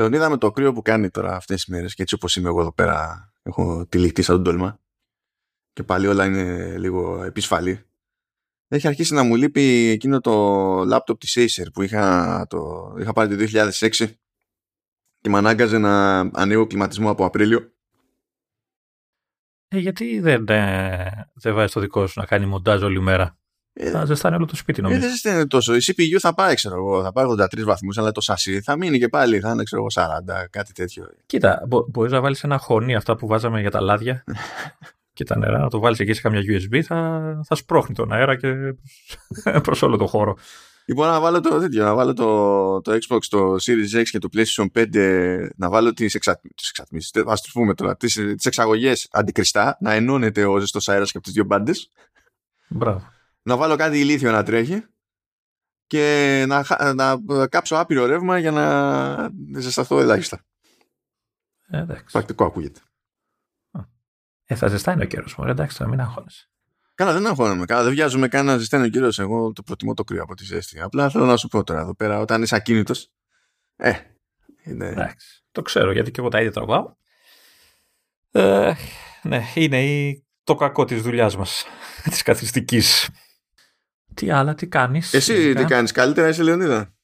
Λεωνίδα με το κρύο που κάνει τώρα αυτές τις μέρες και έτσι όπως είμαι εγώ εδώ πέρα έχω τυλιχτεί σαν τον τόλμα και πάλι όλα είναι λίγο επισφαλή. Έχει αρχίσει να μου λείπει εκείνο το λάπτοπ της Acer που είχα, το, είχα πάρει το 2006 και με ανάγκαζε να ανοίγω κλιματισμό από Απρίλιο. Ε, γιατί δεν, ε, δεν βάζεις το δικό σου να κάνει μοντάζ όλη μέρα; Ε, θα ζεστάνει όλο το σπίτι νομίζω. Ε, δεν ζεστάνει τόσο. Η CPU θα πάει, ξέρω εγώ, θα πάει 83 βαθμούς, αλλά το σασί θα μείνει και πάλι, θα είναι, ξέρω εγώ, 40, κάτι τέτοιο. Κοίτα, μπο, μπορείς να βάλεις ένα χωνί αυτά που βάζαμε για τα λάδια και τα νερά, να το βάλεις εκεί σε καμιά USB, θα, θα σπρώχνει τον αέρα και προς όλο το χώρο. Λοιπόν, να βάλω το τέτοιο, να βάλω το, το Xbox, το Series X και το PlayStation 5, να βάλω τις, εξα, τις εξατμίσεις, ας το πούμε τώρα, τις, τις εξαγωγές αντικριστά, να ενώνεται ο ζεστός αέρας και από τις δύο μπάντες. Μπράβο. Να βάλω κάτι ηλίθιο να τρέχει και να, να κάψω άπειρο ρεύμα για να ζεσταθώ ελάχιστα. Ε, εντάξει. Πρακτικό ακούγεται. Ε, θα ζεστάει ο καιρός μου, εντάξει, να μην αγχώνεσαι. Καλά, δεν αγχώνομαι. Καλά, δεν βιάζομαι καν να ζεσταίνει ο κύριο. Εγώ το προτιμώ το κρύο από τη ζέστη. Απλά θέλω να σου πω τώρα εδώ πέρα, όταν είσαι ακίνητος. Ε, είναι. Εντάξει. Το ξέρω γιατί και εγώ τα ίδια τραβάω. Ε, ναι, είναι η... το κακό της δουλειάς μας. της καθιστικής. Τι άλλα, τι κάνεις. Εσύ τι κάνεις, καλύτερα είσαι Λεωνίδα;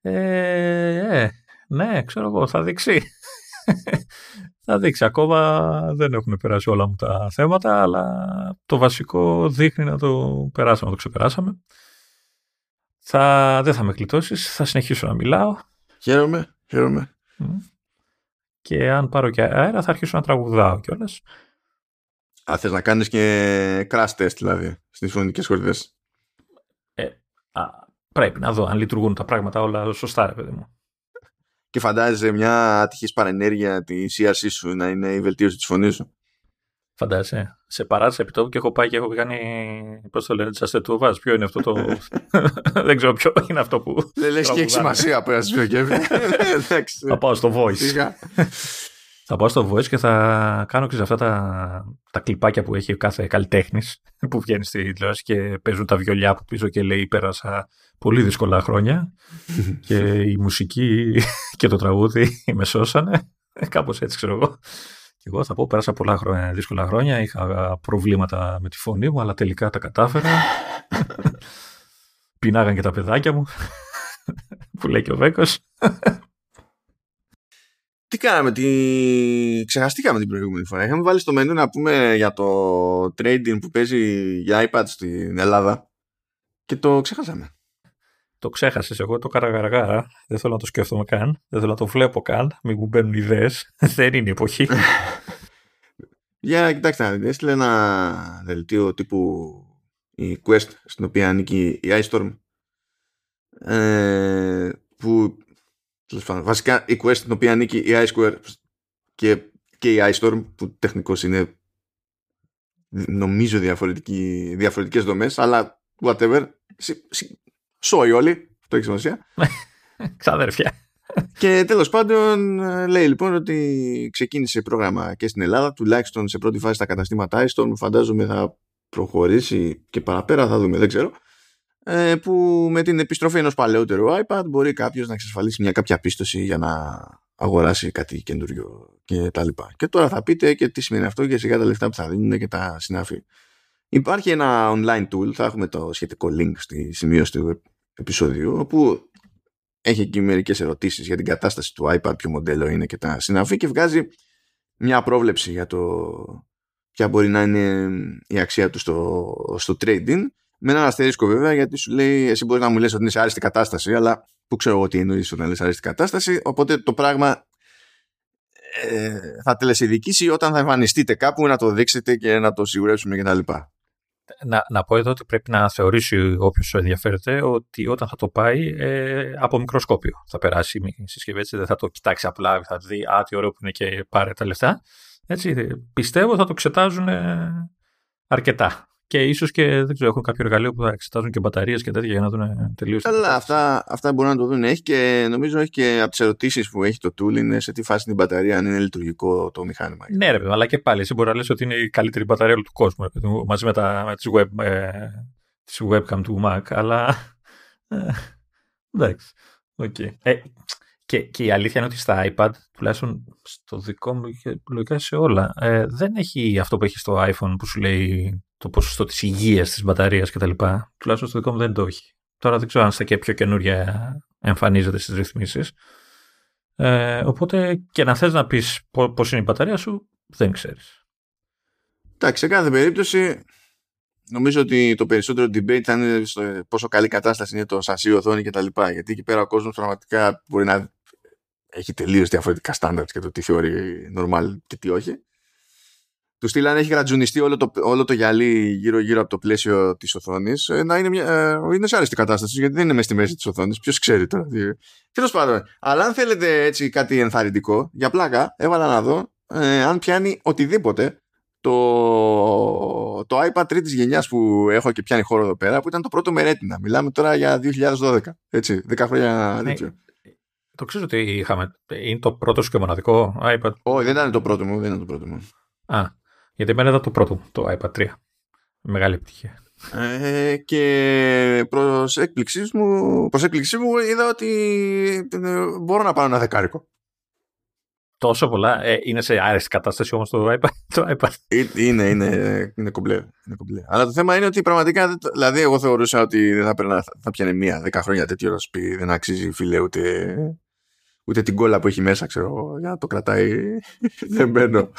Ε, ε, ναι, ξέρω εγώ, θα δείξει. θα δείξει. Ακόμα δεν έχουν περάσει όλα μου τα θέματα, αλλά το βασικό δείχνει να το περάσαμε, να το ξεπεράσαμε. Θα, δεν θα με κλειτώσεις, θα συνεχίσω να μιλάω. Χαίρομαι, χαίρομαι. Και αν πάρω και αέρα θα αρχίσω να τραγουδάω κιόλας. Α, θες να κάνεις και crash test δηλαδή στις φωνικές χορδές. Ε, α, πρέπει να δω αν λειτουργούν τα πράγματα όλα σωστά, ρε παιδί μου και φαντάζεσαι μια ατυχής παρενέργεια τη CRC σου να είναι η βελτίωση της φωνής σου. Φαντάζεσαι. Σε παράτησα επιτόπου και έχω πάει και έχω κάνει. Πώς το λένε, τη αστετούβα. Ποιο είναι αυτό το. δεν ξέρω ποιο είναι αυτό που. Δεν λες και έχει σημασία που ένα Κέβιν. Θα πάω στο voice. Θα πάω στο voice και θα κάνω και σε αυτά τα, τα κλιπάκια που έχει κάθε καλλιτέχνης που βγαίνει στη τηλεόραση και παίζουν τα βιολιά από πίσω και λέει πέρασα πολύ δύσκολα χρόνια και η μουσική και το τραγούδι με σώσανε. Κάπως έτσι ξέρω εγώ. Και εγώ θα πω πέρασα πολλά χρόνια, δύσκολα χρόνια, είχα προβλήματα με τη φωνή μου, αλλά τελικά τα κατάφερα. Πεινάγαν και τα παιδάκια μου, που λέει και ο Βέκος. Τι κάναμε, τι... ξεχαστήκαμε την προηγούμενη φορά. Είχαμε βάλει στο μενού να πούμε για το trading που παίζει για iPad στην Ελλάδα και το ξεχάσαμε το ξέχασες. Εγώ το καραγαργάρα. Δεν θέλω να το σκέφτομαι καν. Δεν θέλω να το βλέπω καν. Μην μου μπαίνουν ιδέες. Δεν είναι εποχή. Για κοιτάξτε, έστειλε ένα δελτίο τύπου η Quest στην οποία ανήκει η iStorm ε, που βασικά η Quest στην οποία ανήκει η iSquare και, και η iStorm που τεχνικώς είναι νομίζω διαφορετικές δομές αλλά whatever Σόι όλοι. Αυτό έχει σημασία. Ξαδέρφια. Και τέλος πάντων λέει λοιπόν ότι ξεκίνησε πρόγραμμα και στην Ελλάδα, τουλάχιστον σε πρώτη φάση τα καταστήματα iStorm, φαντάζομαι θα προχωρήσει και παραπέρα, θα δούμε, δεν ξέρω, ε, που με την επιστροφή ενός παλαιότερου iPad μπορεί κάποιος να εξασφαλίσει μια κάποια πίστοση για να αγοράσει κάτι καινούριο και τα λοιπά. Και τώρα θα πείτε και τι σημαίνει αυτό και σιγά τα λεφτά που θα δίνουν και τα συνάφη. Υπάρχει ένα online tool, θα έχουμε το σχετικό link στη σημείωση του επεισοδίου όπου έχει εκεί μερικές ερωτήσεις για την κατάσταση του iPad, ποιο μοντέλο είναι και τα συναφή και βγάζει μια πρόβλεψη για το ποια μπορεί να είναι η αξία του στο, στο trading με έναν αστερίσκο βέβαια γιατί σου λέει εσύ μπορεί να μου λες ότι είναι σε άριστη κατάσταση αλλά που ξέρω εγώ τι εννοείς όταν λες άριστη κατάσταση οπότε το πράγμα ε, θα τελεσυδικήσει όταν θα εμφανιστείτε κάπου να το δείξετε και να το σιγουρέψουμε κτλ να, να πω εδώ ότι πρέπει να θεωρήσει όποιος ενδιαφέρεται ότι όταν θα το πάει ε, από μικροσκόπιο θα περάσει η συσκευή έτσι, δεν θα το κοιτάξει απλά, θα δει α, τι ωραίο που είναι και πάρε τα λεφτά. Έτσι, πιστεύω θα το εξετάζουν αρκετά. Και ίσως και δεν ξέρω, έχουν κάποιο εργαλείο που θα εξετάζουν και μπαταρίες και τέτοια για να δουν τελείως. Αλλά αυτά, αυτά μπορούν να το δουν. Έχει και νομίζω έχει και από τις ερωτήσεις που έχει το tool είναι σε τι φάση είναι η μπαταρία, αν είναι λειτουργικό το μηχάνημα. Ναι, ρε, αλλά και πάλι εσύ μπορείς να λες ότι είναι η καλύτερη μπαταρία του κόσμου ρε, μαζί με, τα, με τις, web, ε, τις webcam του Mac. Αλλά. Ε, εντάξει. Okay. Ε, Και, και η αλήθεια είναι ότι στα iPad, τουλάχιστον στο δικό μου και λογικά σε όλα, ε, δεν έχει αυτό που έχει στο iPhone που σου λέει το ποσοστό της υγείας της μπαταρίας κτλ. Τουλάχιστον στο δικό μου δεν το έχει. Τώρα δεν ξέρω αν στα και πιο καινούρια εμφανίζεται στις ρυθμίσεις. Ε, οπότε και να θες να πεις πώς είναι η μπαταρία σου, δεν ξέρεις. Εντάξει, σε κάθε περίπτωση νομίζω ότι το περισσότερο debate θα είναι στο πόσο καλή κατάσταση είναι το σασί, οθόνη κτλ. Γιατί εκεί πέρα ο κόσμος πραγματικά μπορεί να έχει τελείως διαφορετικά στάνταρτς και το τι θεωρεί normal και τι όχι. Του στείλανε έχει γρατζουνιστεί όλο το, όλο το γυαλί γύρω-γύρω από το πλαίσιο της οθόνης ε, να είναι, μια, ε, είναι σε άρεστη κατάσταση γιατί δεν είναι μέσα στη μέση της οθόνης. Ποιος ξέρει τώρα. Τέλος πάντων, αλλά αν θέλετε έτσι κάτι ενθαρρυντικό, για πλάκα, έβαλα να δω ε, αν πιάνει οτιδήποτε το, το iPad τρίτης γενιάς που έχω και πιάνει χώρο εδώ πέρα που ήταν το πρώτο με Retina. Μιλάμε τώρα για 2012. Έτσι, 10 χρόνια ναι, Το ξέρω ότι είχαμε. Είναι το πρώτο και μοναδικό iPad; Όχι, δεν ήταν το πρώτο μου. Δεν ήταν το πρώτο μου. Α, γιατί εμένα ήταν το πρώτο μου, το iPad 3. Μεγάλη επιτυχία. Ε, και προς έκπληξής μου, προς έκπληξή μου είδα ότι ε, μπορώ να πάρω ένα δεκάρικο τόσο πολλά. Ε, είναι σε άρεστη κατάσταση όμως το iPad. Το iPad. Ε, είναι, είναι, είναι, κομπλέ, είναι κομπλέ. Αλλά το θέμα είναι ότι πραγματικά. Δηλαδή, εγώ θεωρούσα ότι δεν θα, πρέπει θα πιανε μία δέκα χρόνια τέτοιο ροσπί. Δεν αξίζει, φίλε, ούτε, ούτε την κόλλα που έχει μέσα, ξέρω για να το κρατάει. δεν μπαίνω.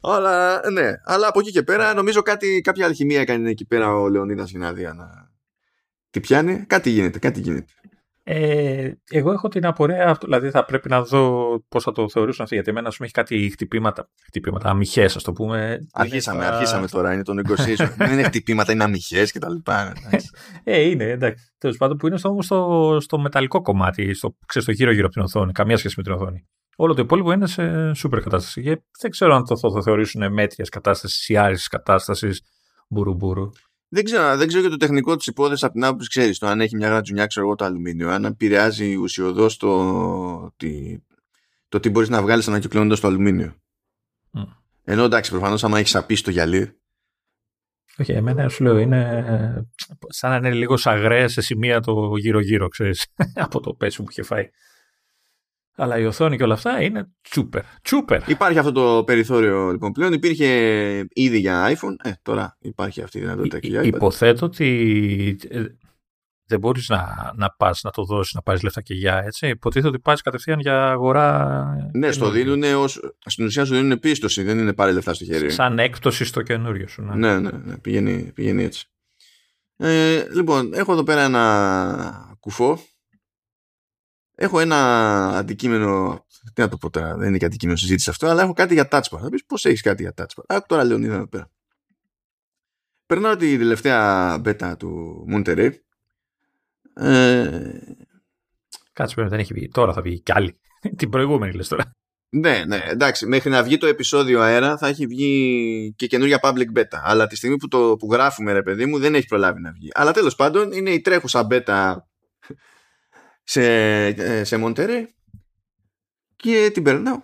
αλλά ναι, αλλά από εκεί και πέρα νομίζω κάτι, κάποια αλχημία έκανε εκεί πέρα ο Λεωνίδας για να δει να. Τι πιάνει, κάτι γίνεται, κάτι γίνεται. Ε, εγώ έχω την απορία, δηλαδή θα πρέπει να δω πώς θα το θεωρήσουν αυτοί. Γιατί εμένα, α πούμε, έχει κάτι χτυπήματα, χτυπήματα αμυχέ, ας το πούμε. Αρχίσαμε, αρχίσαμε τώρα. Είναι το negotiation. Δεν είναι χτυπήματα, είναι αμυχέ κτλ. ε, είναι, εντάξει. Τέλος πάντων, που είναι όμως στο, στο μεταλλικό κομμάτι, στο, ξέρεις, στο γύρω-γύρω από την οθόνη. Καμία σχέση με την οθόνη. Όλο το υπόλοιπο είναι σε σούπερ κατάσταση. Και δεν ξέρω αν το θα θεωρήσουν μέτριας κατάστασης ή άριστης κατάστασης μπουρου-μπουρου. Δεν ξέρω, δεν ξέρω και το τεχνικό της υπόθεσης από την άποψη ξέρεις το αν έχει μια γρατζουνιά, ξέρω εγώ το αλουμίνιο, αν επηρεάζει ουσιοδός το, το τι μπορείς να βγάλεις ανακυκλώνοντας το αλουμίνιο. Mm. Ενώ εντάξει, προφανώς άμα έχεις απίσει το γυαλί. Όχι, εμένα σου λέω είναι σαν να είναι λίγο σαγραία σε σημεία το γύρω-γύρω, ξέρεις, από το πέσιμο που είχε φάει. Αλλά η οθόνη και όλα αυτά είναι τσούπερ. τσούπερ. Υπάρχει αυτό το περιθώριο λοιπόν πλέον. Υπήρχε ήδη για iPhone. Ε, τώρα υπάρχει αυτή η δυνατότητα και για Υποθέτω ότι ε, δεν μπορείς να, να πας να το δώσεις, να πάρεις λεφτά και για έτσι. Υποτίθεται ότι πας κατευθείαν για αγορά. Ναι, στο δίνουν ως, στην ουσία σου δίνουν πίστοση, δεν είναι πάρει λεφτά στο χέρι. Σαν έκπτωση στο καινούριο σου. Ναι, ναι, ναι, ναι πηγαίνει, πηγαίνει έτσι. Ε, λοιπόν, έχω εδώ πέρα ένα κουφό έχω ένα αντικείμενο. Τι να το πω τώρα, δεν είναι και αντικείμενο συζήτηση αυτό, αλλά έχω κάτι για touchpad. Θα πεις πώς έχεις κάτι για touchpad. Άκου τώρα, Λεωνίδα, εδώ πέρα. Περνάω τη τελευταία beta του Monterey. Ε... Κάτσε δεν έχει βγει. Τώρα θα βγει κι άλλη. Την προηγούμενη λες τώρα. Ναι, ναι, εντάξει. Μέχρι να βγει το επεισόδιο αέρα θα έχει βγει και καινούργια public beta. Αλλά τη στιγμή που το που γράφουμε, ρε παιδί μου, δεν έχει προλάβει να βγει. Αλλά τέλος πάντων είναι η τρέχουσα beta σε, ε, σε Monterey και την περνάω.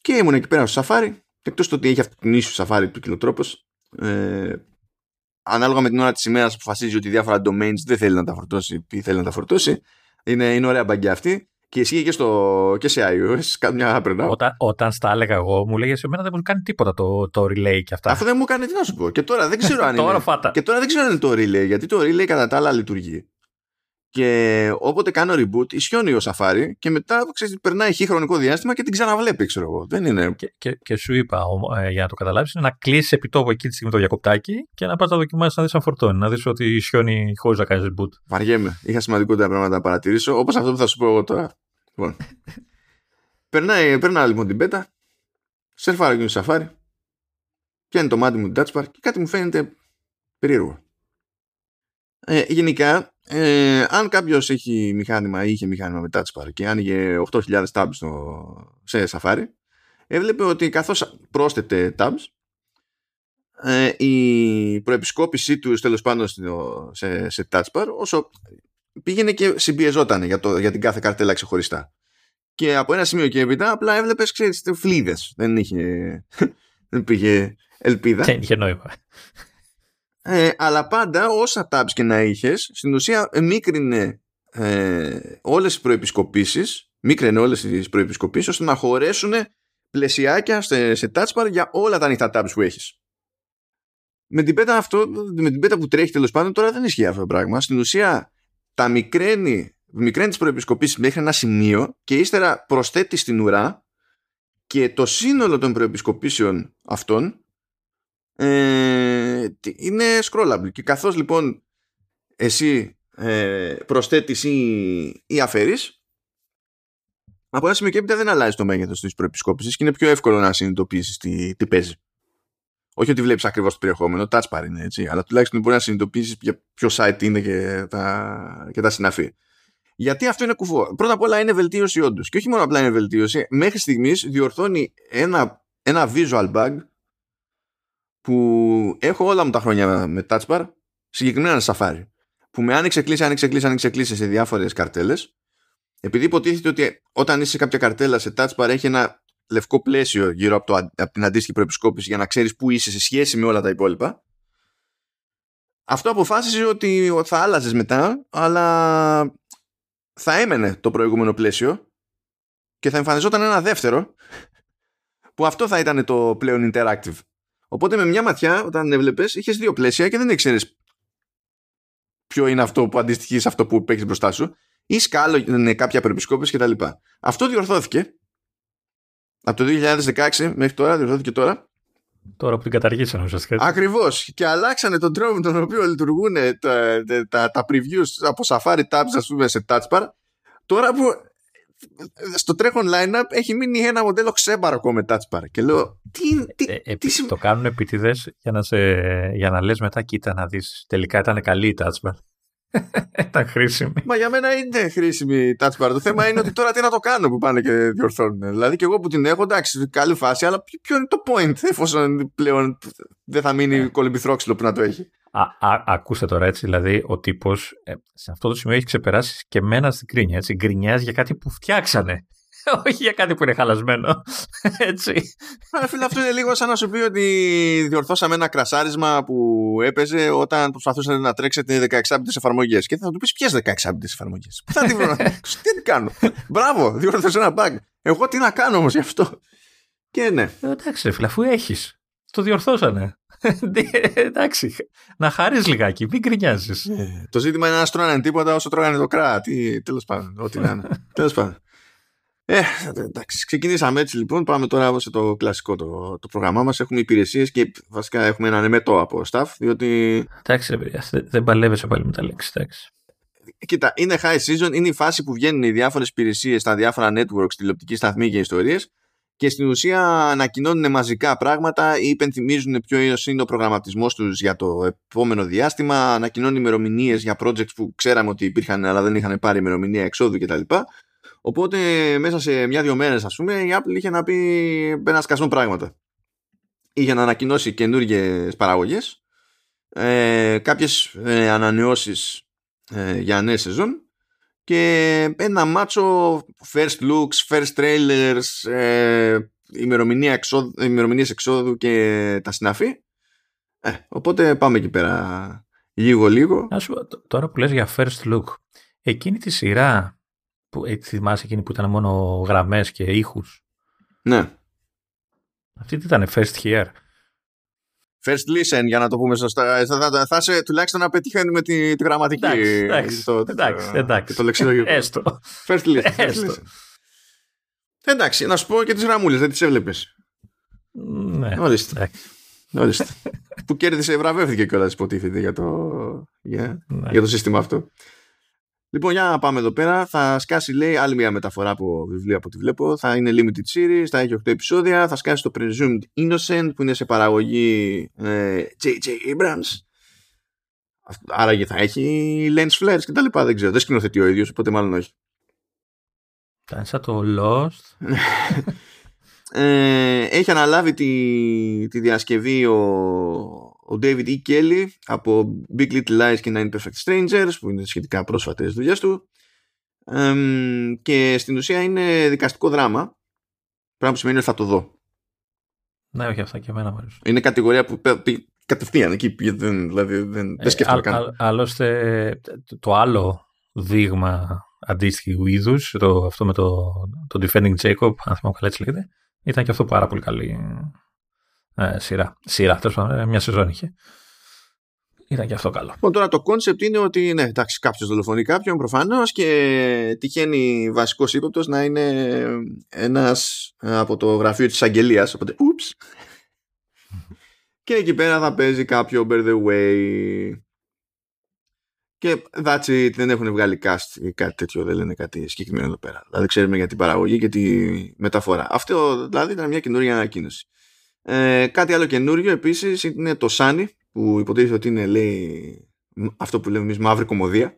Και ήμουν εκεί πέρα στο σαφάρι. Εκτός το ότι έχει αυτή την ίσου σαφάρι του κιλοτρόπο. Ε, ανάλογα με την ώρα της ημέρας αποφασίζει ότι διάφορα domains δεν θέλει να τα φορτώσει ή θέλει να τα φορτώσει. Είναι, είναι ωραία μπαγκιά αυτή. Και ισχύει και, στο, και σε iOS. Μια περνάω. Όταν, όταν στα έλεγα εγώ, μου λέγες εμένα δεν μου κάνει τίποτα το, το relay και αυτά. Αυτό δεν μου κάνει τι να σου πω. Και τώρα δεν ξέρω αν είναι. Και τώρα δεν ξέρω αν είναι το relay. Γιατί το relay κατά τα άλλα λειτουργεί. Και όποτε κάνω reboot, ισιώνει ο Safari και μετά ξέρεις, περνάει χι χρονικό διάστημα και την ξαναβλέπει, ξέρω εγώ. Δεν είναι. Και, και, και σου είπα, ε, για να το καταλάβεις, είναι να κλείσει επιτόπου εκεί τη στιγμή το διακοπτάκι και να πας να δοκιμάσεις να δεις αν φορτώνει. Να δεις ότι ισιώνει χωρίς να κάνεις reboot. Βαριέμαι. Είχα σημαντικότερα πράγματα να παρατηρήσω, όπως αυτό που θα σου πω εγώ τώρα. Λοιπόν. περνάει, περνάει λοιπόν την πέτα, σερφάρω και το Safari, πιάνει το μάτι μου την touch bar και κάτι μου φαίνεται περίεργο. Ε, γενικά, ε, αν κάποιος έχει μηχάνημα ή είχε μηχάνημα με touch bar και άνοιγε 8.000 tabs στο, σε Safari, έβλεπε ότι καθώς πρόσθετε tabs, ε, η προεπισκόπησή του τέλος πάντων σε, σε touch bar όσο πήγαινε και συμπιεζόταν για, το, για την κάθε καρτέλα ξεχωριστά. Και από ένα σημείο και έπειτα απλά έβλεπες, ξέρεις, φλίδες. Δεν είχε, δεν πήγε ελπίδα. Δεν είχε νόημα. Ε, αλλά πάντα όσα tabs και να είχες, στην ουσία μίκρινε ε, όλες τις προεπισκοπήσεις, μίκραινε όλες τις προεπισκοπήσεις ώστε να χωρέσουν πλαισιάκια σε, σε touch bar για όλα τα ανοιχτά tabs που έχεις. Με την πέτα αυτό, με την πέτα που τρέχει τέλος πάντων τώρα δεν ισχύει αυτό το πράγμα. Στην ουσία τα μικραίνει, μικραίνει τις προεπισκοπήσεις μέχρι ένα σημείο και ύστερα προσθέτεις στην ουρά και το σύνολο των προεπισκοπήσεων αυτών ε, είναι scrollable και καθώς λοιπόν εσύ ε, προσθέτεις ή, ή αφαιρείς από ένα σημείο και έπειτα δεν αλλάζει το μέγεθος της προεπισκόπησης και είναι πιο εύκολο να συνειδητοποιήσεις τι, τι παίζει. Όχι ότι βλέπεις ακριβώς το περιεχόμενο, touch bar είναι έτσι, αλλά τουλάχιστον μπορεί να συνειδητοποιήσεις για ποιο site είναι και τα, και τα συναφή. Γιατί αυτό είναι κουφό. Πρώτα απ' όλα είναι βελτίωση όντως. Και όχι μόνο απλά είναι βελτίωση, μέχρι στιγμής διορθώνει ένα, ένα visual bug που έχω όλα μου τα χρόνια με touch bar, συγκεκριμένα Safari. Που με άνοιξε κλείσει, άνοιξε κλείσει, άνοιξε κλείσει σε διάφορες καρτέλες. Επειδή υποτίθεται ότι όταν είσαι σε κάποια καρτέλα σε touch bar έχει ένα λευκό πλαίσιο γύρω από, το, από την αντίστοιχη προεπισκόπηση για να ξέρεις πού είσαι σε σχέση με όλα τα υπόλοιπα. Αυτό αποφάσισε ότι θα άλλαζες μετά, αλλά θα έμενε το προηγούμενο πλαίσιο και θα εμφανιζόταν ένα δεύτερο που αυτό θα ήταν το πλέον interactive. Οπότε με μια ματιά όταν έβλεπες είχες δύο πλαίσια και δεν ήξερες ποιο είναι αυτό που αντιστοιχεί σε αυτό που παίξει μπροστά σου ή σκάλω κάποια περιπισκόπηση κτλ. Αυτό διορθώθηκε από το 2016 μέχρι τώρα, διορθώθηκε τώρα. Τώρα που την καταργήσανε ουσιαστικά. Ακριβώς. Και αλλάξανε τον τρόπο με τον οποίο λειτουργούν τα, τα, τα previews από Safari Tabs, ας πούμε, σε Touchbar. Τώρα που στο τρέχον lineup έχει μείνει ένα μοντέλο ξέμπαρκο με touch bar. Και λέω, τι, τι, ε, ε, τι Το κάνουν επίτηδες για να, σε, για να λες μετά, κοίτα να δεις. Τελικά ήταν καλή η touch bar. ήταν χρήσιμη. Μα για μένα είναι χρήσιμη η touch bar. Το θέμα είναι ότι τώρα τι να το κάνω που πάνε και διορθώνουν. Δηλαδή και εγώ που την έχω, εντάξει, καλή φάση, αλλά ποιο είναι το point εφόσον πλέον δεν θα μείνει yeah. κολυμπηθρόξυλο που να το έχει. Α, α, ακούστε τώρα έτσι, δηλαδή ο τύπος ε, σε αυτό το σημείο έχει ξεπεράσει και μένα στην κρίνια. Έτσι, γκρινιάζει για κάτι που φτιάξανε. Όχι για κάτι που είναι χαλασμένο. Έτσι. Φίλε, αυτό είναι λίγο σαν να σου πει ότι διορθώσαμε ένα κρασάρισμα που έπαιζε όταν προσπαθούσατε να τρέξετε 16 bit εφαρμογές. Και θα του πεις ποιες 16 bit εφαρμογές. Πού θα τη βρω; τι κάνω; Μπράβο, διορθώσε ένα bug. Εγώ τι να κάνω όμως γι' αυτό; Και ναι. Ε, εντάξει, φίλε, αφού έχεις. Το διορθώσανε. Εντάξει, να χαρείς λιγάκι, μην γκρινιάζεις. Ε, το ζήτημα είναι να στρώνανε τίποτα όσο τρώγανε το κράτη. Τέλος πάντων, ό,τι να είναι. Τέλος πάντων. Ε, εντάξει, ξεκινήσαμε έτσι λοιπόν. Πάμε τώρα σε το κλασικό το, το πρόγραμμά μας. Έχουμε υπηρεσίες και βασικά έχουμε έναν εμετό από staff. Διότι. Εντάξει, δεν παλεύεσαι πάλι με τα λέξη. Εντάξει. Κοίτα, είναι high season, είναι η φάση που βγαίνουν οι διάφορες υπηρεσίες στα διάφορα networks, τηλεοπτική σταθμή και ιστορίες και στην ουσία ανακοινώνουν μαζικά πράγματα ή υπενθυμίζουν ποιο είναι ο προγραμματισμός τους για το επόμενο διάστημα, ανακοινώνουν ημερομηνίες για projects που ξέραμε ότι υπήρχαν αλλά δεν είχαν πάρει ημερομηνία εξόδου κτλ. Οπότε μέσα σε μια-δυο μέρες ας πούμε η Apple είχε να πει να σκασούν πράγματα. Είχε να ανακοινώσει καινούργιες παραγωγές, ε, κάποιες ε, ανανεώσεις ε, για νέες σεζόν και ένα μάτσο first looks, first trailers, ε, ημερομηνία εξόδου, ημερομηνίες εξόδου και τα συναφή. Ε, οπότε πάμε εκεί πέρα λίγο λίγο. τώρα που λες για first look, εκείνη τη σειρά, που, ε, θυμάσαι εκείνη που ήταν μόνο γραμμές και ήχους; Ναι. Αυτή τι ήταν, first here first listen για να το πούμε σωστά. Ε, θα, θα, θα είσαι τουλάχιστον να πετύχουμε τη, τη γραμματική. Εντάξει, το, εντάξει, εντάξει. Το λεξιλογικό. Έστω. First listen. Έστω. Εντάξει, να σου πω και τις γραμμούλες, δεν τις έβλεπες. Ναι. Ορίστε. Ορίστε. που κέρδισε, βραβεύτηκε κιόλας υποτίθεται για το, για, ναι. για το σύστημα αυτό. Λοιπόν, για να πάμε εδώ πέρα. Θα σκάσει, λέει, άλλη μια μεταφορά από βιβλίο από ό,τι βλέπω. Θα είναι limited series, θα έχει 8 επεισόδια. Θα σκάσει το Presumed Innocent που είναι σε παραγωγή ε, J.J. Abrams. Άρα θα έχει lens flares κτλ. Δεν ξέρω. Δεν σκηνοθετεί ο ίδιος, οπότε μάλλον όχι. Θα είναι σαν το Lost. ε, έχει αναλάβει τη, τη διασκευή ο, ο David E. Kelly από Big Little Lies και Nine Perfect Strangers που είναι σχετικά πρόσφατες δουλειές του. Και στην ουσία είναι δικαστικό δράμα πράγμα που σημαίνει ότι θα το δω. Ναι όχι αυτά και εμένα μου είναι κατηγορία που κατευθείαν εκεί δεν, δηλαδή δεν, δεν ε, σκέφτομαι καν. άλλωστε το άλλο δείγμα αντίστοιχου είδους, αυτό με το, το Defending Jacob, αν θυμάμαι καλά έτσι λέγεται, ήταν και αυτό πάρα πολύ καλή ε, σειρά. Σειρά, τέλος πάντων, μια σεζόν είχε. Ήταν και αυτό καλό. Λοιπόν, τώρα το concept είναι ότι ναι, εντάξει, κάποιος δολοφονεί κάποιον προφανώς και τυχαίνει βασικός ύποπτος να είναι ένας από το γραφείο της Εισαγγελίας. Οπότε, oops. και εκεί πέρα θα παίζει κάποιο μπέρδεμα. Και that's it, δεν έχουν βγάλει cast ή κάτι τέτοιο, δεν λένε κάτι συγκεκριμένο εδώ πέρα. Δηλαδή ξέρουμε για την παραγωγή και τη μεταφορά. Αυτό δηλαδή ήταν μια καινούργια ανακοίνωση. Ε, κάτι άλλο καινούριο επίσης είναι το Sunny που υποτίθεται ότι είναι λέει αυτό που λέμε εμείς μαύρη κομμωδία.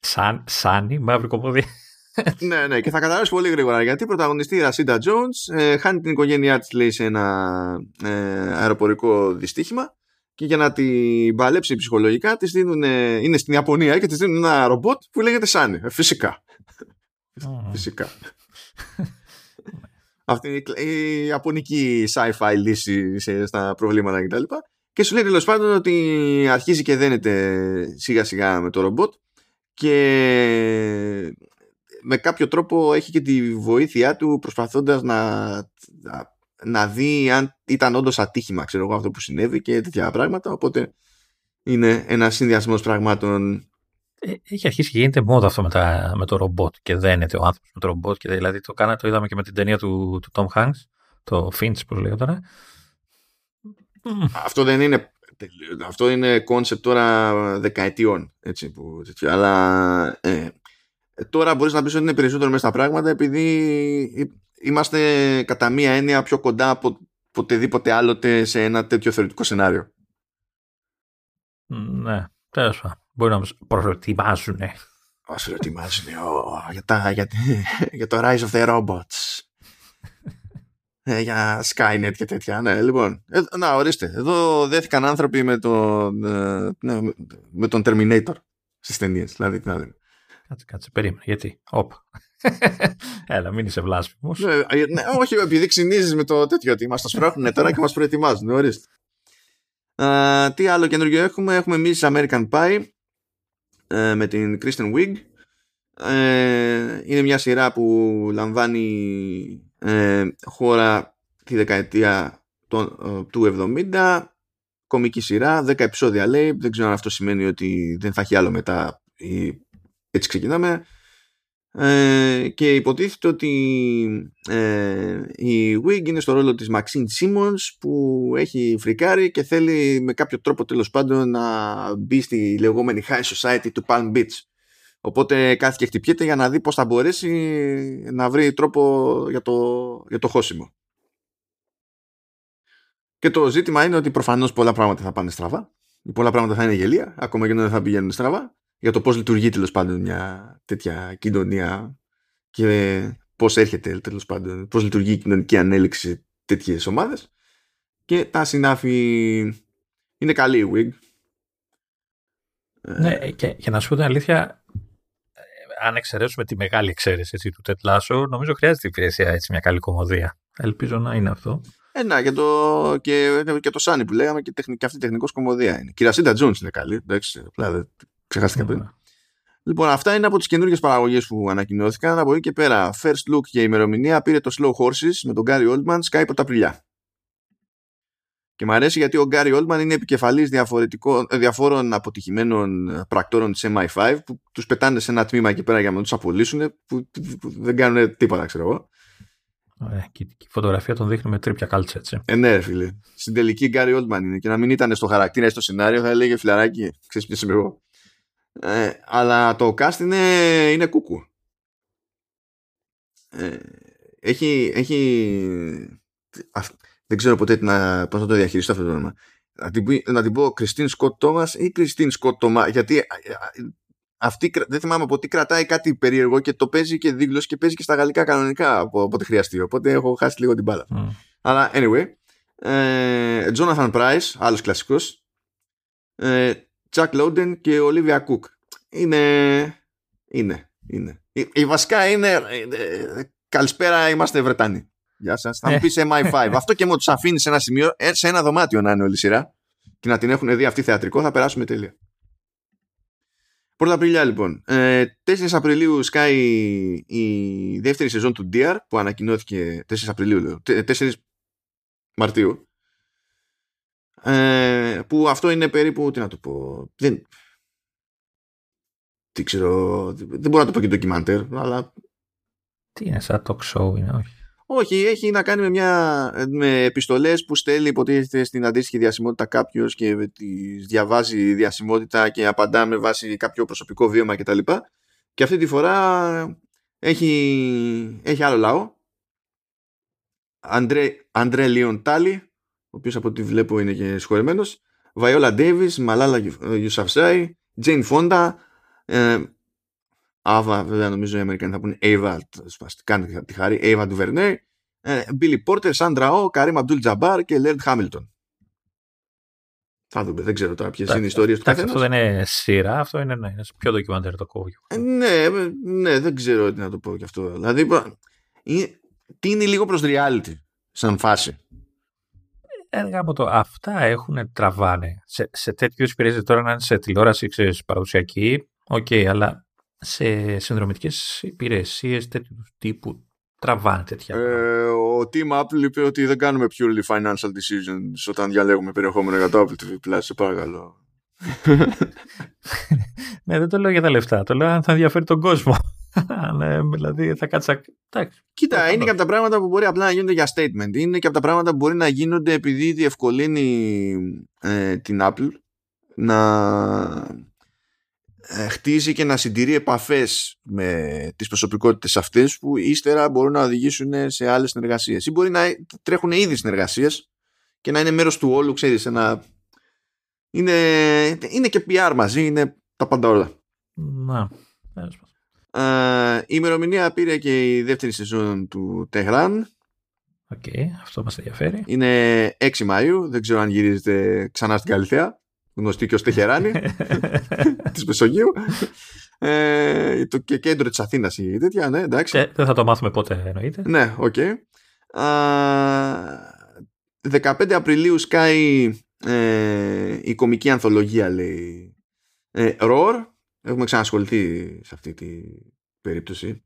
Σαν, Sunny, μαύρη κομμωδία. ναι, ναι, και θα καταλάβεις πολύ γρήγορα γιατί πρωταγωνιστή η Ρασίντα Jones ε, χάνει την οικογένειά της λέει σε ένα ε, αεροπορικό δυστύχημα και για να την παλέψει ψυχολογικά της δίνουν, είναι στην Ιαπωνία και της δίνουν ένα ρομπότ που λέγεται Sunny. Ε, φυσικά. φυσικά. Αυτή είναι η ιαπωνική sci-fi λύση στα προβλήματα κτλ. Και, και σου λέει τέλος πάντων ότι αρχίζει και δένεται σιγά σιγά με το ρομπότ και με κάποιο τρόπο έχει και τη βοήθειά του προσπαθώντας να, να, δει αν ήταν όντως ατύχημα ξέρω εγώ αυτό που συνέβη και τέτοια πράγματα οπότε είναι ένας συνδυασμός πραγμάτων ε, έχει αρχίσει και γίνεται μόδα αυτό με, τα, με το ρομπότ και δένεται ο άνθρωπος με το ρομπότ. Και δηλαδή το κάνατε, το είδαμε και με την ταινία του, του Tom Hanks, το Finch, πώ λέγεται Αυτό δεν είναι. Αυτό είναι concept τώρα δεκαετιών. Έτσι, που, αλλά ε, τώρα μπορείς να πεις ότι είναι περισσότερο μέσα στα πράγματα επειδή είμαστε κατά μία έννοια πιο κοντά από ποτεδήποτε άλλοτε σε ένα τέτοιο θεωρητικό σενάριο. Ναι, τέλος πάντων. Μπορεί να μας προετοιμάζουν. Μας προετοιμάζουν για, για, για το Rise of the Robots. ε, για Skynet και τέτοια. Ναι, λοιπόν. Ε, να, ορίστε. Εδώ δέθηκαν άνθρωποι με τον, ε, ναι, με τον Terminator στις ταινίες. Δηλαδή, δηλαδή. Κάτσε, κάτσε, περίμενε. Γιατί; Οπ. Έλα, μην είσαι βλάσφημος. Ναι, ε, ναι, όχι, επειδή ξυνίζεις με το τέτοιο ότι μας το σπρώχνουν τώρα και μας προετοιμάζουν. Ορίστε. Uh, τι άλλο καινούργιο έχουμε; Έχουμε Miss American Pie ε, με την Kristen Wiig. Ε, είναι μια σειρά που λαμβάνει ε, χώρα τη δεκαετία του 70 κομική σειρά, 10 επεισόδια λέει. Δεν ξέρω αν αυτό σημαίνει ότι δεν θα έχει άλλο μετά έτσι ξεκινάμε ε, και υποτίθεται ότι ε, η Wig είναι στο ρόλο της Maxine Simmons που έχει φρικάρει και θέλει με κάποιο τρόπο τέλος πάντων να μπει στη λεγόμενη High Society του Palm Beach. Οπότε κάθε και χτυπιέται για να δει πώς θα μπορέσει να βρει τρόπο για το, για το χώσιμο. Και το ζήτημα είναι ότι προφανώς πολλά πράγματα θα πάνε στραβά. Πολλά πράγματα θα είναι γελία, ακόμα και δεν θα πηγαίνουν στραβά για το πώς λειτουργεί τέλος πάντων μια τέτοια κοινωνία και πώς έρχεται τέλος πάντων, πώς λειτουργεί η κοινωνική ανέλυξη σε τέτοιες ομάδες και τα συνάφη είναι καλή η WIG. Ναι, και, και να σου πω την αλήθεια, ε, αν εξαιρέσουμε τη μεγάλη εξαίρεση έτσι, του Τετλάσο, νομίζω χρειάζεται υπηρεσία έτσι μια καλή κομμωδία. Ελπίζω να είναι αυτό. Ε, να, και το, και, και το Σάνι που λέγαμε και, τεχνη, και αυτή τεχνικός κομμωδία είναι. Και η Ρασίντα Τζόνς είναι καλή. Εντάξει, απλά Ξεχάστηκα πριν. Λοιπόν, αυτά είναι από τις καινούργιες παραγωγές που ανακοινώθηκαν. Από εκεί και πέρα, first look και ημερομηνία πήρε το Slow Horses με τον Gary Oldman Skype Πρωταπριλιά. Και μου αρέσει γιατί ο Γκάρι Oldman είναι επικεφαλής διαφόρων αποτυχημένων πρακτόρων της MI5 που τους πετάνε σε ένα τμήμα εκεί πέρα για να τους απολύσουν που, που δεν κάνουν τίποτα ξέρω εγώ. Ωραία, και η φωτογραφία τον δείχνει με τρίπια κάλτσα έτσι. Ε, ναι, φίλε. Στην τελική Γκάρι Oldman είναι και να μην ήταν στο χαρακτήρα ή στο σενάριο θα έλεγε φιλαράκι, ξέρεις ποιος είμαι εγώ. Ε, αλλά το cast είναι, είναι κούκου. Ε, έχει, έχει δεν ξέρω ποτέ να, πώς να το διαχειριστώ αυτό το όνομα. Να την, να την πω Κριστίν Σκοτ Τόμας ή Κριστίν Σκοτ Τόμα γιατί ε, αυτή δεν θυμάμαι από τι κρατάει κάτι περίεργο και το παίζει και δίγλωση και παίζει και στα γαλλικά κανονικά από ό,τι χρειαστεί. Οπότε έχω χάσει λίγο την μπάλα. Mm. Αλλά anyway, ε, Jonathan Price, άλλος κλασικός, ε, Chuck Lowden και Olivia Cook. Είναι. Είναι. είναι. Η, η βασικά είναι. Ε, καλησπέρα, είμαστε Βρετανοί. Γεια σας. Θα μου πεις MI5. Αυτό και μου τους αφήνεις σε ένα σημείο, ε, σε ένα δωμάτιο να είναι όλη η σειρά και να την έχουν δει αυτή θεατρικό, θα περάσουμε τέλεια. Πρώτα Απριλιά λοιπόν. Ε, 4 Απριλίου σκάει η δεύτερη σεζόν του DR που ανακοινώθηκε 4 Απριλίου, 4 Μαρτίου. Ε, που αυτό είναι περίπου, τι να το πω, δεν, τι ξέρω, δεν μπορώ να το πω και ντοκιμαντέρ, αλλά... Τι είναι, σαν talk show είναι, όχι. Όχι, έχει να κάνει με, μια, με επιστολές που στέλνει υποτίθεται στην αντίστοιχη διασημότητα κάποιος και τη διαβάζει διασημότητα και απαντά με βάση κάποιο προσωπικό βίωμα κτλ. Και, και αυτή τη φορά έχει, έχει άλλο λαό. Αντρέ, Αντρέ Λίον Τάλι, ο οποίος από ό,τι βλέπω είναι και συγχωρεμένος. Βαϊόλα Ντέιβις, Μαλάλα Γιουσαφζάι, Τζέιν Φόντα, ε, Άβα, βέβαια νομίζω οι Αμερικανοί θα πούνε Ava, κάντε τη χάρη, Ava Ντουβερνέ, Μπίλι Πόρτερ, Σάντρα Ο, Καρίμ Αμπντούλ Τζαμπάρ και Λέρντ Χάμιλτον. Θα δούμε, δεν ξέρω τώρα ποιες είναι οι ιστορίες του καθένα. Αυτό δεν είναι σειρά, αυτό είναι ναι, πιο ντοκιμαντέρ το κόβιο. Ε, ναι, ναι, δεν ξέρω τι να το πω γι' αυτό. Δηλαδή, είναι, τι είναι λίγο προς reality σαν φάση. Έργα από το αυτά έχουν τραβάνε. Σε, σε τέτοιους υπηρεσίες τώρα να είναι σε τηλεόραση, ξέρεις, παραδοσιακή, OK, okay, αλλά σε συνδρομητικές υπηρεσίες τέτοιου τύπου τραβάνε τέτοια. Ε, ο Tim Apple είπε ότι δεν κάνουμε purely financial decisions όταν διαλέγουμε περιεχόμενο για το Apple TV Plus, σε παρακαλώ. ναι, δεν το λέω για τα λεφτά. Το λέω αν θα ενδιαφέρει τον κόσμο. ναι, δηλαδή θα κάτσα. Κοίτα, είναι και από τα πράγματα που μπορεί απλά να γίνονται για statement. Είναι και από τα πράγματα που μπορεί να γίνονται επειδή διευκολύνει ε, την Apple να ε, χτίζει και να συντηρεί επαφές με τις προσωπικότητες αυτές που ύστερα μπορούν να οδηγήσουν σε άλλες συνεργασίες ή μπορεί να τρέχουν ήδη συνεργασίες και να είναι μέρος του όλου ξέρεις ένα... είναι, είναι και PR μαζί είναι τα πάντα όλα να uh, η ημερομηνία πήρε και η δεύτερη σεζόν του Τεχράν. OK, okay, αυτό μας ενδιαφέρει. Είναι 6 Μαΐου, δεν ξέρω αν γυρίζετε ξανά στην Καλλιθέα γνωστή και ως Τεχεράνη της Μεσογείου. Ε, το και κέντρο της Αθήνας ή τέτοια ναι εντάξει. Ε, δεν θα το μάθουμε πότε εννοείται. Ναι OK. Okay. 15 Απριλίου σκάει ε, η κωμική ανθολογία λέει ε, Roar έχουμε ξανασχοληθεί σε αυτή τη περίπτωση.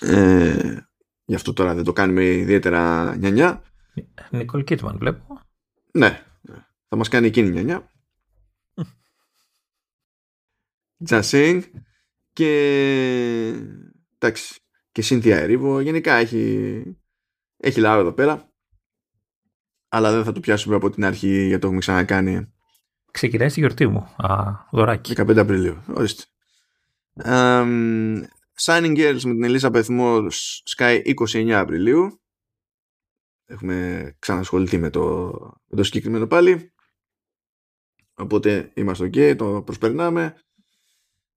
Ε, γι' αυτό τώρα δεν το κάνουμε ιδιαίτερα νιανιά. Νικόλ Κίτμαν βλέπω. Ναι θα μας κάνει εκείνη νιανιά. Τζασίνγκ και εντάξει και Σύνθια Ερίβο. Γενικά έχει έχει λάβει εδώ πέρα. Αλλά δεν θα το πιάσουμε από την αρχή γιατί το έχουμε ξανακάνει Ξεκινάει στη γιορτή μου Α, δωράκι 15 Απριλίου ορίστε um, Signing Girls με την Ελίζα Moore Sky 29 Απριλίου έχουμε ξανασχοληθεί με το, με το συγκεκριμένο πάλι οπότε είμαστε ok το προσπερνάμε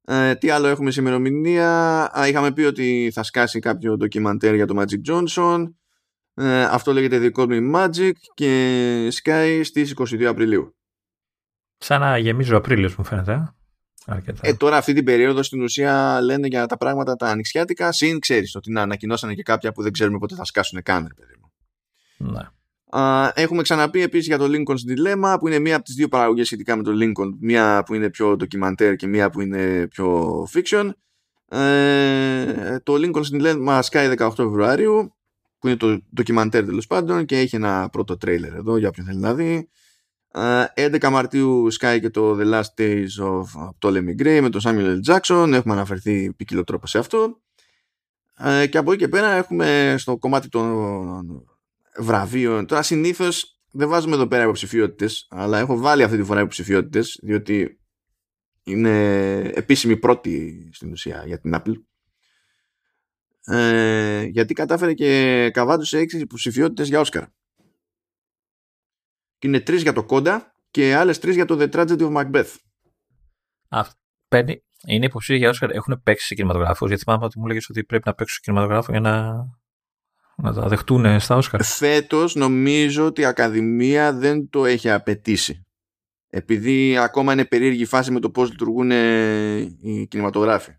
ε, τι άλλο έχουμε σε ημερομηνία; είχαμε πει ότι θα σκάσει κάποιο ντοκιμαντέρ για το Magic Johnson. Ε, αυτό λέγεται The Call Me Magic και Sky στις 22 Απριλίου. Σαν να γεμίζει ο Απρίλιος μου φαίνεται. Ε. Αρκετά. Ε, τώρα αυτή την περίοδο στην ουσία λένε για τα πράγματα τα ανοιξιάτικα συν ξέρεις ότι να ανακοινώσανε και κάποια που δεν ξέρουμε πότε θα σκάσουν καν. Παιδί μου. Ναι έχουμε ξαναπεί επίσης για το Lincoln's Dilemma που είναι μία από τις δύο παραγωγές σχετικά με το Lincoln μία που είναι πιο ντοκιμαντέρ και μία που είναι πιο fiction ε, το Lincoln's Dilemma σκάει 18 Φεβρουαρίου που είναι το ντοκιμαντέρ τέλος πάντων και έχει ένα πρώτο τρέιλερ εδώ για όποιον θέλει να δει 11 Μαρτίου σκάει και το The Last Days of Ptolemy Gray με τον Samuel L. Jackson έχουμε αναφερθεί ποικιλό τρόπο σε αυτό ε, και από εκεί και πέρα έχουμε στο κομμάτι των βραβείων. Τώρα συνήθως δεν βάζουμε εδώ πέρα υποψηφιότητες, αλλά έχω βάλει αυτή τη φορά υποψηφιότητες, διότι είναι επίσημη πρώτη στην ουσία για την Apple. Ε, γιατί κατάφερε και καβάτωσε έξι υποψηφιότητες για Όσκαρ. Και είναι τρεις για το Κόντα και άλλες τρεις για το The Tragedy of Macbeth. Α, είναι υποψήφιοι για Όσκαρ, έχουν παίξει σε κινηματογράφους. Γιατί θυμάμαι ότι μου λέγες ότι πρέπει να παίξουν σε κινηματογράφο για να να τα δεχτούν στα Όσκαρ. Φέτος νομίζω ότι η Ακαδημία δεν το έχει απαιτήσει. Επειδή ακόμα είναι περίεργη φάση με το πώς λειτουργούν οι κινηματογράφοι.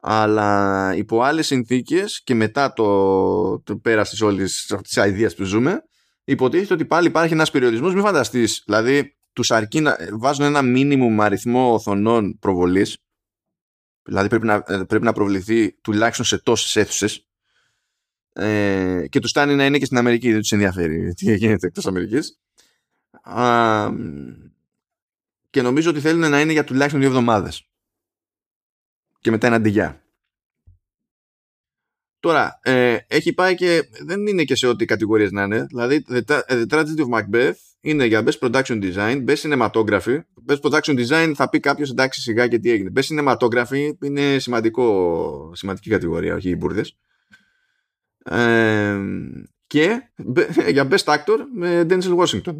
Αλλά υπό άλλες συνθήκες και μετά το, το πέρας της όλης της αηδίας που ζούμε υποτίθεται ότι πάλι υπάρχει ένας περιορισμός. Μην φανταστείς. Δηλαδή τους αρκεί να βάζουν ένα μίνιμουμ αριθμό οθονών προβολής δηλαδή πρέπει να, ε, πρέπει να προβληθεί τουλάχιστον σε τόσες αίθουσες. Ε, και τους φτάνει να είναι και στην Αμερική δεν τους ενδιαφέρει τι γίνεται εκτός Αμερικής Α, και νομίζω ότι θέλουν να είναι για τουλάχιστον δύο εβδομάδες και μετά ένα αντιγιά Τώρα, ε, έχει πάει και δεν είναι και σε ό,τι κατηγορίες να είναι. Δηλαδή, The, The Tragedy of Macbeth είναι για Best Production Design, Best Cinematography. Best Production Design θα πει κάποιο εντάξει σιγά και τι έγινε. Best Cinematography είναι σημαντικό, σημαντική κατηγορία, όχι οι μπουρδες. Ε, και για Best Actor με Denzel Washington.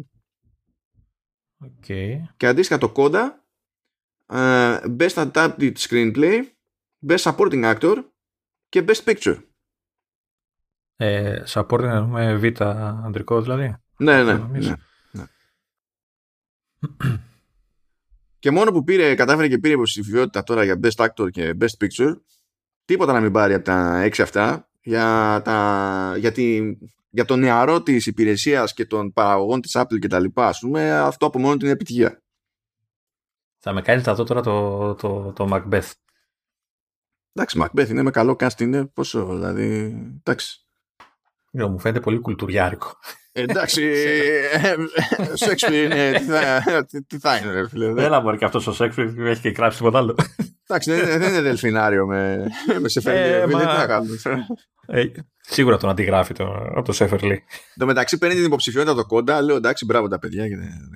Okay. Και αντίστοιχα το Coda, ε, Best Adapted Screenplay, Best Supporting Actor και Best Picture. Ε, support εννοούμε β' αντρικό δηλαδή. Ναι, ναι. ναι, ναι. και μόνο που πήρε, κατάφερε και πήρε υποψηφιότητα τώρα για Best Actor και Best Picture, τίποτα να μην πάρει από τα 6 αυτά για, τα, για, τη, για το νεαρό της υπηρεσίας και των παραγωγών της Apple και τα λοιπά, ας πούμε, αυτό από μόνο την επιτυχία. Θα με κάνεις θα δω τώρα το, το, το Macbeth. Εντάξει, Macbeth είναι με καλό cast, είναι πόσο, δηλαδή, εντάξει. Ναι, μου φαίνεται πολύ κουλτουριάρικο. Εντάξει, Σέξπιρ είναι. Τι θα είναι, ρε φίλε. Δεν μπορεί και αυτός ο Σέξπιρ έχει και γράψει τίποτα άλλο. Εντάξει, δεν είναι δελφινάριο με Σεφερλί. Τι θα κάνουμε. Ε, σίγουρα τον αντιγράφει από το Σέφερλι. Το μεταξύ παίρνει την υποψηφιότητα το κόντα, λέω εντάξει, μπράβο τα παιδιά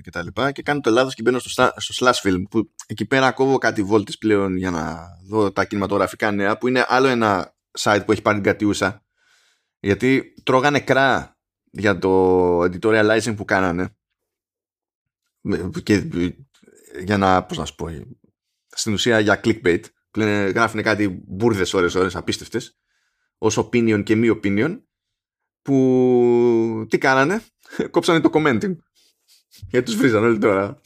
και τα λοιπά. Και κάνω το λάθος και μπαίνω στο, στο slash film. Που εκεί πέρα κόβω κάτι βόλτες πλέον για να δω τα κινηματογραφικά νέα. Που είναι άλλο ένα site που έχει πάρει την κατιούσα γιατί τρώγανε κρά για το editorializing που κάνανε. Και για να, πώς να σου πω στην ουσία για clickbait που λένε, γράφουν κάτι μπουρδες ώρες ώρες απίστευτες. Ως opinion και μη opinion που τι κάνανε; Κόψανε το commenting. Γιατί τους βρίζανε όλοι τώρα.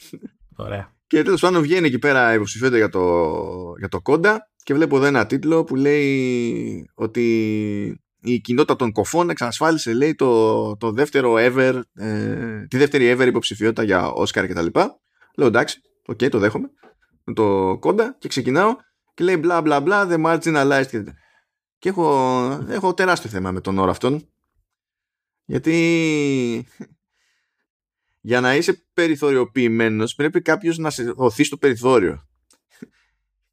Ωραία. και τέλος πάντων βγαίνει εκεί πέρα υποψηφιότητα για το, για το κόντα και βλέπω εδώ ένα τίτλο που λέει ότι η κοινότητα των κοφών εξασφάλισε λέει το, το δεύτερο ever, ε, τη δεύτερη ever υποψηφιότητα για Oscar κτλ. Λέω εντάξει, OK, okay, το δέχομαι. Το κόντα και ξεκινάω και λέει μπλα μπλα μπλα the marginalized και, και έχω, έχω τεράστιο θέμα με τον όρο αυτόν γιατί για να είσαι περιθωριοποιημένος πρέπει κάποιος να σε ωθεί στο περιθώριο.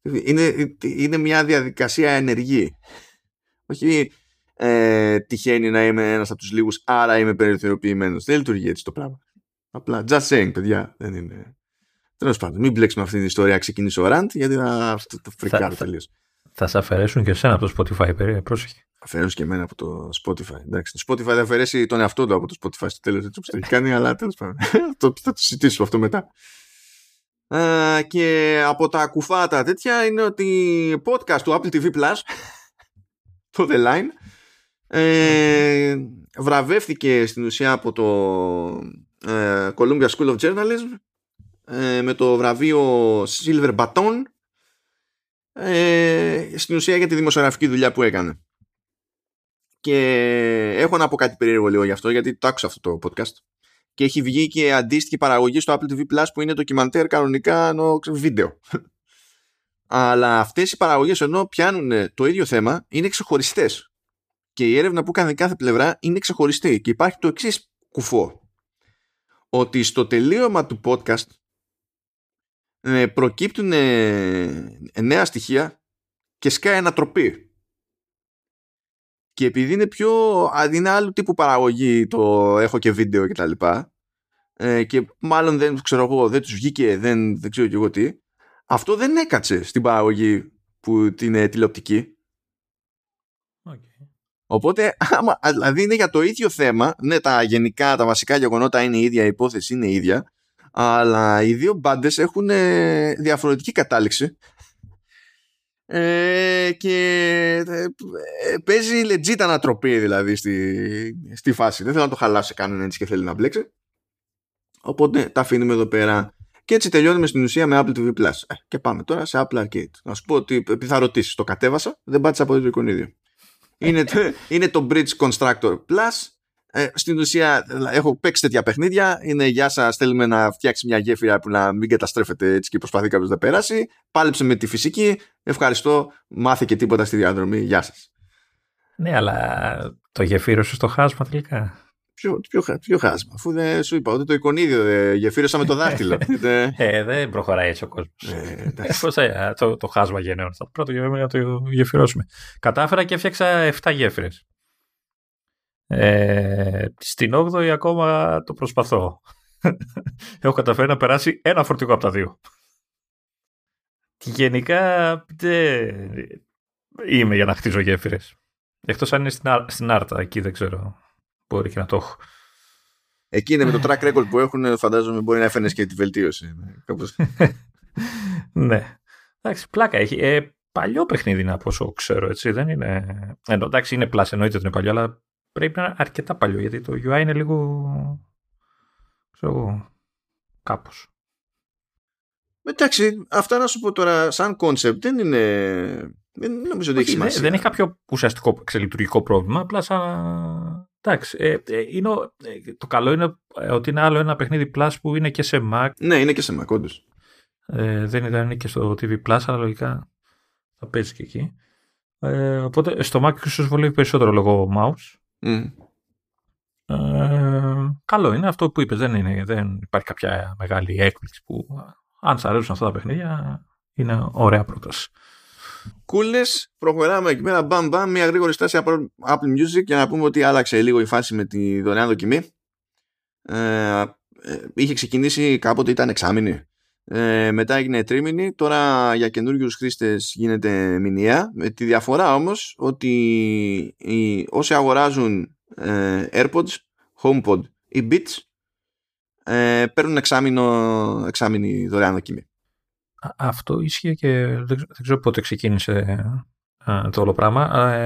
Είναι, είναι μια διαδικασία ενεργή. Όχι ε, τυχαίνει να είμαι ένας από τους λίγους, άρα είμαι περιθωριοποιημένος. Δεν λειτουργεί έτσι το πράγμα. Απλά, just saying, παιδιά, δεν είναι... Τέλος πάντων, μην μπλέξουμε αυτή την ιστορία, ξεκινήσει ο Ραντ, γιατί θα το φρικάρω τελείως. Θα σε αφαιρέσουν και εσένα από το Spotify, περί, πρόσεχε. Αφαιρέσουν και εμένα από το Spotify. Εντάξει, το Spotify θα αφαιρέσει τον εαυτό του από το Spotify στο τέλος, έτσι όπω το έχει κάνει, αλλά τέλος πάντων. θα το συζητήσουμε αυτό μετά. Uh, και από τα κουφάτα τέτοια είναι ότι podcast του Apple TV Plus, το The Line, ε, βραβεύτηκε στην ουσία από το ε, Columbia School of Journalism ε, με το βραβείο Silver Baton ε, στην ουσία για τη δημοσιογραφική δουλειά που έκανε. Και έχω να πω κάτι περίεργο λίγο γι' αυτό γιατί το άκουσα αυτό το podcast και έχει βγει και αντίστοιχη παραγωγή στο Apple TV Plus που είναι ντοκιμαντέρ κανονικά ενώ βίντεο. Αλλά αυτές οι παραγωγές ενώ πιάνουν το ίδιο θέμα είναι ξεχωριστές και η έρευνα που έκανε κάθε πλευρά είναι ξεχωριστή και υπάρχει το εξής κουφό. Ότι στο τελείωμα του podcast ε, προκύπτουν ε, νέα στοιχεία και σκάει ανατροπή. Και επειδή είναι πιο είναι άλλου τύπου παραγωγή το έχω και βίντεο και τα λοιπά ε, και μάλλον δεν ξέρω εγώ δεν τους βγήκε δεν, δεν ξέρω και εγώ τι αυτό δεν έκατσε στην παραγωγή που την είναι τηλεοπτική Οπότε, άμα, δηλαδή είναι για το ίδιο θέμα, ναι, τα γενικά, τα βασικά γεγονότα είναι ίδια, η υπόθεση είναι ίδια, αλλά οι δύο μπάντες έχουν ε, διαφορετική κατάληξη. Ε, και ε, παίζει legit ανατροπή δηλαδή στη, στη φάση. Δεν θέλω να το χαλάσει κανέναν έτσι και θέλει να μπλέξει. Οπότε τα αφήνουμε εδώ πέρα. Και έτσι τελειώνουμε στην ουσία με Apple TV Plus. Ε, και πάμε τώρα σε Apple Arcade. Να σου πω ότι επειδή θα ρωτήσεις, το κατέβασα, δεν πάτησα από το εικονίδιο είναι, το, είναι το Bridge Constructor Plus Ε, στην ουσία έχω παίξει τέτοια παιχνίδια. Είναι γεια σας, θέλουμε να φτιάξεις μια γέφυρα που να μην καταστρέφεται έτσι και προσπαθεί κάποιος να περάσει. Πάλεψε με τη φυσική. Ευχαριστώ. Μάθε και τίποτα στη διαδρομή. Γεια σας. Ναι, αλλά το γεφύρωσε στο χάσμα τελικά. Ποιο, ποιο, ποιο χάσμα, αφού δεν σου είπα ότι το εικονίδιο ε, γεφύρωσα με το δάχτυλο. ε, δεν προχωράει έτσι ο κόσμος. Ε, Πώς θα το, το χάσμα γενναιών. Θα πρώτο να το γεφυρώσουμε. Κατάφερα και έφτιαξα 7 γέφυρες. Ε, στην 8η ακόμα το προσπαθώ. Έχω καταφέρει να περάσει ένα φορτηγό από τα δύο. Και γενικά δεν είμαι για να χτίζω γέφυρες. Εκτός αν είναι στην, στην Άρτα, εκεί δεν ξέρω. Μπορεί και να το έχω. Εκεί είναι με το track record που έχουν, φαντάζομαι μπορεί να έφερνες και τη βελτίωση. ναι. Εντάξει, πλάκα έχει. Ε, παλιό παιχνίδι είναι από όσο ξέρω, έτσι. Δεν είναι. Ε, εντάξει, είναι πλάσ, εννοείται ότι είναι παλιό, αλλά πρέπει να είναι αρκετά παλιό, γιατί το UI είναι λίγο. ξέρω εγώ. κάπως. Εντάξει, αυτά να σου πω τώρα, σαν concept δεν είναι δεν νομίζω ότι έχει σημασία. Δεν έχει κάποιο ουσιαστικό εξελειτουργικό πρόβλημα. Απλά σαν. Εντάξει. Ε, ε, είναι, ε, το καλό είναι ότι είναι άλλο ένα παιχνίδι Plus που είναι και σε Mac. Ναι, είναι και σε Mac, όντως. Ε, δεν ήταν και στο TV Plus, αλλά λογικά θα παίζει και εκεί. Ε, οπότε στο Mac ίσως βολεύει περισσότερο λόγω mouse. Mm. Ε, καλό είναι αυτό που είπες. Δεν, είναι, δεν υπάρχει κάποια μεγάλη έκπληξη που αν σα αρέσουν αυτά τα παιχνίδια είναι ωραία πρόταση. Κούλε, προχωράμε εκεί πέρα. Μπαμ, μπαμ, μια γρήγορη στάση από Apple Music για να πούμε ότι άλλαξε λίγο η φάση με τη δωρεάν δοκιμή. Ε, ε, είχε ξεκινήσει κάποτε, ήταν εξάμηνη. Ε, μετά έγινε τρίμηνη. Τώρα για καινούριους χρήστες γίνεται μηνιαία. Με τη διαφορά όμως ότι οι, όσοι αγοράζουν ε, AirPods, HomePod ή Beats ε, παίρνουν εξάμηνο, εξάμηνη δωρεάν δοκιμή. Αυτό ίσχυε και δεν, δεν ξέρω πότε ξεκίνησε α, το όλο πράγμα.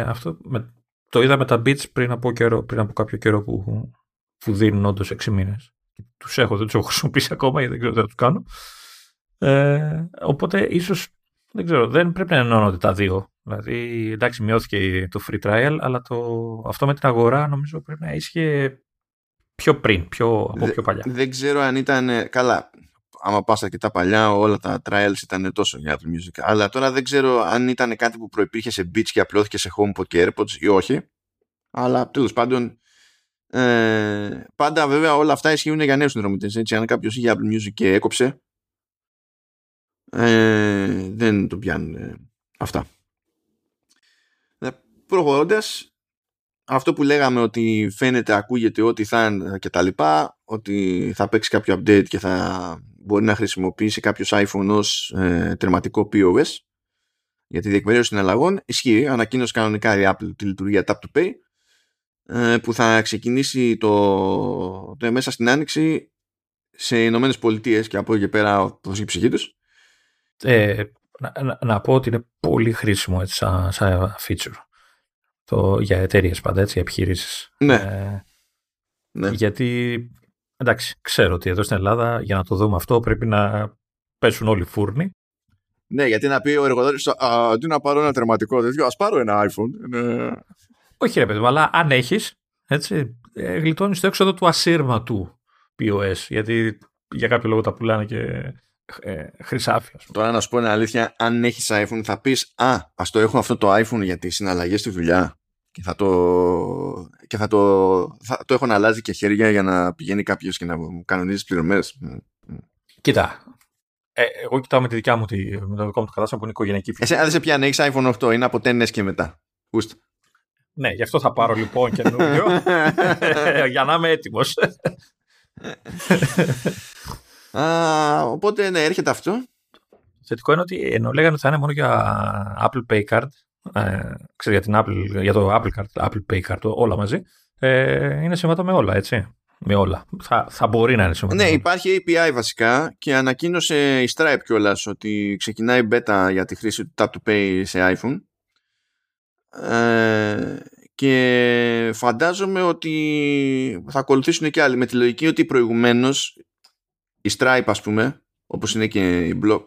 αυτό με, το είδα με τα beats πριν από, καιρό, πριν από κάποιο καιρό που, που δίνουν όντως 6 μήνες. Τους έχω, δεν τους έχω χρησιμοποιήσει ακόμα γιατί δεν ξέρω τι θα τους κάνω. Ε, οπότε ίσως δεν ξέρω, δεν πρέπει να ενώνονται τα δύο. Δηλαδή, εντάξει, μειώθηκε το free trial, αλλά το, αυτό με την αγορά νομίζω πρέπει να ίσχυε πιο πριν, πιο, από πιο παλιά. Δεν ξέρω αν ήταν. Καλά, άμα πας τα παλιά όλα τα trials ήταν τόσο για Apple Music. Αλλά τώρα δεν ξέρω αν ήταν κάτι που προϋπήρχε σε Beats και απλώθηκε σε HomePod και AirPods ή όχι. Αλλά τέλος πάντων ε, πάντα βέβαια όλα αυτά ισχύουν για νέους συνδρομητές έτσι. Αν κάποιος είχε Apple Music και έκοψε ε, δεν το πιάνουν ε, αυτά. Ε, προχωρώντας αυτό που λέγαμε ότι φαίνεται, ακούγεται ότι θα είναι και τα λοιπά, ότι θα παίξει κάποιο update και θα μπορεί να χρησιμοποιήσει κάποιος iPhone ως ε, τερματικό POS για τη διεκπαιρέωση συναλλαγών ισχύει, ανακοίνωσε κανονικά η Apple τη λειτουργία Tap to Pay ε, που θα ξεκινήσει το, το μέσα στην άνοιξη σε Ηνωμένες Πολιτείες και από εκεί και πέρα προς η ψυχή τους. Ε, να, να, πω ότι είναι πολύ χρήσιμο έτσι, σαν, σαν feature το, για εταιρείες πάντα, έτσι, για επιχειρήσεις. Ναι. Ε, ναι. Γιατί Εντάξει, ξέρω ότι εδώ στην Ελλάδα για να το δούμε αυτό πρέπει να πέσουν όλοι οι φούρνοι. Ναι, γιατί να πει ο εργοδότης, αντί να πάρω ένα τερματικό τέτοιο, ας πάρω ένα iPhone. Ναι. Όχι, ρε παιδί μου, αλλά αν έχεις, έτσι, ε, γλιτώνεις το έξοδο του ασύρματου POS. Γιατί για κάποιο λόγο τα πουλάνε και ε, χρυσάφια. Τώρα να σου πω ένα αλήθεια, αν έχεις iPhone θα πεις Α, ας το έχω αυτό το iPhone για τις συναλλαγές στη δουλειά και θα το, και θα το, θα το έχω να αλλάζει και χέρια για να πηγαίνει κάποιος και να μου κανονίζει πληρωμές. Κοίτα. Ε, εγώ κοιτάω με τη δικιά μου, τη, με το δικό μου το κατάστημα που είναι οικογενειακή Εσύ, αν δεν σε πιάνει, έχει iPhone 8, είναι από 10 και μετά. Ούστα. Ναι, γι' αυτό θα πάρω λοιπόν καινούριο. για να είμαι έτοιμος. οπότε ναι, έρχεται αυτό. Θετικό είναι ότι ενώ λέγανε ότι θα είναι μόνο για Apple Pay Card, ε, ξέρω, για, την Apple, για το Apple Card, Apple Pay Card, όλα μαζί, ε, είναι συμβατό με όλα, έτσι. Με όλα. Θα, θα μπορεί να είναι συμβατό. Ναι, υπάρχει API βασικά και ανακοίνωσε η Stripe κιόλας ότι ξεκινάει beta για τη χρήση του Tap to Pay σε iPhone. Ε, και φαντάζομαι ότι θα ακολουθήσουν και άλλοι με τη λογική ότι προηγουμένως η Stripe ας πούμε όπως είναι και η Block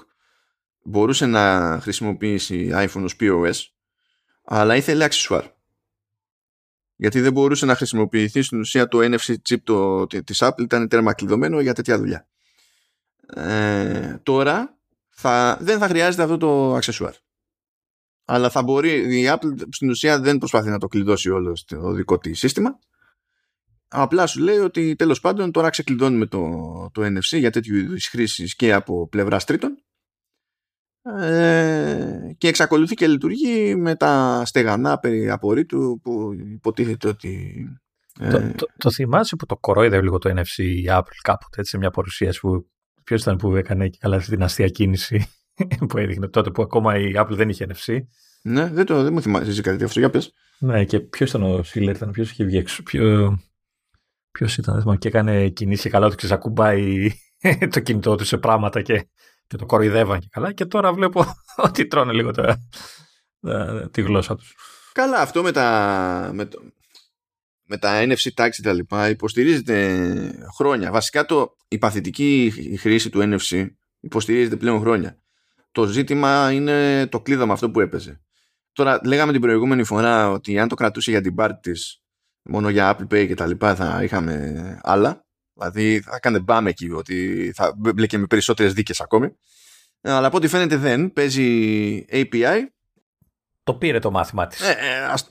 μπορούσε να χρησιμοποιήσει iPhone ως POS αλλά ήθελε αξισουάρ. Γιατί δεν μπορούσε να χρησιμοποιηθεί στην ουσία το NFC chip το, της Apple, ήταν τέρμα κλειδωμένο για τέτοια δουλειά. Ε, τώρα θα, δεν θα χρειάζεται αυτό το accessoire. Αλλά θα μπορεί, η Apple στην ουσία δεν προσπαθεί να το κλειδώσει όλο στο δικό της σύστημα. Απλά σου λέει ότι τέλος πάντων τώρα ξεκλειδώνουμε το, το NFC για τέτοιου είδους χρήσεις και από πλευράς τρίτων ε, και εξακολουθεί και λειτουργεί με τα στεγανά περί απορρίτου που υποτίθεται ότι... Ε, το, το, το, θυμάσαι που το κορόιδε λίγο το NFC η Apple κάποτε έτσι, σε μια παρουσίαση που ποιος ήταν που έκανε και καλά την αστεία κίνηση που έδειχνε τότε που ακόμα η Apple δεν είχε NFC. Ναι, δεν, το, δεν μου θυμάσαι κάτι αυτό, για πες. Ναι, και ποιος ήταν ο Σίλερ, ήταν ποιος είχε βγει έξω. Ποιο, ποιος ήταν, δεν και έκανε κινήσεις και καλά ότι ξεσακουμπάει το κινητό του σε πράγματα και και το κοροϊδεύαν και καλά και τώρα βλέπω ότι τρώνε λίγο τα, τη γλώσσα τους. Καλά, αυτό με τα, με, το, με τα NFC tags και τα λοιπά υποστηρίζεται χρόνια. Βασικά το, η παθητική χρήση του NFC υποστηρίζεται πλέον χρόνια. Το ζήτημα είναι το κλείδωμα αυτό που έπαιζε. Τώρα λέγαμε την προηγούμενη φορά ότι αν το κρατούσε για την πάρτι της μόνο για Apple Pay και τα λοιπά θα είχαμε άλλα Δηλαδή θα έκανε μπαμ εκεί ότι θα μπλέκε με περισσότερες δίκες ακόμη. Αλλά από ό,τι φαίνεται δεν. Παίζει API. Το πήρε το μάθημα της. Ε, ε, ας...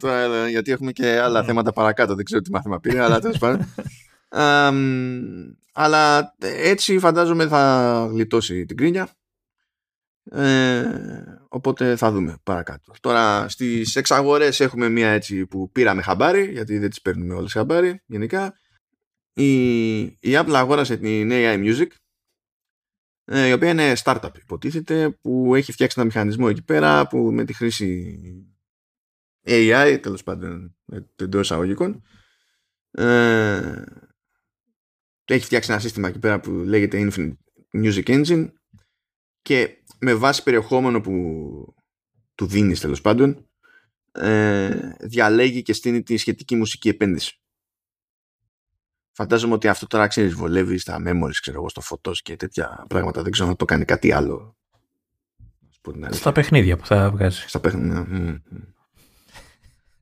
Τώρα, ε, γιατί έχουμε και άλλα θέματα παρακάτω. Δεν ξέρω τι μάθημα πήρε, αλλά τέλος πάντων. αλλά έτσι φαντάζομαι θα γλιτώσει την κρίνια. Ε, οπότε θα δούμε παρακάτω. Τώρα στις εξαγορές έχουμε μία έτσι που πήραμε χαμπάρι, γιατί δεν τις παίρνουμε όλες χαμπάρι γενικά η, η Apple αγόρασε την AI Music ε, η οποία είναι startup υποτίθεται που έχει φτιάξει ένα μηχανισμό εκεί πέρα που με τη χρήση AI τέλος πάντων εντός εισαγωγικών ε, έχει φτιάξει ένα σύστημα εκεί πέρα που λέγεται Infinite Music Engine και με βάση περιεχόμενο που του δίνεις τέλος πάντων ε, διαλέγει και στείνει τη σχετική μουσική επένδυση Φαντάζομαι ότι αυτό τώρα ξέρεις, βολεύει στα memories, ξέρω εγώ, στο φωτό και τέτοια πράγματα. Δεν ξέρω να το κάνει κάτι άλλο. Στα παιχνίδια που θα βγάζει. Στα παιχνίδια. Ναι.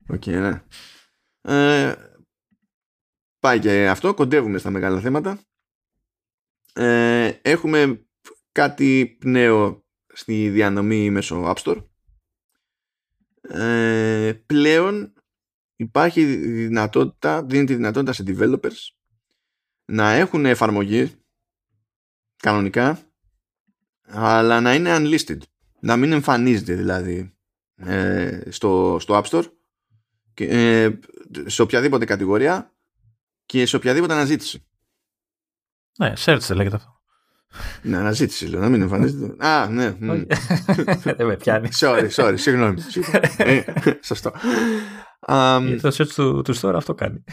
Οκ, ναι. Ε, πάει και αυτό. Κοντεύουμε στα μεγάλα θέματα. Ε, έχουμε κάτι νέο στη διανομή μέσω App Store. Ε, πλέον υπάρχει δυνατότητα, δίνει τη δυνατότητα σε developers να έχουν εφαρμογή κανονικά αλλά να είναι unlisted. Να μην εμφανίζεται δηλαδή ε, στο, στο App Store και, ε, σε οποιαδήποτε κατηγορία και σε οποιαδήποτε αναζήτηση. Ναι, search λέγεται αυτό. Ναι, αναζήτηση λέω, να μην εμφανίζεται. Α, ναι Δεν με πιάνει. Sorry, sorry, συγγνώμη ε, Σωστό. Um, Το search του, του store αυτό κάνει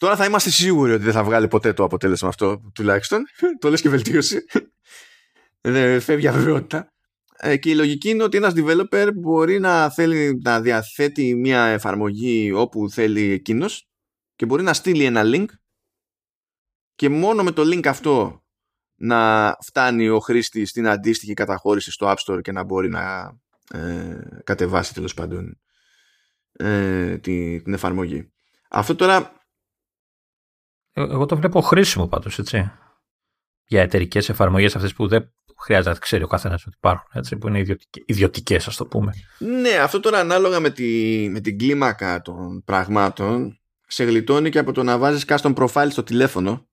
Τώρα θα είμαστε σίγουροι ότι δεν θα βγάλει ποτέ το αποτέλεσμα αυτό τουλάχιστον. το λες και βελτίωση. δεν φεύγει αβεβαιότητα. Ε, και η λογική είναι ότι ένας developer μπορεί να θέλει να διαθέτει μια εφαρμογή όπου θέλει εκείνος και μπορεί να στείλει ένα link και μόνο με το link αυτό να φτάνει ο χρήστης στην αντίστοιχη καταχώρηση στο App Store και να μπορεί να ε, κατεβάσει τέλος πάντων ε, την εφαρμογή. Αυτό τώρα ε, εγώ το βλέπω χρήσιμο πάντως, έτσι. Για εταιρικές εφαρμογές αυτές που δεν χρειάζεται να ξέρει ο καθένας ότι υπάρχουν, έτσι, που είναι ιδιωτικές, ας το πούμε. Ναι, αυτό τώρα ανάλογα με, τη, με την κλίμακα των πραγμάτων σε γλιτώνει και από το να βάζεις custom profile στο τηλέφωνο.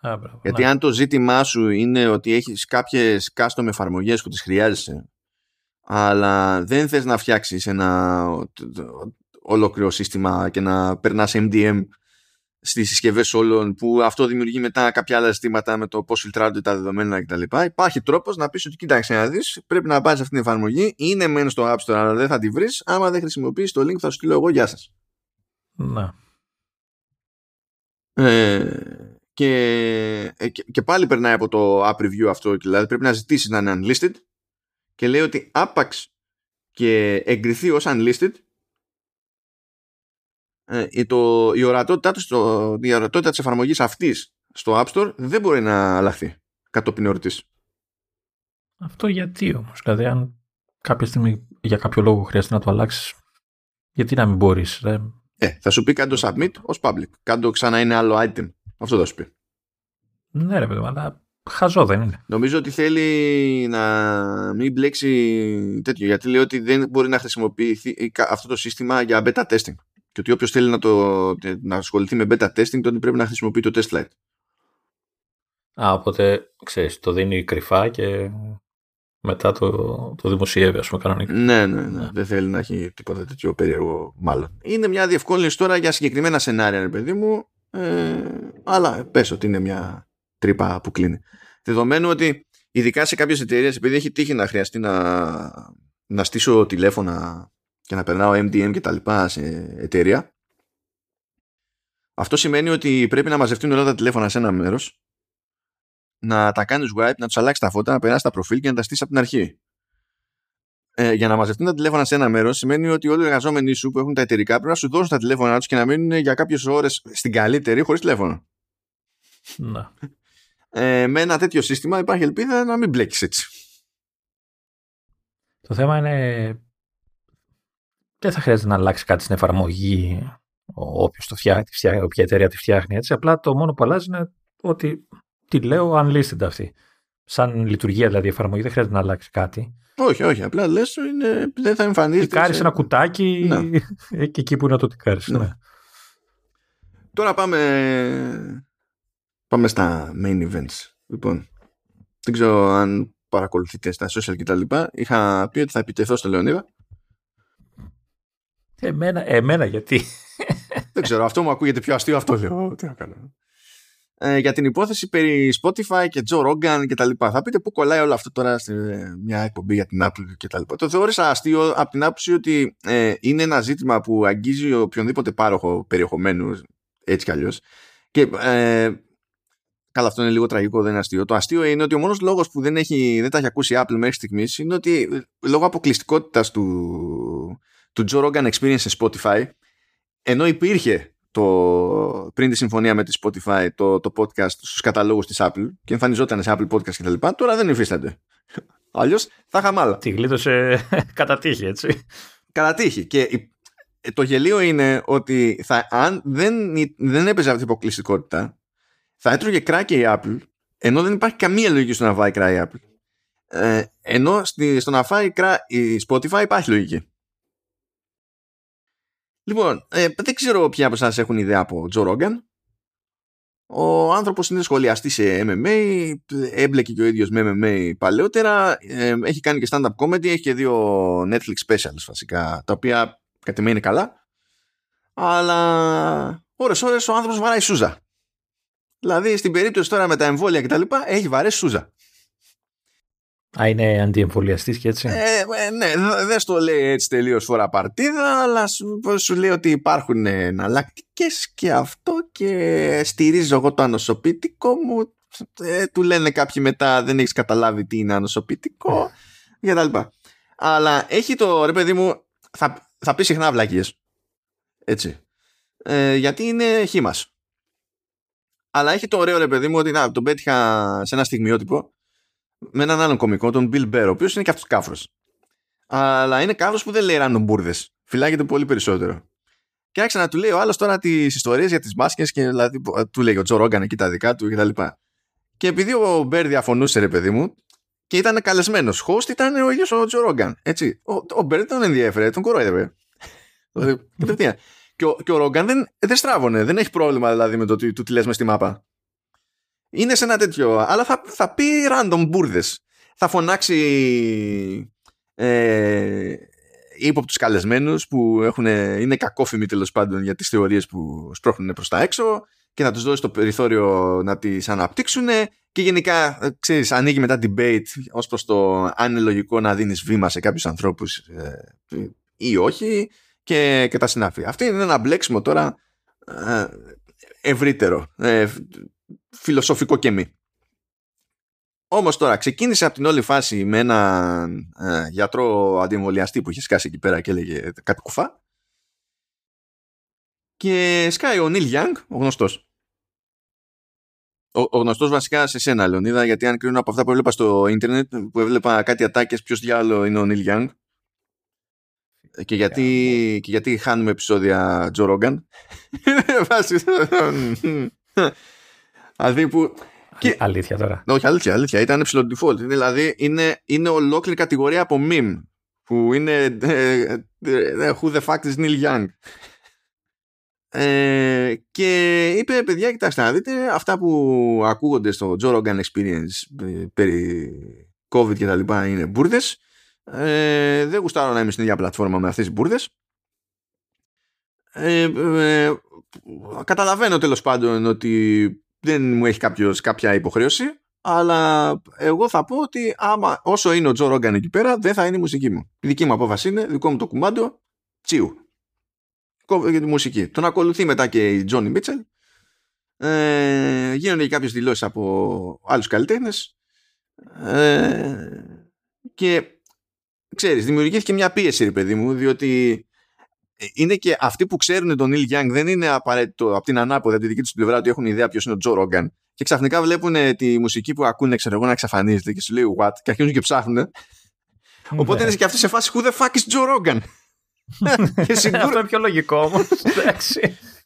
Α, μπράβο, Γιατί ναι. αν το ζήτημά σου είναι ότι έχεις κάποιες custom εφαρμογές που τις χρειάζεσαι, αλλά δεν θες να φτιάξεις ένα ολόκληρο σύστημα και να περνάς MDM στις συσκευές όλων που αυτό δημιουργεί μετά κάποια άλλα ζητήματα με το πώς φιλτράρονται τα δεδομένα κτλ. Υπάρχει τρόπος να πεις ότι κοίταξε να δεις, πρέπει να πάρεις αυτή την εφαρμογή, είναι μεν στο App Store αλλά δεν θα τη βρεις, άμα δεν χρησιμοποιείς το link θα σου στείλω εγώ, γεια σας. Να. Ε, και, ε, και, και, πάλι περνάει από το app review αυτό, δηλαδή πρέπει να ζητήσεις να είναι unlisted και λέει ότι άπαξ και εγκριθεί ως unlisted ε, το, η ορατότητά τους, η ορατότητα της εφαρμογής αυτής στο App Store δεν μπορεί να αλλάχθει κατόπιν εορτής. Αυτό γιατί όμως, δηλαδή αν κάποια στιγμή για κάποιο λόγο χρειάζεται να το αλλάξεις. Γιατί να μην μπορείς. Ε, θα σου πει κάτω submit ως public. Κάτω ξανά είναι άλλο item. Αυτό θα σου πει. Ναι, ρε παιδί, αλλά χαζό δεν είναι. Νομίζω ότι θέλει να μην μπλέξει τέτοιο. Γιατί λέει ότι δεν μπορεί να χρησιμοποιηθεί αυτό το σύστημα για beta testing. Και ότι όποιος θέλει να, το, να ασχοληθεί με beta testing, τότε πρέπει να χρησιμοποιεί το test light. Α, οπότε ξέρεις, το δίνει κρυφά και μετά το, το δημοσιεύει, ας πούμε, κανονικά. Ναι, ναι, ναι, Δεν θέλει να έχει τίποτα τέτοιο περίεργο, μάλλον. Είναι μια διευκόλυνση τώρα για συγκεκριμένα σενάρια, ρε παιδί μου. Ε, αλλά πες ότι είναι μια τρύπα που κλείνει. Δεδομένου ότι ειδικά σε κάποιες εταιρείες, επειδή έχει τύχει να χρειαστεί να, να στήσω τηλέφωνα και να περνάω MDM και τα λοιπά σε εταιρεία, αυτό σημαίνει ότι πρέπει να μαζευτούν όλα τα τηλέφωνα σε ένα μέρος να τα κάνεις wipe, να τους αλλάξεις τα φώτα, να περάσεις τα προφίλ και να τα στήσεις από την αρχή. Ε, για να μαζευτούν τα τηλέφωνα σε ένα μέρος σημαίνει ότι όλοι οι εργαζόμενοι σου που έχουν τα εταιρικά πρέπει να σου δώσουν τα τηλέφωνα τους και να μείνουν για κάποιες ώρες στην καλύτερη χωρίς τηλέφωνο. Να. Ε, με ένα τέτοιο σύστημα υπάρχει ελπίδα να μην μπλέκεις έτσι. Το θέμα είναι. Δεν θα χρειάζεται να αλλάξει κάτι στην εφαρμογή όποιος το φτιάχνει, όποια εταιρεία τη φτιάχνει έτσι. Απλά το μόνο που αλλάζει είναι ότι τη λέω unlisted αυτή. Σαν λειτουργία δηλαδή εφαρμογή δεν χρειάζεται να αλλάξει κάτι. Όχι, όχι. Απλά λες δεν θα εμφανίζεται. Τικάρεις σε... ένα κουτάκι ναι. και εκεί που είναι το τικάρεις. Ναι. ναι. Τώρα πάμε, πάμε στα main events. Λοιπόν, δεν ξέρω αν παρακολουθείτε στα social κτλ. Είχα πει ότι θα επιτεθώ στο Λεωνίδα. Εμένα, εμένα γιατί; δεν ξέρω, αυτό μου ακούγεται πιο αστείο, αυτό λέω. Τι να κάνω. Ε, για την υπόθεση περί Spotify και Joe Rogan και τα λοιπά. Θα πείτε πού κολλάει όλο αυτό τώρα σε μια εκπομπή για την Apple και τα λοιπά. Το θεώρησα αστείο από την άποψη ότι ε, είναι ένα ζήτημα που αγγίζει οποιονδήποτε πάροχο περιεχομένου έτσι κι αλλιώς. Και ε, Καλά, αυτό είναι λίγο τραγικό, δεν είναι αστείο. Το αστείο είναι ότι ο μόνος λόγος που δεν, έχει, δεν τα έχει ακούσει η Apple μέχρι στιγμής είναι ότι λόγω αποκλειστικότητας του, του Joe Rogan Experience σε Spotify, ενώ υπήρχε το, πριν τη συμφωνία με τη Spotify το, το podcast στους καταλόγους της Apple και εμφανιζόταν σε Apple Podcast και τα λοιπά, τώρα δεν υφίστανται. Αλλιώς θα είχαμε άλλα. Τη γλίτωσε κατά τύχη, έτσι. Κατά τύχη. Και το γελίο είναι ότι θα, αν δεν, δεν έπαιζε αυτή η αποκλειστικότητα, θα έτρωγε κράκια η Apple, ενώ δεν υπάρχει καμία λογική στο να φάει κρά η Apple. Ε, ενώ στη, στο να φάει κρά η Spotify υπάρχει λογική. Λοιπόν, ε, δεν ξέρω ποια από εσάς έχουν ιδέα από Τζο Ρόγκαν. Ο άνθρωπος είναι σχολιαστή σε MMA, έμπλεκε και ο ίδιος με MMA παλαιότερα, ε, έχει κάνει και stand-up comedy, έχει και δύο Netflix specials βασικά, τα οποία κατ' είναι καλά, αλλά ώρες ώρες ο άνθρωπος βαράει σούζα. Δηλαδή στην περίπτωση τώρα με τα εμβόλια και τα λοιπά, έχει βαρέσει σούζα. Α, είναι αντιεμβολιαστής και έτσι. Ε, ε ναι, δεν στο λέει έτσι τελείως φορά παρτίδα, αλλά σου, σου λέει ότι υπάρχουν εναλλακτικές και αυτό και στηρίζω εγώ το ανοσοποιητικό μου. Ε, του λένε κάποιοι μετά δεν έχεις καταλάβει τι είναι ανοσοποιητικό και τα λοιπά. Αλλά έχει το, ρε παιδί μου, θα, θα πει συχνά βλακίες. Έτσι. Ε, γιατί είναι χήμας. Αλλά έχει το ωραίο ρε παιδί μου ότι να, τον πέτυχα σε ένα στιγμιότυπο με έναν άλλον κομικό, τον Bill Bear, ο οποίος είναι και αυτός κάφρος. Αλλά είναι κάφρο που δεν λέει random μπουρδες. Φυλάγεται πολύ περισσότερο. Και άρχισα να του λέει ο άλλος τώρα τις ιστορίες για τις μάσκες και δηλαδή του λέει ο Τζο Ρόγκαν εκεί τα δικά του κτλ. Και, και επειδή ο Μπέρ διαφωνούσε, ρε παιδί μου, και ήταν καλεσμένος, host ήταν ο ίδιος ο Τζο Ρόγκαν. Έτσι. Ο, ο Μπέρ δεν τον ενδιαφέρε, τον κορόιδευε. Δηλαδή, και ο, και ο Ρόγκαν δεν, δεν στράβωνε, δεν έχει πρόβλημα δηλαδή με το ότι του τι λες μες στη μάπα. Είναι σε ένα τέτοιο. Αλλά θα, θα πει random μπουρδες. Θα φωνάξει ε, ύποπτους καλεσμένους που έχουν, είναι κακόφημοι τέλος πάντων για τις θεωρίες που σπρώχνουν προς τα έξω και να τους δώσει το περιθώριο να τις αναπτύξουν και γενικά ε, ξέρεις, ανοίγει μετά debate ως προς το αν είναι λογικό να δίνεις βήμα σε κάποιους ανθρώπους ε, ή όχι και, και τα συνάφη. Αυτή είναι ένα μπλέξιμο τώρα ε, ευρύτερο. Ε, φιλοσοφικό και μη. Όμως τώρα ξεκίνησε από την όλη φάση με έναν ε, γιατρό αντιεμβολιαστή που είχε σκάσει εκεί πέρα και έλεγε κάτι κουφά και σκάει ο Νίλ Γιάνγκ, ο γνωστός Ο, ο γνωστός βασικά σε σένα, Λεωνίδα, γιατί αν κρίνω από αυτά που έβλεπα στο ίντερνετ, που έβλεπα κάτι ατάκες, ποιος διάλογο είναι ο Νίλ Γιάνγκ. Και γιατί, και γιατί χάνουμε επεισόδια Τζο Ρόγκαν. δηλαδή που... Και... Αλήθεια τώρα. Όχι, αλήθεια, αλήθεια. Ήταν ψηλό default. Δηλαδή είναι, είναι ολόκληρη κατηγορία από meme που είναι ε, ε, Who the fuck is Neil Young. Ε, και είπε, παιδιά, κοιτάξτε να δείτε, αυτά που ακούγονται στο Joe Rogan Experience ε, περί COVID και τα λοιπά είναι μπουρδες. Ε, δεν γουστάρω να είμαι στην ίδια πλατφόρμα με αυτές τις μπουρδες. Ε, ε, καταλαβαίνω τέλος πάντων ότι δεν μου έχει κάποιος κάποια υποχρέωση αλλά εγώ θα πω ότι άμα, όσο είναι ο Τζο Ρόγκαν εκεί πέρα δεν θα είναι η μουσική μου. Η δική μου απόφαση είναι, δικό μου το κουμάντο, τσίου για τη μουσική. Τον ακολουθεί μετά και η Τζόνι Μίτσελ. Ε, γίνονται και κάποιες δηλώσεις από άλλους καλλιτέχνες. Ε, και ξέρεις, δημιουργήθηκε μια πίεση, ρε παιδί μου, διότι είναι και αυτοί που ξέρουν τον Νίλ Γιάνγκ δεν είναι απαραίτητο από την ανάποδα, από τη δική τους πλευρά ότι έχουν ιδέα ποιος είναι ο Τζο Ρόγκαν. Και ξαφνικά βλέπουν τη μουσική που ακούνε, ξέρω εγώ, να εξαφανίζεται και σου λέει What, και αρχίζουν και ψάχνουν. Οπότε ναι. είναι και αυτοί σε φάση Who the fuck is Joe Rogan. και συγκρού... Αυτό είναι πιο λογικό όμως.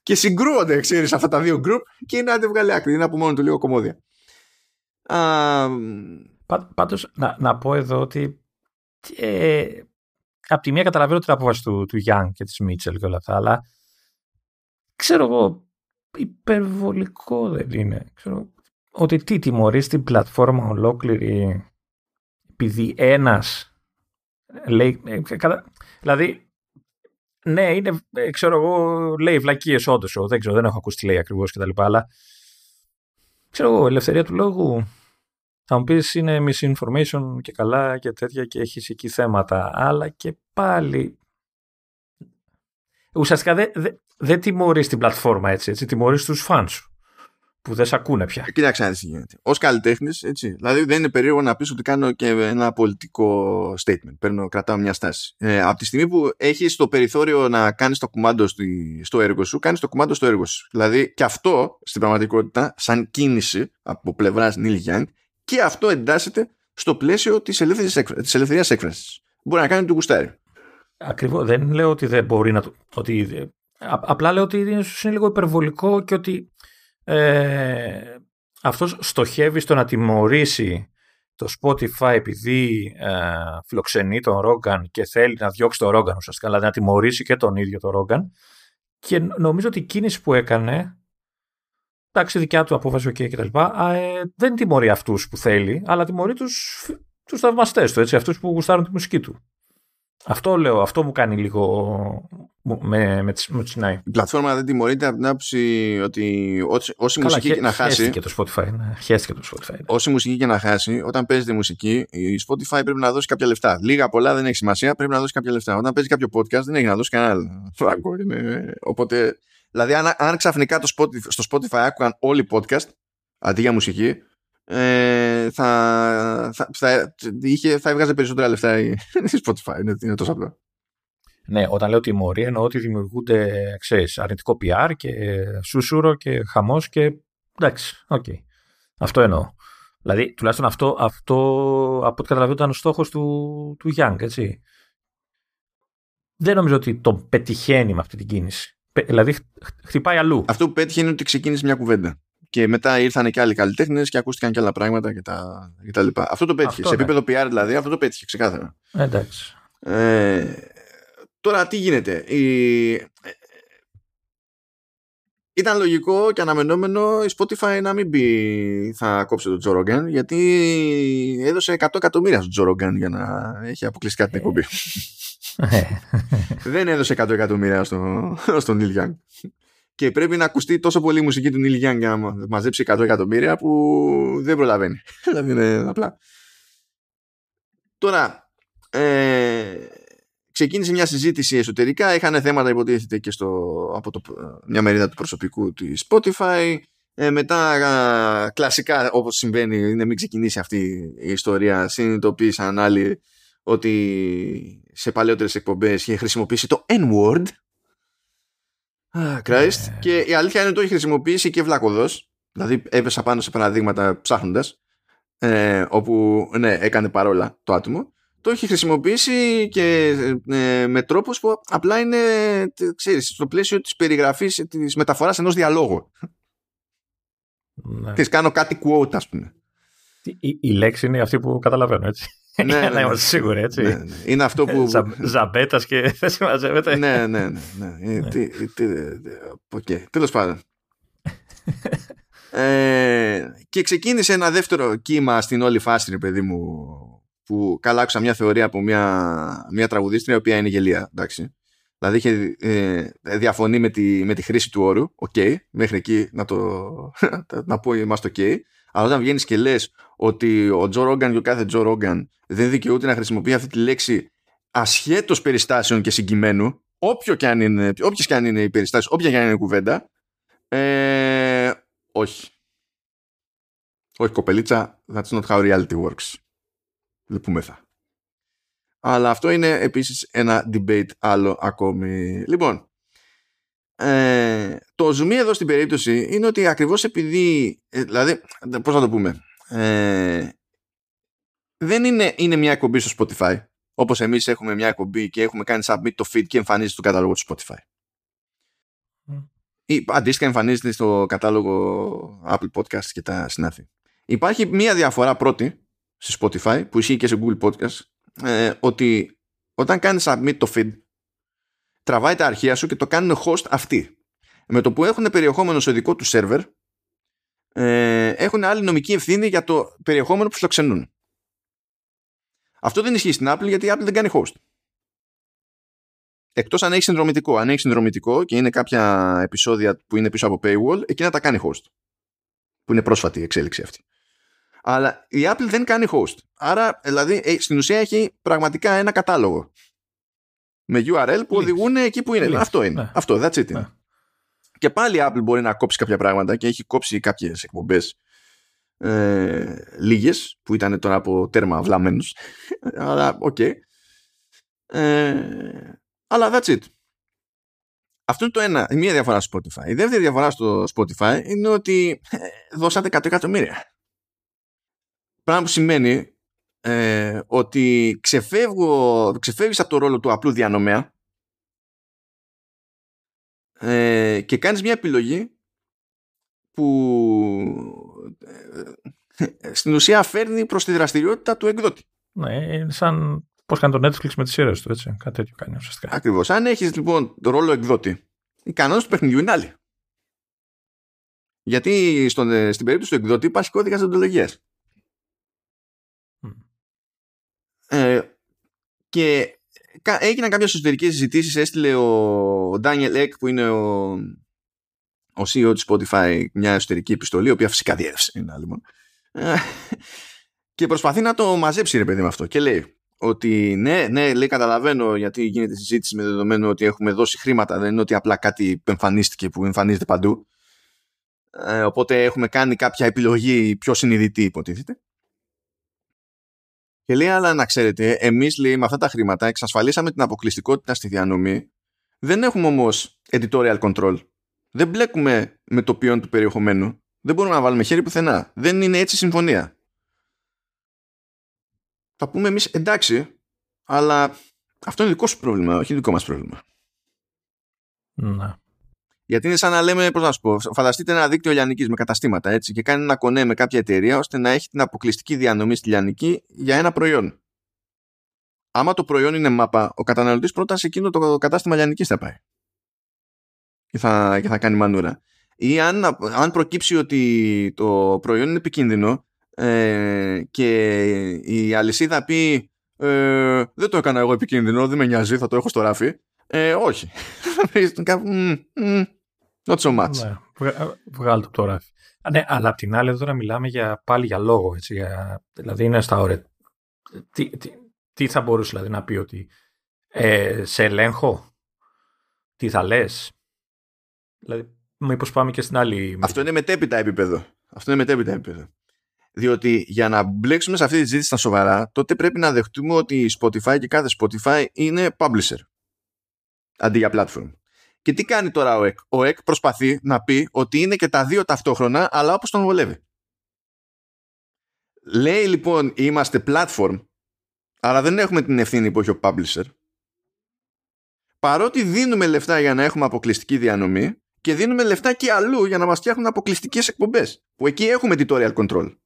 και συγκρούονται, ξέρεις, αυτά τα δύο γκρουπ και είναι άντε βγάλει άκρη. Είναι από μόνο του λίγο κομμόδια. Πάντως, να, να πω εδώ ότι ε, από τη μία καταλαβαίνω την απόφαση του, του Young και της Μίτσελ και όλα αυτά, αλλά ξέρω εγώ, υπερβολικό δεν είναι. Ξέρω, ότι τι τιμωρείς την πλατφόρμα ολόκληρη επειδή ένας λέει, ε, δηλαδή ναι, είναι, ε, ξέρω εγώ, λέει βλακίες όντως. Δεν ξέρω, δεν έχω ακούσει τι λέει ακριβώς κτλ. Αλλά ξέρω εγώ, ελευθερία του λόγου. Θα μου πεις είναι misinformation και καλά και τέτοια και έχεις εκεί θέματα. Αλλά και πάλι. Ουσιαστικά δεν δε, δε τιμωρείς την πλατφόρμα έτσι, έτσι τιμωρείς τους φαν σου που δεν σε ακούνε πια. Κοίταξε να δεις τι γίνεται. Ω καλλιτέχνης, έτσι. Δηλαδή δεν είναι περίεργο να πεις ότι κάνω και ένα πολιτικό statement. Παίρνω, κρατάω μια στάση. Ε, από τη στιγμή που έχεις το περιθώριο να κάνεις το κουμάντο στο έργο σου, κάνεις το κουμάντο στο έργο σου. Δηλαδή και αυτό στην πραγματικότητα, σαν κίνηση από πλευράς Νίλ Γιάνγκ, και αυτό εντάσσεται στο πλαίσιο της ελευθερίας έκφρασης. Μπορεί να κάνει το γουστάρι. Ακριβώς. Δεν λέω ότι δεν μπορεί να το. Ότι, απλά λέω ότι είναι, είναι λίγο υπερβολικό και ότι ε, αυτός στοχεύει στο να τιμωρήσει το Spotify επειδή ε, φιλοξενεί τον Ρόγκαν και θέλει να διώξει τον Ρόγκαν ουσιαστικά, δηλαδή να τιμωρήσει και τον ίδιο τον Ρόγκαν και νομίζω ότι η κίνηση που έκανε εντάξει δικιά του απόφαση okay, κτλ. Ε, δεν τιμωρεί αυτούς που θέλει αλλά τιμωρεί τους, τους θαυμαστές του, έτσι, αυτούς που γουστάρουν τη μουσική του. Αυτό λέω, αυτό μου κάνει λίγο με, με, με τσινάει. Η πλατφόρμα δεν τιμωρείται από την άποψη ότι όση Καλά, μουσική και να χάσει. Χαίστηκε το Spotify. Ναι. Χαίστηκε το Spotify. Όση μουσική και να χάσει, όταν παίζετε μουσική, η Spotify πρέπει να δώσει κάποια λεφτά. Λίγα πολλά δεν έχει σημασία, πρέπει να δώσει κάποια λεφτά. Όταν παίζει κάποιο podcast, δεν έχει να δώσει κανένα φράγκο. Οπότε, δηλαδή, αν, αν ξαφνικά το Spotify, στο Spotify άκουγαν όλοι podcast αντί για μουσική, ε, θα, θα, θα, είχε, θα έβγαζε περισσότερα λεφτά η, Spotify. Είναι, είναι τόσο απλό. Ναι, όταν λέω τιμωρία εννοώ ότι δημιουργούνται ξέρεις, αρνητικό PR και σούσουρο και χαμός και εντάξει, OK. Okay. Αυτό εννοώ. Δηλαδή, τουλάχιστον αυτό, αυτό από ό,τι καταλαβαίνω ήταν ο στόχος του, του Young, έτσι. Δεν νομίζω ότι τον πετυχαίνει με αυτή την κίνηση. Δηλαδή, χτυπάει αλλού. Αυτό που πέτυχε είναι ότι ξεκίνησε μια κουβέντα και μετά ήρθαν και άλλοι καλλιτέχνες και ακούστηκαν και άλλα πράγματα και τα, και τα λοιπά. Αυτό το πέτυχε. Αυτό, σε ναι. επίπεδο PR δηλαδή, αυτό το πέτυχε ξεκάθαρα. Εντάξει. Ε, τώρα τι γίνεται; Η... Ήταν λογικό και αναμενόμενο η Spotify να μην πει θα κόψει τον Τζόρογκαν γιατί έδωσε 100 εκατομμύρια στον Τζόρογκαν για να έχει αποκλειστικά την εκπομπή. Ε. Δεν έδωσε 100 εκατομμύρια στον, στον Neil και πρέπει να ακουστεί τόσο πολύ η μουσική του Neil Young για να μαζέψει 100 εκατομμύρια που δεν προλαβαίνει. δηλαδή είναι απλά. Τώρα, ε, ξεκίνησε μια συζήτηση εσωτερικά. Είχαν θέματα υποτίθεται και στο, από το, μια μερίδα του προσωπικού της Spotify. Ε, μετά, κλασικά όπως συμβαίνει, είναι μην ξεκινήσει αυτή η ιστορία. Συνειδητοποίησαν άλλοι ότι σε παλαιότερες εκπομπές είχε χρησιμοποιήσει το N-word Ah, Christ. Και η αλήθεια είναι ότι το έχει χρησιμοποιήσει και βλάκοδος. Δηλαδή έπεσα πάνω σε παραδείγματα ψάχνοντας ε, όπου ναι, έκανε παρόλα το άτομο το έχει χρησιμοποιήσει και ε, με τρόπους που απλά είναι ξέρεις, στο πλαίσιο της περιγραφής της μεταφοράς ενός διαλόγου. Ναι. Της κάνω κάτι quote ας πούμε. Η, η λέξη είναι αυτή που καταλαβαίνω έτσι. Ναι, ναι, να ναι. είμαστε σίγουροι, έτσι. Ναι, ναι. Είναι αυτό που. Ζαμπέτας και δεν συμμαζεύεται. ναι, ναι, ναι. ναι. ναι. Okay. Τέλος πάντων. ε, και ξεκίνησε ένα δεύτερο κύμα στην όλη φάση, ρε παιδί μου, που καλά άκουσα μια θεωρία από μια, μια τραγουδίστρια, η οποία είναι γελοία, εντάξει. Δηλαδή είχε ε, διαφωνεί με τη, με τη χρήση του όρου, OK, okay, μέχρι εκεί να, το, να πω είμαστε OK. Okay. Αλλά όταν βγαίνεις και λες ότι ο Τζο Ρόγκαν και ο κάθε Τζο Ρόγκαν δεν δικαιούται να χρησιμοποιεί αυτή τη λέξη ασχέτως περιστάσεων και συγκειμένου, όποιο και αν είναι, όποιες και αν είναι οι περιστάσεις, όποια και αν είναι η κουβέντα, ε, όχι. Όχι, κοπελίτσα, that's not how reality works. Λυπούμεθα. Αλλά αυτό είναι επίσης ένα debate άλλο ακόμη. Λοιπόν, ε, το ζουμί εδώ στην περίπτωση είναι ότι ακριβώς επειδή, ε, δηλαδή, πώς να το πούμε, ε, δεν είναι, είναι μια εκπομπή στο Spotify, όπως εμείς έχουμε μια εκπομπή και έχουμε κάνει submit το feed και εμφανίζεται στο κατάλογο του Spotify. Mm. Ή αντίστοιχα εμφανίζεται στο κατάλογο Apple Podcasts και τα συνάφη. Υπάρχει μια διαφορά πρώτη σε Spotify που ισχύει και σε Google Podcasts ε, ότι όταν κάνεις submit το feed τραβάει τα αρχεία σου και το κάνουν host αυτοί. Με το που έχουν περιεχόμενο στο δικό του server ε, έχουν άλλη νομική ευθύνη για το περιεχόμενο που φιλοξενούν. Αυτό δεν ισχύει στην Apple γιατί η Apple δεν κάνει host. Εκτός αν έχει συνδρομητικό. Αν έχει συνδρομητικό και είναι κάποια επεισόδια που είναι πίσω από paywall, εκείνα τα κάνει host. Που είναι πρόσφατη η εξέλιξη αυτή. Αλλά η Apple δεν κάνει host. Άρα, δηλαδή, ε, στην ουσία έχει πραγματικά ένα κατάλογο. Με URL που οδηγούν εκεί που είναι. Αυτό είναι. Ναι. Αυτό, that's it. Ναι. Και πάλι η Apple μπορεί να κόψει κάποια πράγματα και έχει κόψει κάποιες εκπομπές ε, λίγες που ήταν τώρα από τέρμα βλαμμένους αλλά OK. Okay. ε, αλλά that's it. Αυτό είναι το ένα, η μία διαφορά στο Spotify. Η δεύτερη διαφορά στο Spotify είναι ότι ε, δώσανε 100 εκατομμύρια. Πράγμα που σημαίνει ε, ότι ξεφεύγω, ξεφεύγεις από το ρόλο του απλού διανομέα ε, και κάνεις μια επιλογή που ε, στην ουσία φέρνει προς τη δραστηριότητα του εκδότη. Ναι, είναι σαν πώς κάνει το Netflix με τις σειρές του, έτσι. Κάτι τέτοιο κάνει ουσιαστικά. Ακριβώς. Αν έχεις λοιπόν το ρόλο εκδότη, οι κανόνες του παιχνιδιού είναι άλλοι. Γιατί στον, ε, στην περίπτωση του εκδότη υπάρχει κώδικας εντολογίας. Mm. Ε, και έγιναν κάποιες εσωτερικές συζητήσεις. Έστειλε ο Daniel Ek που είναι ο, ο CEO της Spotify μια εσωτερική επιστολή η οποία φυσικά διέρευσε είναι άλλο ε, και προσπαθεί να το μαζέψει ρε παιδί με αυτό. Και λέει ότι ναι, ναι, λέει καταλαβαίνω γιατί γίνεται συζήτηση με δεδομένο ότι έχουμε δώσει χρήματα. Δεν είναι ότι απλά κάτι που εμφανίστηκε που εμφανίζεται παντού. Ε, οπότε έχουμε κάνει κάποια επιλογή πιο συνειδητή υποτίθεται και λέει, αλλά να ξέρετε, εμείς λέει με αυτά τα χρήματα εξασφαλίσαμε την αποκλειστικότητα στη διανομή. Δεν έχουμε όμως editorial control. Δεν μπλέκουμε με το ποιόν του περιεχομένου. Δεν μπορούμε να βάλουμε χέρι πουθενά. Δεν είναι έτσι συμφωνία. Θα πούμε εμείς εντάξει, αλλά αυτό είναι δικό σου πρόβλημα, όχι δικό μας πρόβλημα. Να. Γιατί είναι σαν να λέμε, πώς να σου πω, φανταστείτε ένα δίκτυο λιανικής με καταστήματα έτσι και κάνει ένα κονέ με κάποια εταιρεία ώστε να έχει την αποκλειστική διανομή στη λιανική για ένα προϊόν. Άμα το προϊόν είναι μάπα, ο καταναλωτής πρώτα σε εκείνο το κατάστημα λιανικής θα πάει. Και θα, και θα κάνει μανούρα. Ή αν, αν προκύψει ότι το προϊόν είναι επικίνδυνο ε, και η αλυσίδα πει ε, δεν το έκανα εγώ επικίνδυνο, δεν με νοιάζει, θα το έχω στο ράφι. Ε, όχι. Not so much. Ναι, βγάλω το τώρα. Ναι, αλλά απ' την άλλη εδώ τώρα μιλάμε για, πάλι για λόγο. Έτσι, για, δηλαδή είναι στα ωραία. Τι, τι, τι, θα μπορούσε δηλαδή, να πει ότι ε, σε ελέγχω, τι θα λες; Δηλαδή, μήπως πάμε και στην άλλη... Αυτό είναι μετέπειτα επίπεδο. Αυτό είναι μετέπειτα επίπεδο. Διότι για να μπλέξουμε σε αυτή τη ζήτηση στα σοβαρά, τότε πρέπει να δεχτούμε ότι η Spotify και κάθε Spotify είναι publisher. Αντί για platform. Και τι κάνει τώρα ο ΕΚ; Ο ΕΚ προσπαθεί να πει ότι είναι και τα δύο ταυτόχρονα, αλλά όπως τον βολεύει. Λέει λοιπόν είμαστε platform, αλλά δεν έχουμε την ευθύνη που έχει ο publisher. Παρότι δίνουμε λεφτά για να έχουμε αποκλειστική διανομή και δίνουμε λεφτά και αλλού για να μας φτιάχνουν αποκλειστικές εκπομπές. Που εκεί έχουμε tutorial control.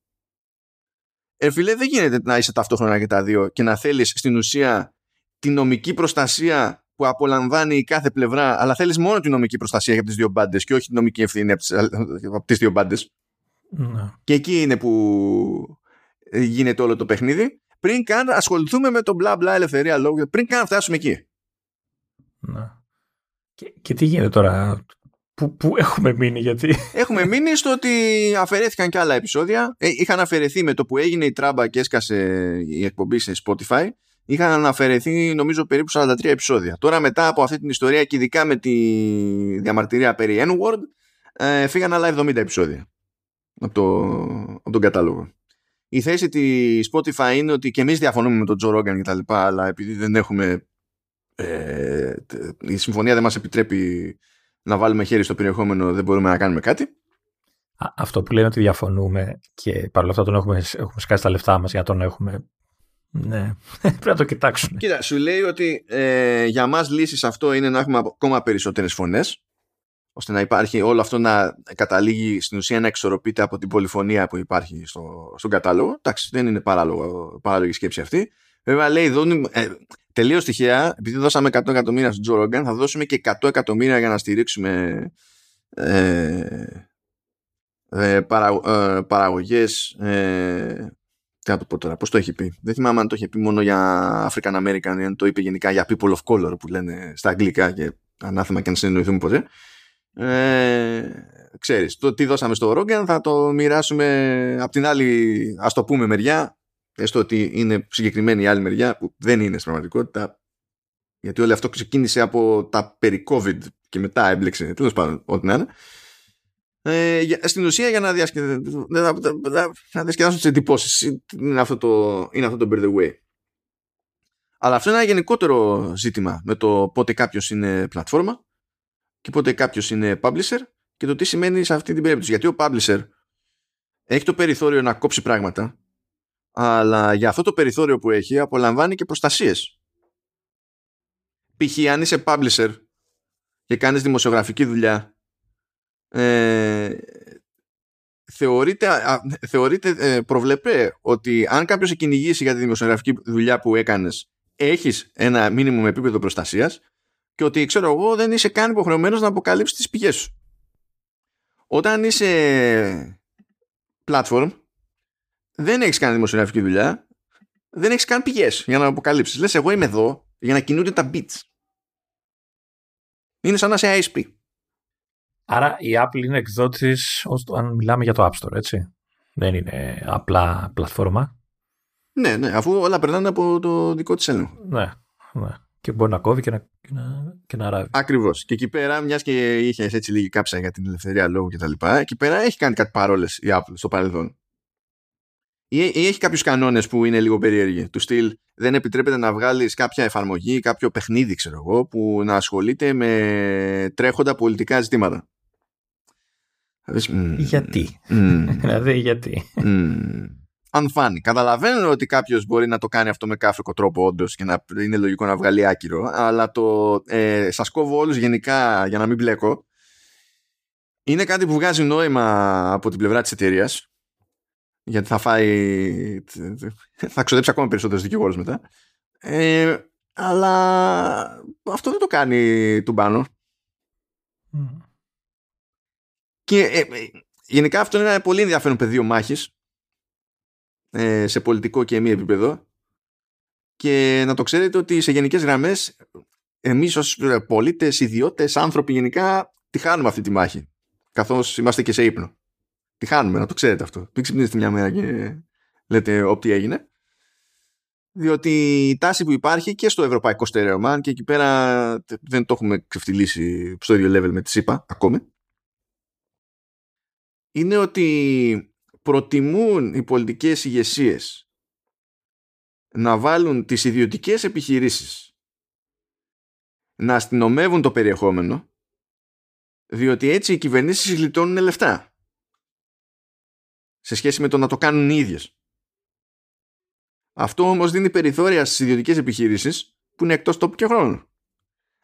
Ε, φίλε, δεν γίνεται να είσαι ταυτόχρονα και τα δύο και να θέλεις στην ουσία τη νομική προστασία που απολαμβάνει η κάθε πλευρά, αλλά θέλεις μόνο τη νομική προστασία για τις δύο μπάντες και όχι τη νομική ευθύνη από τις δύο μπάντες. Ναι. Και εκεί είναι που γίνεται όλο το παιχνίδι. Πριν καν ασχοληθούμε με το μπλα μπλα ελευθερία λόγου, πριν καν φτάσουμε εκεί. Ναι. Και, και τι γίνεται τώρα, Πού, πού έχουμε μείνει, γιατί. Έχουμε μείνει στο ότι αφαιρέθηκαν και άλλα επεισόδια. Ε, είχαν αφαιρεθεί με το που έγινε η τράμπα και έσκασε η εκπομπή σε Spotify. Είχαν αφαιρεθεί νομίζω περίπου 43 επεισόδια. Τώρα μετά από αυτή την ιστορία και ειδικά με τη διαμαρτυρία περί N-word ε, φύγαν άλλα 70 επεισόδια από, το, από τον κατάλογο. Η θέση της Spotify είναι ότι και εμείς διαφωνούμε με τον Joe Rogan και τα λοιπά, αλλά επειδή δεν έχουμε ε, η συμφωνία δεν μας επιτρέπει να βάλουμε χέρι στο περιεχόμενο δεν μπορούμε να κάνουμε κάτι. αυτό που λένε ότι διαφωνούμε και παρόλα αυτά τον έχουμε, έχουμε σκάσει τα λεφτά μας για να τον έχουμε ναι, πρέπει να το κοιτάξουμε. Κοίτα, σου λέει ότι ε, για μας λύση αυτό είναι να έχουμε ακόμα περισσότερες φωνές ώστε να υπάρχει όλο αυτό να καταλήγει στην ουσία να εξορροπείται από την πολυφωνία που υπάρχει στο, στον κατάλογο. Εντάξει, δεν είναι παράλογο, παράλογη σκέψη αυτή. Βέβαια λέει, δώνει, ε, τελείως τυχαία, επειδή δώσαμε 100 εκατομμύρια στον Τζο Ρόγκαν, θα δώσουμε και 100 εκατομμύρια για να στηρίξουμε ε, ε, παρα, ε, παραγωγές ε, τι να το πω τώρα, πώς το έχει πει. Δεν θυμάμαι αν το είχε πει μόνο για African American ή αν το είπε γενικά για people of color που λένε στα αγγλικά και ανάθεμα και να συνεννοηθούμε ποτέ. Ε, ξέρεις, το τι δώσαμε στο Rogan θα το μοιράσουμε από την άλλη, ας το πούμε μεριά, έστω ότι είναι συγκεκριμένη η άλλη μεριά που δεν είναι στην πραγματικότητα γιατί όλο αυτό ξεκίνησε από τα περί COVID και μετά έμπλεξε τέλος πάντων ό,τι να είναι ε, στην ουσία για να, διασκεδάσουν να, να διασκεδάσουν τις εντυπώσεις είναι αυτό το, είναι αυτό το by the way αλλά αυτό είναι ένα γενικότερο ζήτημα με το πότε κάποιος είναι πλατφόρμα και πότε κάποιος είναι publisher και το τι σημαίνει σε αυτή την περίπτωση γιατί ο publisher έχει το περιθώριο να κόψει πράγματα αλλά για αυτό το περιθώριο που έχει απολαμβάνει και προστασίες. Π.χ. αν είσαι publisher και κάνεις δημοσιογραφική δουλειά ε, θεωρείται, θεωρείται ε, προβλεπέ ότι αν κάποιος σε κυνηγήσει για τη δημοσιογραφική δουλειά που έκανες έχεις ένα μήνυμο με επίπεδο προστασίας και ότι ξέρω εγώ δεν είσαι καν υποχρεωμένος να αποκαλύψεις τις πηγές σου. Όταν είσαι platform δεν έχεις κάνει δημοσιογραφική δουλειά, δεν έχεις καν πηγές για να αποκαλύψεις. Λες, εγώ είμαι εδώ για να κινούνται τα bits. Είναι σαν να είσαι ISP. Άρα η Apple είναι εκδότης αν μιλάμε για το App Store, έτσι. Δεν είναι απλά πλατφόρμα. Ναι, ναι, αφού όλα περνάνε από το δικό της έλεγχο. Ναι, ναι. Και μπορεί να κόβει και να, και να, και να ράβει. Ακριβώς. Και εκεί πέρα, μιας και είχες έτσι λίγη κάψα για την ελευθερία λόγου κτλ., εκεί πέρα έχει κάνει κάτι παρόλες η Apple στο παρελθόν ή, έχει κάποιους κανόνες που είναι λίγο περίεργοι. Του στυλ δεν επιτρέπεται να βγάλεις κάποια εφαρμογή, κάποιο παιχνίδι ξέρω εγώ, που να ασχολείται με τρέχοντα πολιτικά ζητήματα. Γιατί; δηλαδή γιατί; Αν φάνει. Καταλαβαίνω ότι κάποιος μπορεί να το κάνει αυτό με κάφρικο τρόπο, όντως, και να είναι λογικό να βγάλει άκυρο. Αλλά το ε, σας κόβω όλους γενικά για να μην μπλέκω. Είναι κάτι που βγάζει νόημα από την πλευρά της εταιρείας γιατί θα φάει θα ξοδέψει ακόμα περισσότερους δικηγόρους μετά ε, αλλά αυτό δεν το κάνει του μπάνο και ε, ε, γενικά αυτό είναι ένα πολύ ενδιαφέρον πεδίο μάχης ε, σε πολιτικό και μη επίπεδο και να το ξέρετε ότι σε γενικές γραμμές εμείς ως πολίτες, ιδιώτες, άνθρωποι γενικά τη χάνουμε αυτή τη μάχη καθώς είμαστε και σε ύπνο Τη χάνουμε, να το ξέρετε αυτό. Μην ξυπνήσετε μια μέρα και λέτε ό,τι έγινε. Διότι η τάση που υπάρχει και στο ευρωπαϊκό στερεωμά και εκεί πέρα δεν το έχουμε ξεφτυλίσει στο ίδιο level με τη ΣΥΠΑ ακόμη είναι ότι προτιμούν οι πολιτικές ηγεσίες να βάλουν τις ιδιωτικές επιχειρήσεις να αστυνομεύουν το περιεχόμενο Διότι έτσι οι κυβερνήσεις γλιτώνουν λεφτά. Σε σχέση με το να το κάνουν οι ίδιες. Αυτό όμως δίνει περιθώρια στις ιδιωτικές επιχειρήσεις που είναι εκτός τόπου και χρόνου.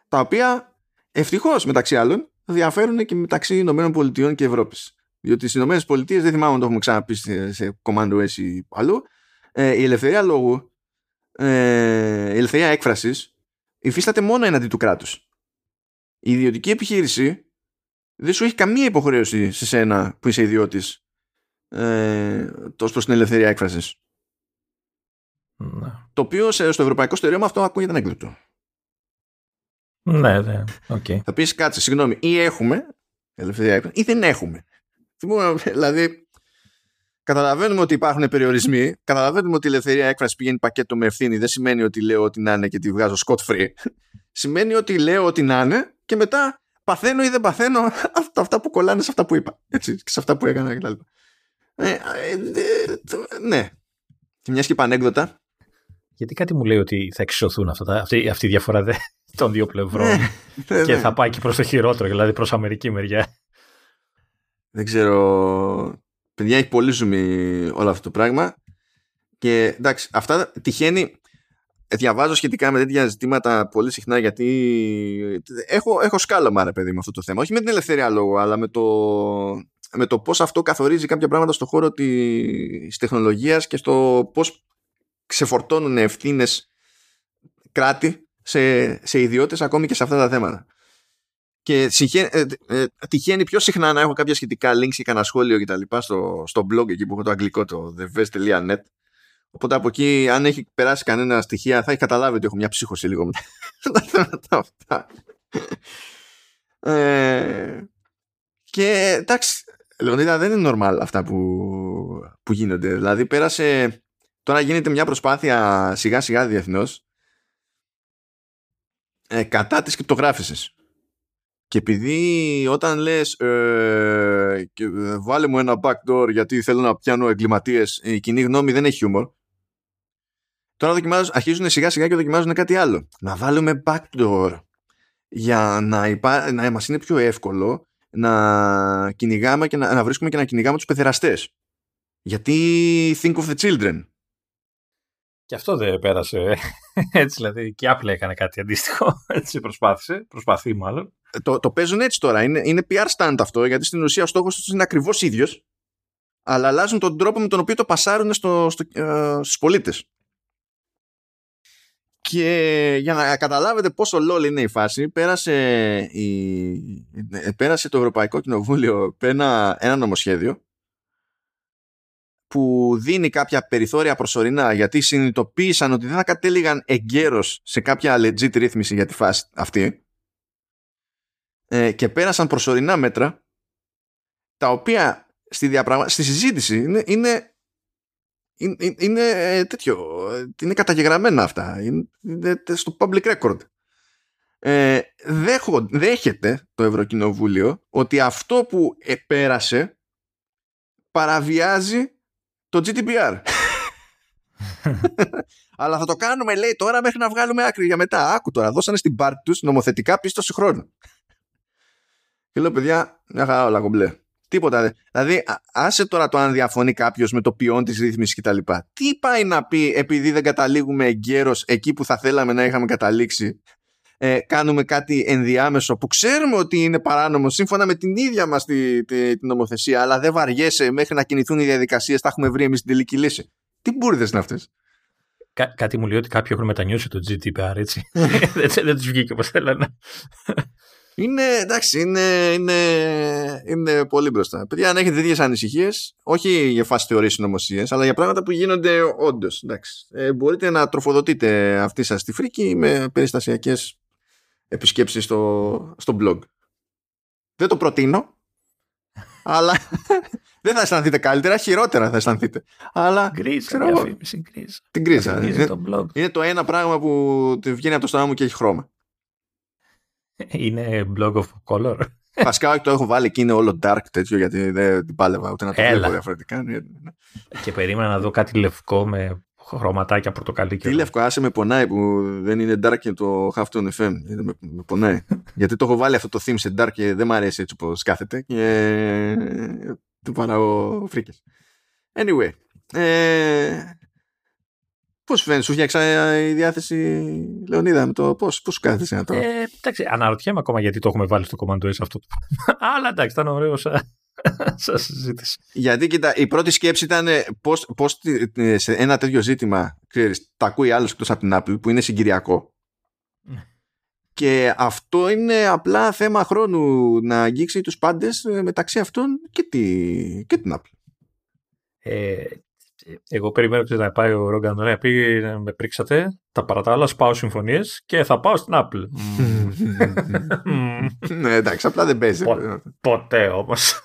Τα οποία ευτυχώς μεταξύ άλλων διαφέρουν και μεταξύ ΗΠΑ και Ευρώπης. Διότι στις ΗΠΑ δεν θυμάμαι αν το έχουμε ξαναπεί σε Commando S ή αλλού, ε, η ελευθερία λόγου, ε, η ελευθερία έκφρασης υφίσταται μόνο εναντί του κράτους. Η ιδιωτική επιχείρηση δεν σου έχει καμία υποχρέωση σε σένα που είσαι ιδιώτης ε, τόσο προς την ελευθερία έκφρασης. Ναι. Το οποίο στο ευρωπαϊκό στερεώμα αυτό ακούγεται ανέκδοτο. Ναι, ναι. Okay. Θα πεις κάτσε, συγγνώμη, ή έχουμε ελευθερία έκφραση ή δεν έχουμε. Δηλαδή, καταλαβαίνουμε ότι υπάρχουν περιορισμοί, καταλαβαίνουμε ότι η ελευθερία έκφρασης πηγαίνει πακέτο με ευθύνη. Δεν σημαίνει ότι λέω ότι να είναι και τη βγάζω scot free. σημαίνει ότι λέω ότι να είναι και μετά παθαίνω ή δεν παθαίνω αυτά που κολλάνε σε αυτά που είπα. Έτσι, και σε αυτά που έκανα κτλ. Ε, ε, ναι. Και μιας και πανέκδοτα. Γιατί κάτι μου λέει ότι θα εξισωθούν αυτά, αυτή, αυτή η διαφορά των δύο πλευρών ναι, ναι, και ναι. θα πάει και προς το χειρότερο, δηλαδή προς Αμερική μεριά. Δεν ξέρω. Παιδιά, έχει πολύ ζουμί όλο αυτό το πράγμα. Και εντάξει, αυτά τυχαίνει. Διαβάζω σχετικά με τέτοια ζητήματα πολύ συχνά γιατί έχω, έχω σκάλωμα ρε παιδί με αυτό το θέμα. Όχι με την ελευθερία λόγου, αλλά με το, με το πώς αυτό καθορίζει κάποια πράγματα στο χώρο της τεχνολογίας και στο πώς ξεφορτώνουν ευθύνες κράτη σε, σε ιδιώτες ακόμη και σε αυτά τα θέματα και συγχέ, ε, ε, τυχαίνει πιο συχνά να έχω κάποια σχετικά links και κανένα σχόλιο κτλ. Στο, στο blog εκεί που έχω το αγγλικό το thevest.net οπότε από εκεί αν έχει περάσει κανένα στοιχεία θα έχει καταλάβει ότι έχω μια ψύχωση λίγο με τα θέματα αυτά. Ε, και εντάξει Λεωνίδα δεν είναι normal αυτά που, που γίνονται. Δηλαδή πέρασε τώρα γίνεται μια προσπάθεια σιγά σιγά διεθνώς. Ε, κατά της κρυπτογράφησης και επειδή όταν λες ε, ε, βάλε μου ένα backdoor γιατί θέλω να πιάνω εγκληματίες η κοινή γνώμη δεν έχει χιούμορ. Τώρα δοκιμάζουν, αρχίζουν σιγά σιγά και δοκιμάζουν κάτι άλλο. Να βάλουμε backdoor για να, υπά, να μας είναι πιο εύκολο να κυνηγάμε και να, να βρίσκουμε και να κυνηγάμε τους πεθεραστές γιατί think of the children. Και αυτό δεν πέρασε έτσι δηλαδή και η Apple έκανε κάτι αντίστοιχο. Έτσι προσπάθησε, προσπαθεί μάλλον το, το παίζουν έτσι τώρα. Είναι, είναι PR stand αυτό, γιατί στην ουσία ο στόχος τους είναι ακριβώς ίδιος, αλλά αλλάζουν τον τρόπο με τον οποίο το πασάρουν στο, στο, ε, στους πολίτες. Και για να καταλάβετε πόσο lol είναι η φάση, πέρασε, η, ε, πέρασε το Ευρωπαϊκό Κοινοβούλιο ένα, ένα νομοσχέδιο που δίνει κάποια περιθώρια προσωρινά γιατί συνειδητοποίησαν ότι δεν θα κατέληγαν εγκαίρως σε κάποια legit ρύθμιση για τη φάση αυτή ε, και πέρασαν προσωρινά μέτρα τα οποία στη, διαπραγμα... στη συζήτηση είναι, είναι, είναι, είναι ε, τέτοιο, είναι καταγεγραμμένα αυτά, είναι, είναι στο public record. Ε, δέχο, δέχεται το Ευρωκοινοβούλιο ότι αυτό που επέρασε παραβιάζει το GDPR. Αλλά θα το κάνουμε, λέει, τώρα μέχρι να βγάλουμε άκρη για μετά. Άκου τώρα, δώσανε στην πάρτι τους νομοθετικά πίστοση χρόνου. Και λέω, παιδιά, μια χαρά όλα κομπλέ. Τίποτα. Δηλαδή, άσε τώρα το αν διαφωνεί κάποιος με το ποιόν της ρύθμισης κτλ. Τι πάει να πει επειδή δεν καταλήγουμε εγκαίρως εκεί που θα θέλαμε να είχαμε καταλήξει. Ε, κάνουμε κάτι ενδιάμεσο που ξέρουμε ότι είναι παράνομο σύμφωνα με την ίδια μας τη, τη, την νομοθεσία, αλλά δεν βαριέσαι μέχρι να κινηθούν οι διαδικασίες. Τα έχουμε βρει εμείς την τελική λύση. Τι μπουρδες είναι αυτές; Κά, κάτι μου λέει ότι κάποιοι έχουν μετανιώσει το GDPR, έτσι. δεν δεν τους βγήκε όπως θέλανε. Είναι, εντάξει, είναι, είναι, είναι πολύ μπροστά. Παιδιά, αν έχετε τέτοιε ανησυχίες, όχι για φάση θεωρίες συνωμοσίες, αλλά για πράγματα που γίνονται όντως. Ε, μπορείτε να τροφοδοτείτε αυτή σας τη φρίκη με περιστασιακές επισκέψεις στο, στο blog. Δεν το προτείνω, αλλά δεν θα αισθανθείτε καλύτερα, χειρότερα θα αισθανθείτε. Αλλά. Γκρίζα, Την γκρίζα. Είναι, το είναι το ένα πράγμα που βγαίνει από το στόμα μου και έχει χρώμα. Είναι blog of color. Βασικά το έχω βάλει και είναι όλο dark τέτοιο γιατί δεν την πάλευα ούτε να το βλέπω διαφορετικά. Ναι, ναι. Και περίμενα να δω κάτι λευκό με χρωματάκια πορτοκαλί. Τι λευκό, άσε με πονάει που δεν είναι dark και το Halftone FM. Με, με πονάει. Γιατί το έχω βάλει αυτό το theme σε dark και δεν μου αρέσει έτσι όπως κάθεται και του παραω φρίκες. Anyway, ε, Πώς φαίνεται, σου φτιάξα η διάθεση Λεωνίδα με το πώς πώς σου κάθεσαι να το. Ε, εντάξει, αναρωτιέμαι ακόμα γιατί το έχουμε βάλει στο Command S αυτό. Αλλά εντάξει, ήταν ωραίο σαν, σαν συζήτηση. Γιατί κοίτα, η πρώτη σκέψη ήταν πώς πώς σε ένα τέτοιο ζήτημα ξέρεις, τα ακούει άλλος εκτός από την Apple που είναι συγκυριακό. Ναι. Και αυτό είναι απλά θέμα χρόνου να αγγίξει τους πάντες ε, μεταξύ αυτών και, τη, και την Apple. Ε, εγώ περιμένω να πάει ο Ρόγκαν να πει με πρίξατε, τα παρατάλα, πάω συμφωνίες και θα πάω στην Apple. ναι, εντάξει, απλά δεν παίζει. ποτέ όμως.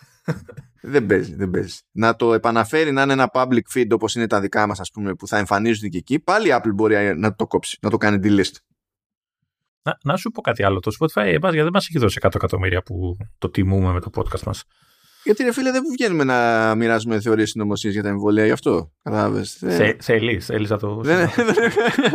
δεν παίζει, δεν παίζει. Να το επαναφέρει να είναι ένα public feed όπως είναι τα δικά μας, ας πούμε, που θα εμφανίζονται και εκεί, πάλι η Apple μπορεί να το κόψει, να το κάνει delist. Να, να σου πω κάτι άλλο. Το Spotify γιατί δεν μας έχει δώσει 100 εκατομμύρια που το τιμούμε με το podcast μας. Γιατί ρε φίλε δεν βγαίνουμε να μοιράζουμε θεωρίες συνωμοσία για τα εμβόλια γι' αυτό. Κατάλαβες. Θέλεις, θέλεις να το. Δεν,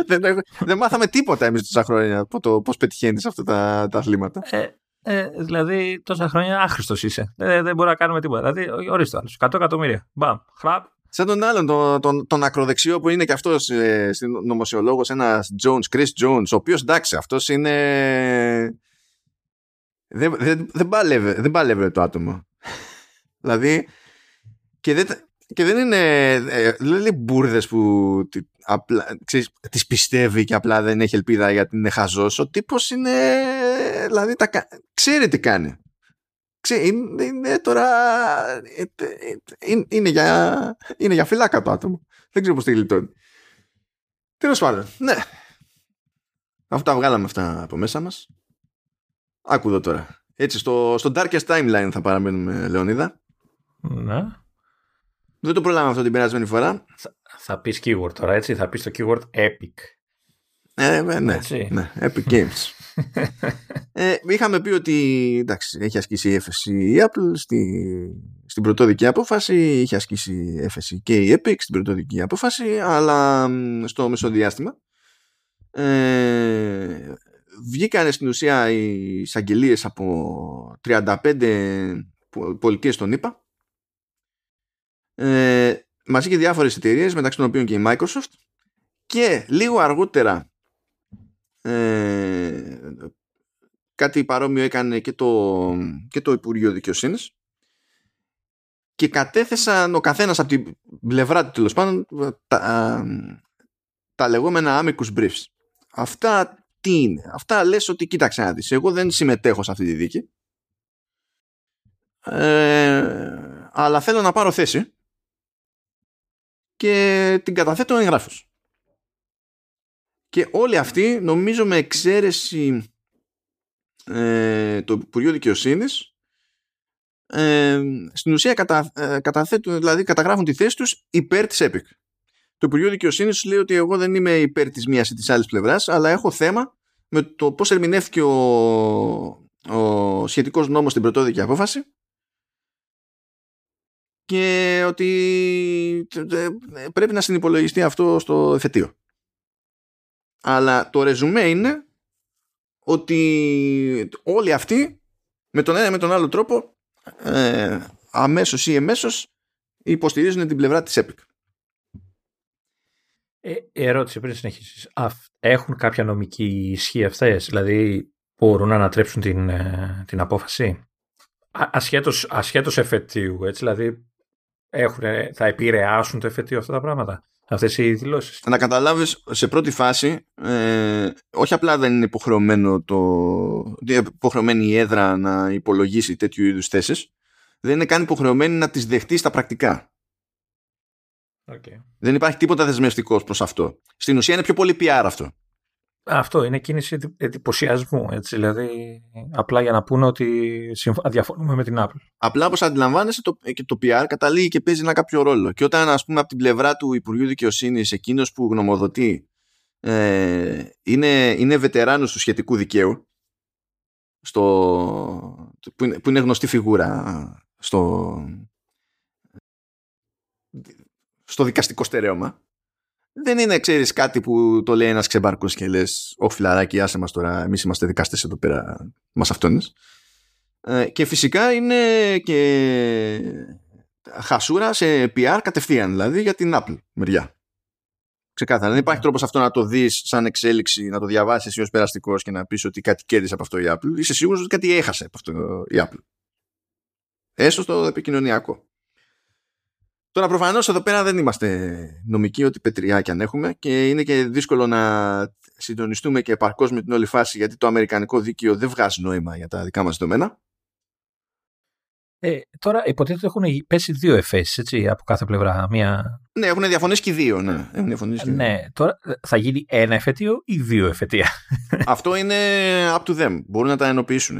δεν, δεν, μάθαμε τίποτα εμείς τόσα χρόνια από το πώς πετυχαίνεις αυτά τα, τα αθλήματα; Ε, ε, δηλαδή τόσα χρόνια άχρηστος είσαι. Δεν, δεν μπορούμε να κάνουμε τίποτα. Δηλαδή, ορίστε άλλος. 100 εκατομμύρια. Μπαμ. Χραπ. Σαν τον άλλον, τον, τον, τον ακροδεξιό που είναι και αυτός ε, νομοσιολόγος, ένας Jones, Chris Jones, ο οποίος εντάξει, αυτός είναι. Δεν, δεν, δεν, παλεύει, δεν παλεύει το άτομο. Δηλαδή, και δεν, και δεν είναι, ε, δεν είναι μπουρδες που απλά, ξέρεις, τις πιστεύει και απλά δεν έχει ελπίδα γιατί είναι χαζός. Ο τύπος είναι, δηλαδή, τα, ξέρει τι κάνει. Ξέρει, είναι, είναι τώρα, ε, ε, είναι, για, είναι για φυλάκα το άτομο. Δεν ξέρω πώς τη γλιτώνει. Τέλος πάντων, ναι. Αυτά βγάλαμε αυτά από μέσα μας. Άκου εδώ τώρα. Έτσι, στο, στο Darkest Timeline θα παραμένουμε, Λεωνίδα. Ναι. Δεν το προλάβαμε αυτό την περασμένη φορά. Θα, θα πεις keyword τώρα, έτσι; Θα πεις το keyword epic. Ε, ναι, ναι, ναι, Epic Games. ε, είχαμε πει ότι εντάξει, έχει ασκήσει η έφεση η Apple στη, στην πρωτόδικη απόφαση, είχε ασκήσει έφεση και η Epic στην πρωτόδικη απόφαση, αλλά στο μεσοδιάστημα ε, βγήκαν στην ουσία οι εισαγγελίες από 35 πολιτείες των ΗΠΑ ε, μαζί και διάφορες εταιρείες μεταξύ των οποίων και η Microsoft και λίγο αργότερα ε, κάτι παρόμοιο έκανε και το, και το Υπουργείο Δικαιοσύνης και κατέθεσαν ο καθένας από την πλευρά του τέλος πάντων τα, τα λεγόμενα amicus briefs. Αυτά τι είναι; Αυτά λες ότι κοίταξε να δεις. Εγώ δεν συμμετέχω σε αυτή τη δίκη. Ε, αλλά θέλω να πάρω θέση και την καταθέτω εγγράφος. Και όλοι αυτοί, νομίζω με εξαίρεση ε, το Υπουργείο Δικαιοσύνης, ε, στην ουσία κατα, ε, καταθέτουν, δηλαδή καταγράφουν τη θέση τους υπέρ της ΕΠΙΚ. Το Υπουργείο Δικαιοσύνης λέει ότι εγώ δεν είμαι υπέρ της μίας ή της άλλης πλευράς, αλλά έχω θέμα με το πώς ερμηνεύτηκε ο, ο σχετικός νόμος στην πρωτόδικη απόφαση και ότι πρέπει να συνυπολογιστεί αυτό στο εφετείο. Αλλά το ρεζουμέ είναι ότι όλοι αυτοί με τον ένα ή με τον άλλο τρόπο ε, αμέσως ή εμέσως υποστηρίζουν την πλευρά της EPIC. Ε, ερώτηση πριν συνεχίσεις. Έχουν κάποια νομική ισχύ αυτές, δηλαδή μπορούν να ανατρέψουν την, ε, την απόφαση; Ασχέτως, ασχέτως εφετείου, έτσι, δηλαδή έχουν, θα επηρεάσουν το εφετείο αυτά τα πράγματα. Αυτές οι δηλώσεις. Να καταλάβεις σε πρώτη φάση ε, όχι απλά δεν είναι υποχρεωμένο το, υποχρεωμένη η έδρα να υπολογίσει τέτοιου είδους θέσεις δεν είναι καν υποχρεωμένη να τις δεχτεί στα πρακτικά. Okay. Δεν υπάρχει τίποτα δεσμευτικός προς αυτό. Στην ουσία είναι πιο πολύ PR αυτό. Αυτό είναι κίνηση εντυπωσιασμού. Έτσι, δηλαδή, απλά για να πούνε ότι διαφωνούμε με την Apple. Απλά όπως αντιλαμβάνεσαι το, και το PR καταλήγει και παίζει ένα κάποιο ρόλο. Και όταν, ας πούμε, από την πλευρά του Υπουργείου Δικαιοσύνης, εκείνος που γνωμοδοτεί ε, είναι, είναι βετεράνος του σχετικού δικαίου, στο, που, είναι, που είναι γνωστή φιγούρα στο, στο δικαστικό στερέωμα, δεν είναι, ξέρεις, κάτι που το λέει ένας ξεμπαρκός και λες «Ω φιλαράκι, άσε μας τώρα, εμείς είμαστε δικαστές εδώ πέρα, μας αυτόνες». Ε, και φυσικά είναι και χασούρα σε PR κατευθείαν, δηλαδή για την Apple μεριά. Ξεκάθαρα. Δεν υπάρχει τρόπος αυτό να το δεις σαν εξέλιξη, να το διαβάσεις εσύ ως περαστικός και να πεις ότι κάτι κέρδισε από αυτό η Apple. Είσαι σίγουρος ότι κάτι έχασε από αυτό η Apple. Έστω στο επικοινωνιακό. Τώρα προφανώς εδώ πέρα δεν είμαστε νομικοί ό,τι πετριά και αν έχουμε και είναι και δύσκολο να συντονιστούμε και επαρκώς με την όλη φάση γιατί το αμερικανικό δίκαιο δεν βγάζει νόημα για τα δικά μας δεδομένα. Ε, τώρα υποτίθεται ότι έχουν πέσει δύο εφέσεις έτσι, από κάθε πλευρά. Μία... Ναι, έχουν διαφωνήσει και δύο. Ναι, έχουν διαφωνήσει και ναι τώρα θα γίνει ένα εφετείο ή δύο εφετεία; Αυτό είναι up to them. Μπορούν να τα ενοποιήσουν.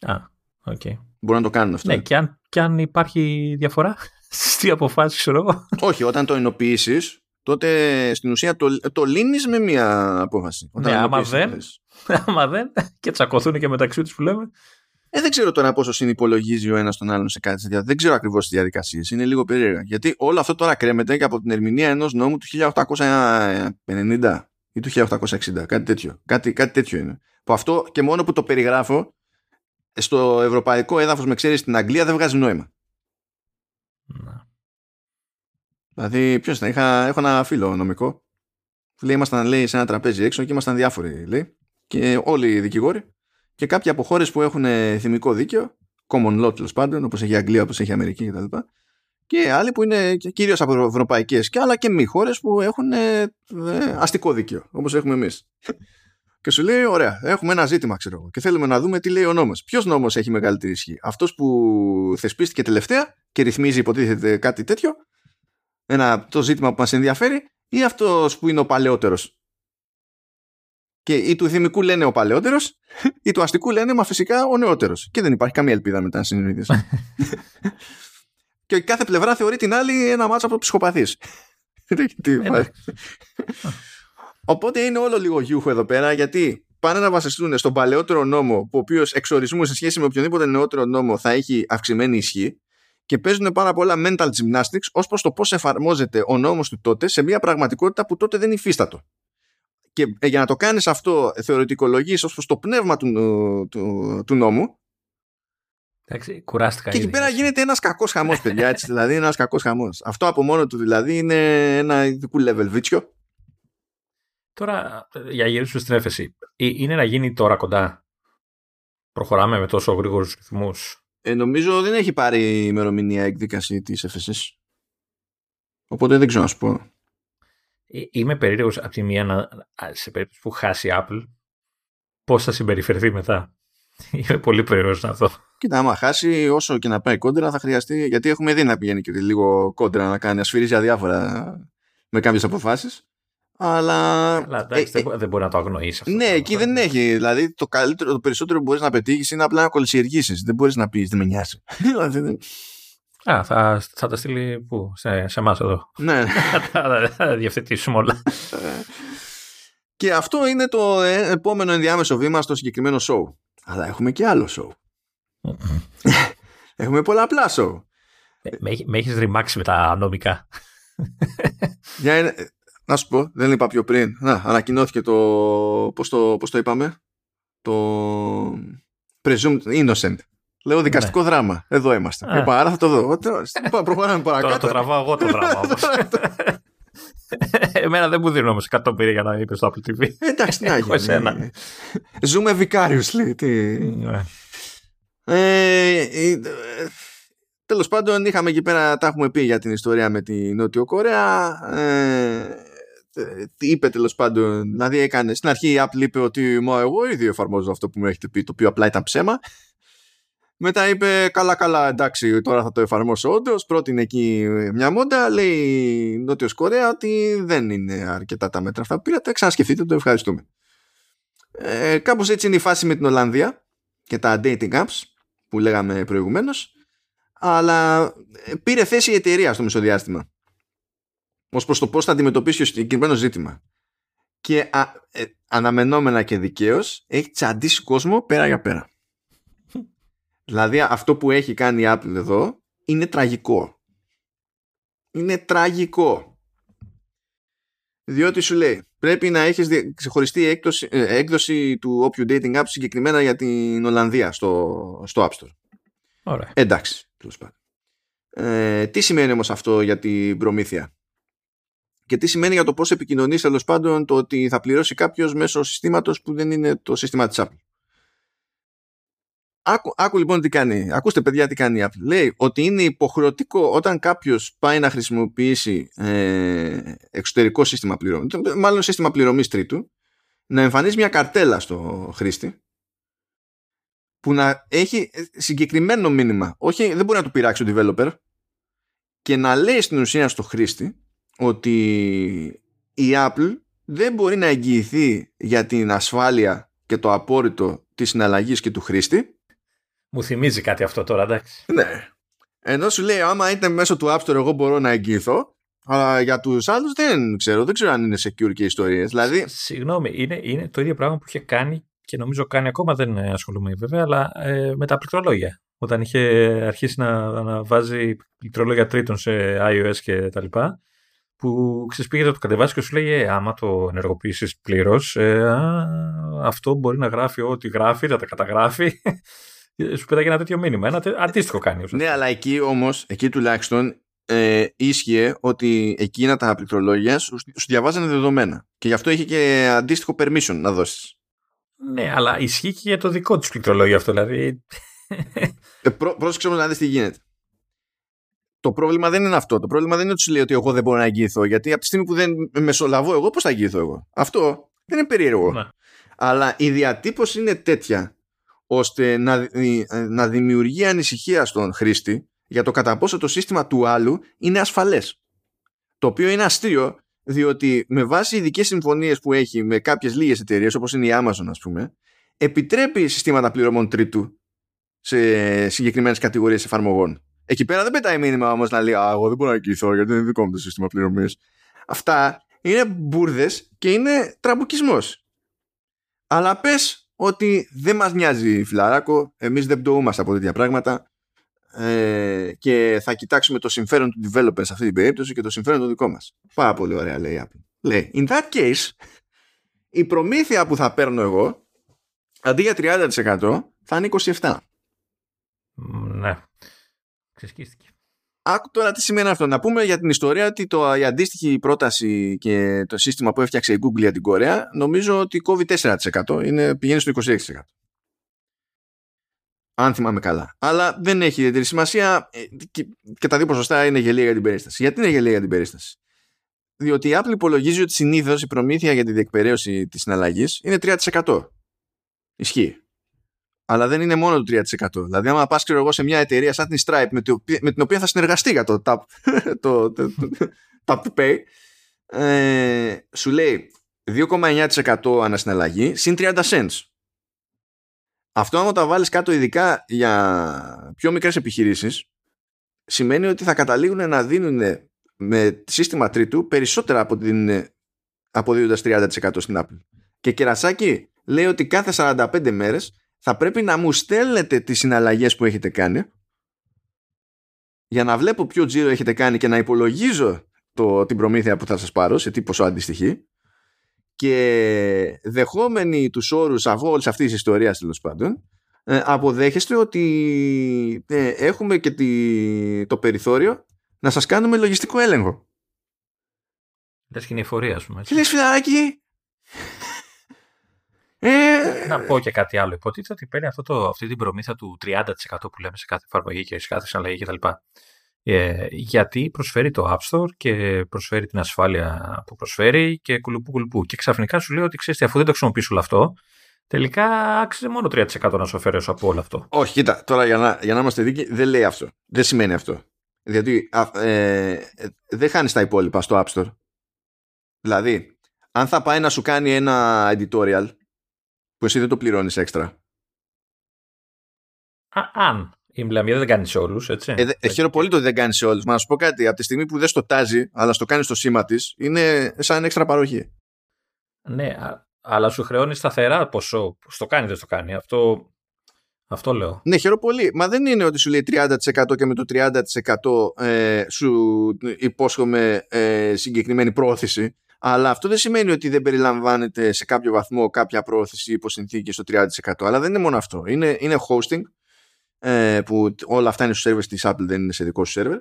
Α, OK. Okay. Μπορούν να το κάνουν αυτό. Ναι, και αν, και αν υπάρχει διαφορά; Στις αποφάσεις, ξέρω εγώ. Όχι, όταν το ενοποιήσεις, τότε στην ουσία το, το λύνεις με μία απόφαση. Όταν ναι, άμα δεν, άμα δεν, και τσακωθούν και μεταξύ τους που λέμε. Ε, δεν ξέρω τώρα πόσο συνυπολογίζει ο ένας τον άλλον σε κάτι τέτοια. Δεν ξέρω ακριβώς τις διαδικασίες. Είναι λίγο περίεργα. Γιατί όλο αυτό τώρα κρέμεται και από την ερμηνεία ενός νόμου του 1850 ή του 1860. Κάτι τέτοιο. Κάτι, κάτι τέτοιο είναι. Που αυτό και μόνο που το περιγράφω στο ευρωπαϊκό έδαφος με ξέρεις στην Αγγλία δεν βγάζει νόημα. Να. Δηλαδή, ποιος ήταν, είχα, έχω ένα φίλο νομικό. Λέει, ήμασταν λέει, σε ένα τραπέζι έξω και ήμασταν διάφοροι. Λέει, και όλοι οι δικηγόροι και κάποιοι από χώρες που έχουν θυμικό δίκαιο, common law τέλος πάντων, όπως έχει η Αγγλία, όπως έχει η Αμερική κτλ. Και άλλοι που είναι κυρίως από ευρωπαϊκές και άλλα και μη χώρες που έχουν ε, ε, αστικό δίκαιο, όπως έχουμε εμείς. Και σου λέει, ωραία, έχουμε ένα ζήτημα, ξέρω εγώ, και θέλουμε να δούμε τι λέει ο νόμος. Ποιος νόμος έχει μεγαλύτερη ισχύ, αυτός που θεσπίστηκε τελευταία και ρυθμίζει, υποτίθεται κάτι τέτοιο, ένα, το ζήτημα που μας ενδιαφέρει, ή αυτός που είναι ο παλαιότερος; Και ή του θυμικού λένε ο παλαιότερος, ή του αστικού λένε μα φυσικά ο νεότερος. Και δεν υπάρχει καμία ελπίδα μετά να συνειδητοποιήσει. και κάθε πλευρά θεωρεί την άλλη ένα μάτσο από ψυχοπαθείς. Οπότε είναι όλο λίγο γιούχο εδώ πέρα γιατί πάνε να βασιστούν στον παλαιότερο νόμο, που ο οποίος εξορισμού σε σχέση με οποιονδήποτε νεότερο νόμο θα έχει αυξημένη ισχύ και παίζουν πάρα πολλά mental gymnastics ως προς το πώς εφαρμόζεται ο νόμος του τότε σε μια πραγματικότητα που τότε δεν υφίστατο. Και ε, για να το κάνεις αυτό θεωρητικολογείς ως προς το πνεύμα του, του, του νόμου. Εντάξει, κουράστηκα Και εκεί πέρα γίνεται ένας κακός χαμός παιδιά έτσι, δηλαδή ένας κακός χαμός. Αυτό από μόνο του δηλαδή είναι ένα ειδικού level βίτσιο Τώρα για γυρίσουμε στην έφεση ε, Είναι να γίνει τώρα κοντά; Προχωράμε με τόσο γρήγορους ρυθμούς; Ε, Νομίζω δεν έχει πάρει ημερομηνία εκδίκαση της έφεσης Οπότε δεν ξέρω να σου πω ε, είμαι περίεργος από τη μία να, σε περίπτωση που χάσει η Apple πώς θα συμπεριφερθεί μετά; Είμαι πολύ περίεργος αυτό. Κοίτα, άμα χάσει, όσο και να πάει κόντρα, θα χρειαστεί. Γιατί έχουμε δει να πηγαίνει και λίγο κόντρα να κάνει, να σφυρίζει αδιάφορα με κάποιες αποφάσεις. Αλλά. Αλλά εντάξει, ε, δεν μπορεί να το αγνοήσει αυτό. Ναι, εκεί δεν έχει. Δηλαδή, το, καλύτερο, το περισσότερο που μπορείς να πετύχεις είναι απλά να κολυσιεργήσεις. Δεν μπορείς να πεις Δεν με νοιάζει. Δηλαδή, Α, θα, θα τα στείλει πού, σε, σε εμάς εδώ. Ναι. θα διευθετήσουμε όλα. και αυτό είναι το ε, επόμενο ενδιάμεσο βήμα στο συγκεκριμένο show. Αλλά έχουμε και άλλο show. έχουμε πολλαπλά show. Με, με έχεις ρημάξει με τα νομικά. Για, να σου πω, δεν είπα πιο πριν. Να, ανακοινώθηκε το πώς, το. πώς το είπαμε; Το Presumed Innocent. Λέω δικαστικό ναι. δράμα. Εδώ είμαστε. Α. Είπα, άρα θα το δω. Προχωράμε παρακάτω. Τώρα το τραβάω εγώ το δράμα όμως. Εμένα δεν μου δίνουν όμως 150 για να είπε στο Apple TV. Εντάξει, να γίνει. Ζούμε vicariously. Τι... Ναι. Ε, ε, Τέλος πάντων, είχαμε εκεί πέρα, τα έχουμε πει για την ιστορία με τη Νότιο Κορέα. Ε, είπε τέλος πάντων, δηλαδή έκανε στην αρχή η Apple είπε ότι μα εγώ ήδη εφαρμόζω αυτό που μου έχετε πει, το οποίο απλά ήταν ψέμα. Μετά είπε καλά καλά εντάξει τώρα θα το εφαρμόσω όντως. Πρότεινε εκεί μια μόντα. Λέει η Νότιος Κορέα ότι δεν είναι αρκετά τα μέτρα αυτά που πήρατε. Ξανασκεφτείτε το ευχαριστούμε. Ε, κάπως έτσι είναι η φάση με την Ολλανδία και τα dating apps που λέγαμε προηγουμένως. Αλλά ε, πήρε θέση η εταιρεία στο μισοδιάστημα. Ω προς το πώς θα αντιμετωπίσει το συγκεκριμένο ζήτημα. Και α, ε, αναμενόμενα και δικαίως έχει τσαντήσει κόσμο πέρα για πέρα. Δηλαδή αυτό που έχει κάνει η Apple εδώ είναι τραγικό. Είναι τραγικό. διότι σου λέει πρέπει να έχεις ξεχωριστή έκδοση, ε, έκδοση του όποιου dating app συγκεκριμένα για την Ολλανδία στο, στο App Store. Ωραία. Εντάξει, Ε, τι σημαίνει όμως αυτό για την προμήθεια; Και τι σημαίνει για το πώς επικοινωνείς τέλος πάντων το ότι θα πληρώσει κάποιος μέσω συστήματος που δεν είναι το σύστημα της Apple. Άκου, άκου λοιπόν τι κάνει. Ακούστε παιδιά τι κάνει η Apple. Λέει ότι είναι υποχρεωτικό όταν κάποιος πάει να χρησιμοποιήσει ε, εξωτερικό σύστημα πληρωμής, μάλλον σύστημα πληρωμής τρίτου, να εμφανίσει μια καρτέλα στο χρήστη που να έχει συγκεκριμένο μήνυμα. Όχι, δεν μπορεί να του πειράξει ο developer και να λέει στην ουσία στο χρήστη ότι η Apple δεν μπορεί να εγγυηθεί για την ασφάλεια και το απόρριτο της συναλλαγής και του χρήστη μου θυμίζει κάτι αυτό τώρα, εντάξει. Ναι. Ενώ σου λέει, άμα είτε μέσω του App Store, εγώ μπορώ να εγγυηθώ. Αλλά για τους άλλους δεν ξέρω. Δεν ξέρω αν είναι secure και ιστορίες. Δηλαδή... Συγγνώμη, είναι, είναι το ίδιο πράγμα που είχε κάνει και νομίζω κάνει ακόμα, δεν ασχολούμαι βέβαια, αλλά ε, με τα πληκτρολόγια. Όταν είχε αρχίσει να, να βάζει πληκτρολόγια τρίτων σε iOS και τα λοιπά, που ξεσπήγεται το κατεβάσει και σου λέει, ε, άμα το ενεργοποιήσεις πλήρως, ε, αυτό μπορεί να γράφει ό,τι γράφει, να τα καταγράφει σου πέταγε ένα τέτοιο μήνυμα. Ένα αντίστοιχο κάνει. Ναι, αλλά εκεί όμως, εκεί τουλάχιστον ε, ίσχυε ότι εκείνα τα πληκτρολόγια σου, σου διαβάζανε δεδομένα. Και γι' αυτό είχε και αντίστοιχο permission να δώσεις. Ναι, αλλά ισχύει και για το δικό της πληκτρολόγιο αυτό. Δηλαδή. Ε, πρό, πρόσεξε όμως να δεις τι γίνεται. Το πρόβλημα δεν είναι αυτό. Το πρόβλημα δεν είναι ότι σου λέει ότι εγώ δεν μπορώ να εγγυηθώ. Γιατί από τη στιγμή που δεν μεσολαβώ εγώ, πώς θα εγγυηθώ εγώ; Αυτό δεν είναι περίεργο. Ναι. Αλλά η διατύπωση είναι τέτοια ώστε να, να δημιουργεί ανησυχία στον χρήστη για το κατά πόσο το σύστημα του άλλου είναι ασφαλές. Το οποίο είναι αστείο διότι με βάση ειδικές συμφωνίες που έχει με κάποιες λίγες εταιρείες, όπως είναι η Amazon ας πούμε επιτρέπει συστήματα πληρωμών τρίτου σε συγκεκριμένες κατηγορίες εφαρμογών. Εκεί πέρα δεν πετάει μήνυμα όμως να λέει «Α, εγώ δεν μπορώ να κοιθώ γιατί δεν είναι δικό μου το σύστημα πληρωμής». Αυτά είναι μπουρδες και είναι τραμπουκισμός. Αλλά πες ότι δεν μας νοιάζει φιλαράκο, εμείς δεν πτωούμαστε από τέτοια πράγματα ε, και θα κοιτάξουμε το συμφέρον του developer σε αυτή την περίπτωση και το συμφέρον το δικό μας. Πάρα πολύ ωραία λέει η Apple. Λέει, in that case, η προμήθεια που θα παίρνω εγώ, αντί για 30% θα είναι 27%. Ναι, ξεσκίστηκε. Άκου τώρα τι σημαίνει αυτό. Να πούμε για την ιστορία ότι το, η αντίστοιχη πρόταση και το σύστημα που έφτιαξε η Google για την Κορέα νομίζω ότι κόβει 4%. Είναι, πηγαίνει στο 26%. Αν θυμάμαι καλά. Αλλά δεν έχει ιδιαίτερη σημασία ε, και, και τα δύο ποσοστά είναι γελία για την περίσταση. Γιατί είναι γελία για την περίσταση; Διότι η Apple υπολογίζει ότι συνήθως η προμήθεια για τη διεκπαιρέωση της συναλλαγής είναι 3%. Ισχύει αλλά δεν είναι μόνο το 3%. Δηλαδή, άμα πας εγώ σε μια εταιρεία σαν την Stripe με, με την οποία θα συνεργαστεί για το Tap, το, το, tap to Pay, ε, σου λέει 2,9% ανασυναλλαγή συν 30 cents. Αυτό άμα τα βάλεις κάτω ειδικά για πιο μικρές επιχειρήσεις σημαίνει ότι θα καταλήγουν να δίνουν με σύστημα τρίτου περισσότερα από την αποδίδοντας 30% στην Apple. Και κερασάκι λέει ότι κάθε 45 μέρες θα πρέπει να μου στέλνετε τις συναλλαγές που έχετε κάνει για να βλέπω ποιο τζίρο έχετε κάνει και να υπολογίζω το, την προμήθεια που θα σας πάρω σε τι ποσό αντιστοιχεί και δεχόμενοι τους όρους από όλης αυτής της ιστορίας τέλος πάντων ε, αποδέχεστε ότι ε, έχουμε και τη, το περιθώριο να σας κάνουμε λογιστικό έλεγχο. Λες και είναι εφορία, ας πούμε. Και λες φιλαράκι, ε... Να πω και κάτι άλλο. Υποτίθεται ότι παίρνει αυτό το, αυτή την προμήθεια του 30% που λέμε σε κάθε εφαρμογή και σε κάθε συναλλαγή κτλ. Ε, γιατί προσφέρει το App Store και προσφέρει την ασφάλεια που προσφέρει και κουλουπού κουλουπού. Και ξαφνικά σου λέει ότι ξέρεις, αφού δεν το χρησιμοποιήσει όλο αυτό, τελικά άξιζε μόνο 3% να σου αφαιρέσω από όλο αυτό. Όχι, κοίτα, τώρα για να, για να είμαστε δίκαιοι, δεν λέει αυτό. Δεν σημαίνει αυτό. Γιατί ε, δεν χάνεις τα υπόλοιπα στο App Store. Δηλαδή, αν θα πάει να σου κάνει ένα editorial που εσύ δεν το πληρώνεις έξτρα. αν. Η Μπλαμία δεν κάνει σε όλους, έτσι. Ε, ε, χαίρομαι πολύ το ότι δεν κάνει σε όλους. Μα να σου πω κάτι. Από τη στιγμή που δεν στο τάζει, αλλά στο κάνεις στο σήμα της, είναι σαν έξτρα παροχή. Ναι, αλλά σου χρεώνει σταθερά ποσό. Στο κάνει, δεν στο κάνει. Αυτό, αυτό λέω. Ναι, χαίρομαι πολύ. Μα δεν είναι ότι σου λέει 30% και με το 30% ε, σου υπόσχομαι ε, συγκεκριμένη πρόθεση. Αλλά αυτό δεν σημαίνει ότι δεν περιλαμβάνεται σε κάποιο βαθμό κάποια πρόθεση υπό συνθήκη στο 30%. Αλλά δεν είναι μόνο αυτό. Είναι, είναι hosting ε, που όλα αυτά είναι στο server της Apple, δεν είναι σε δικό σου server.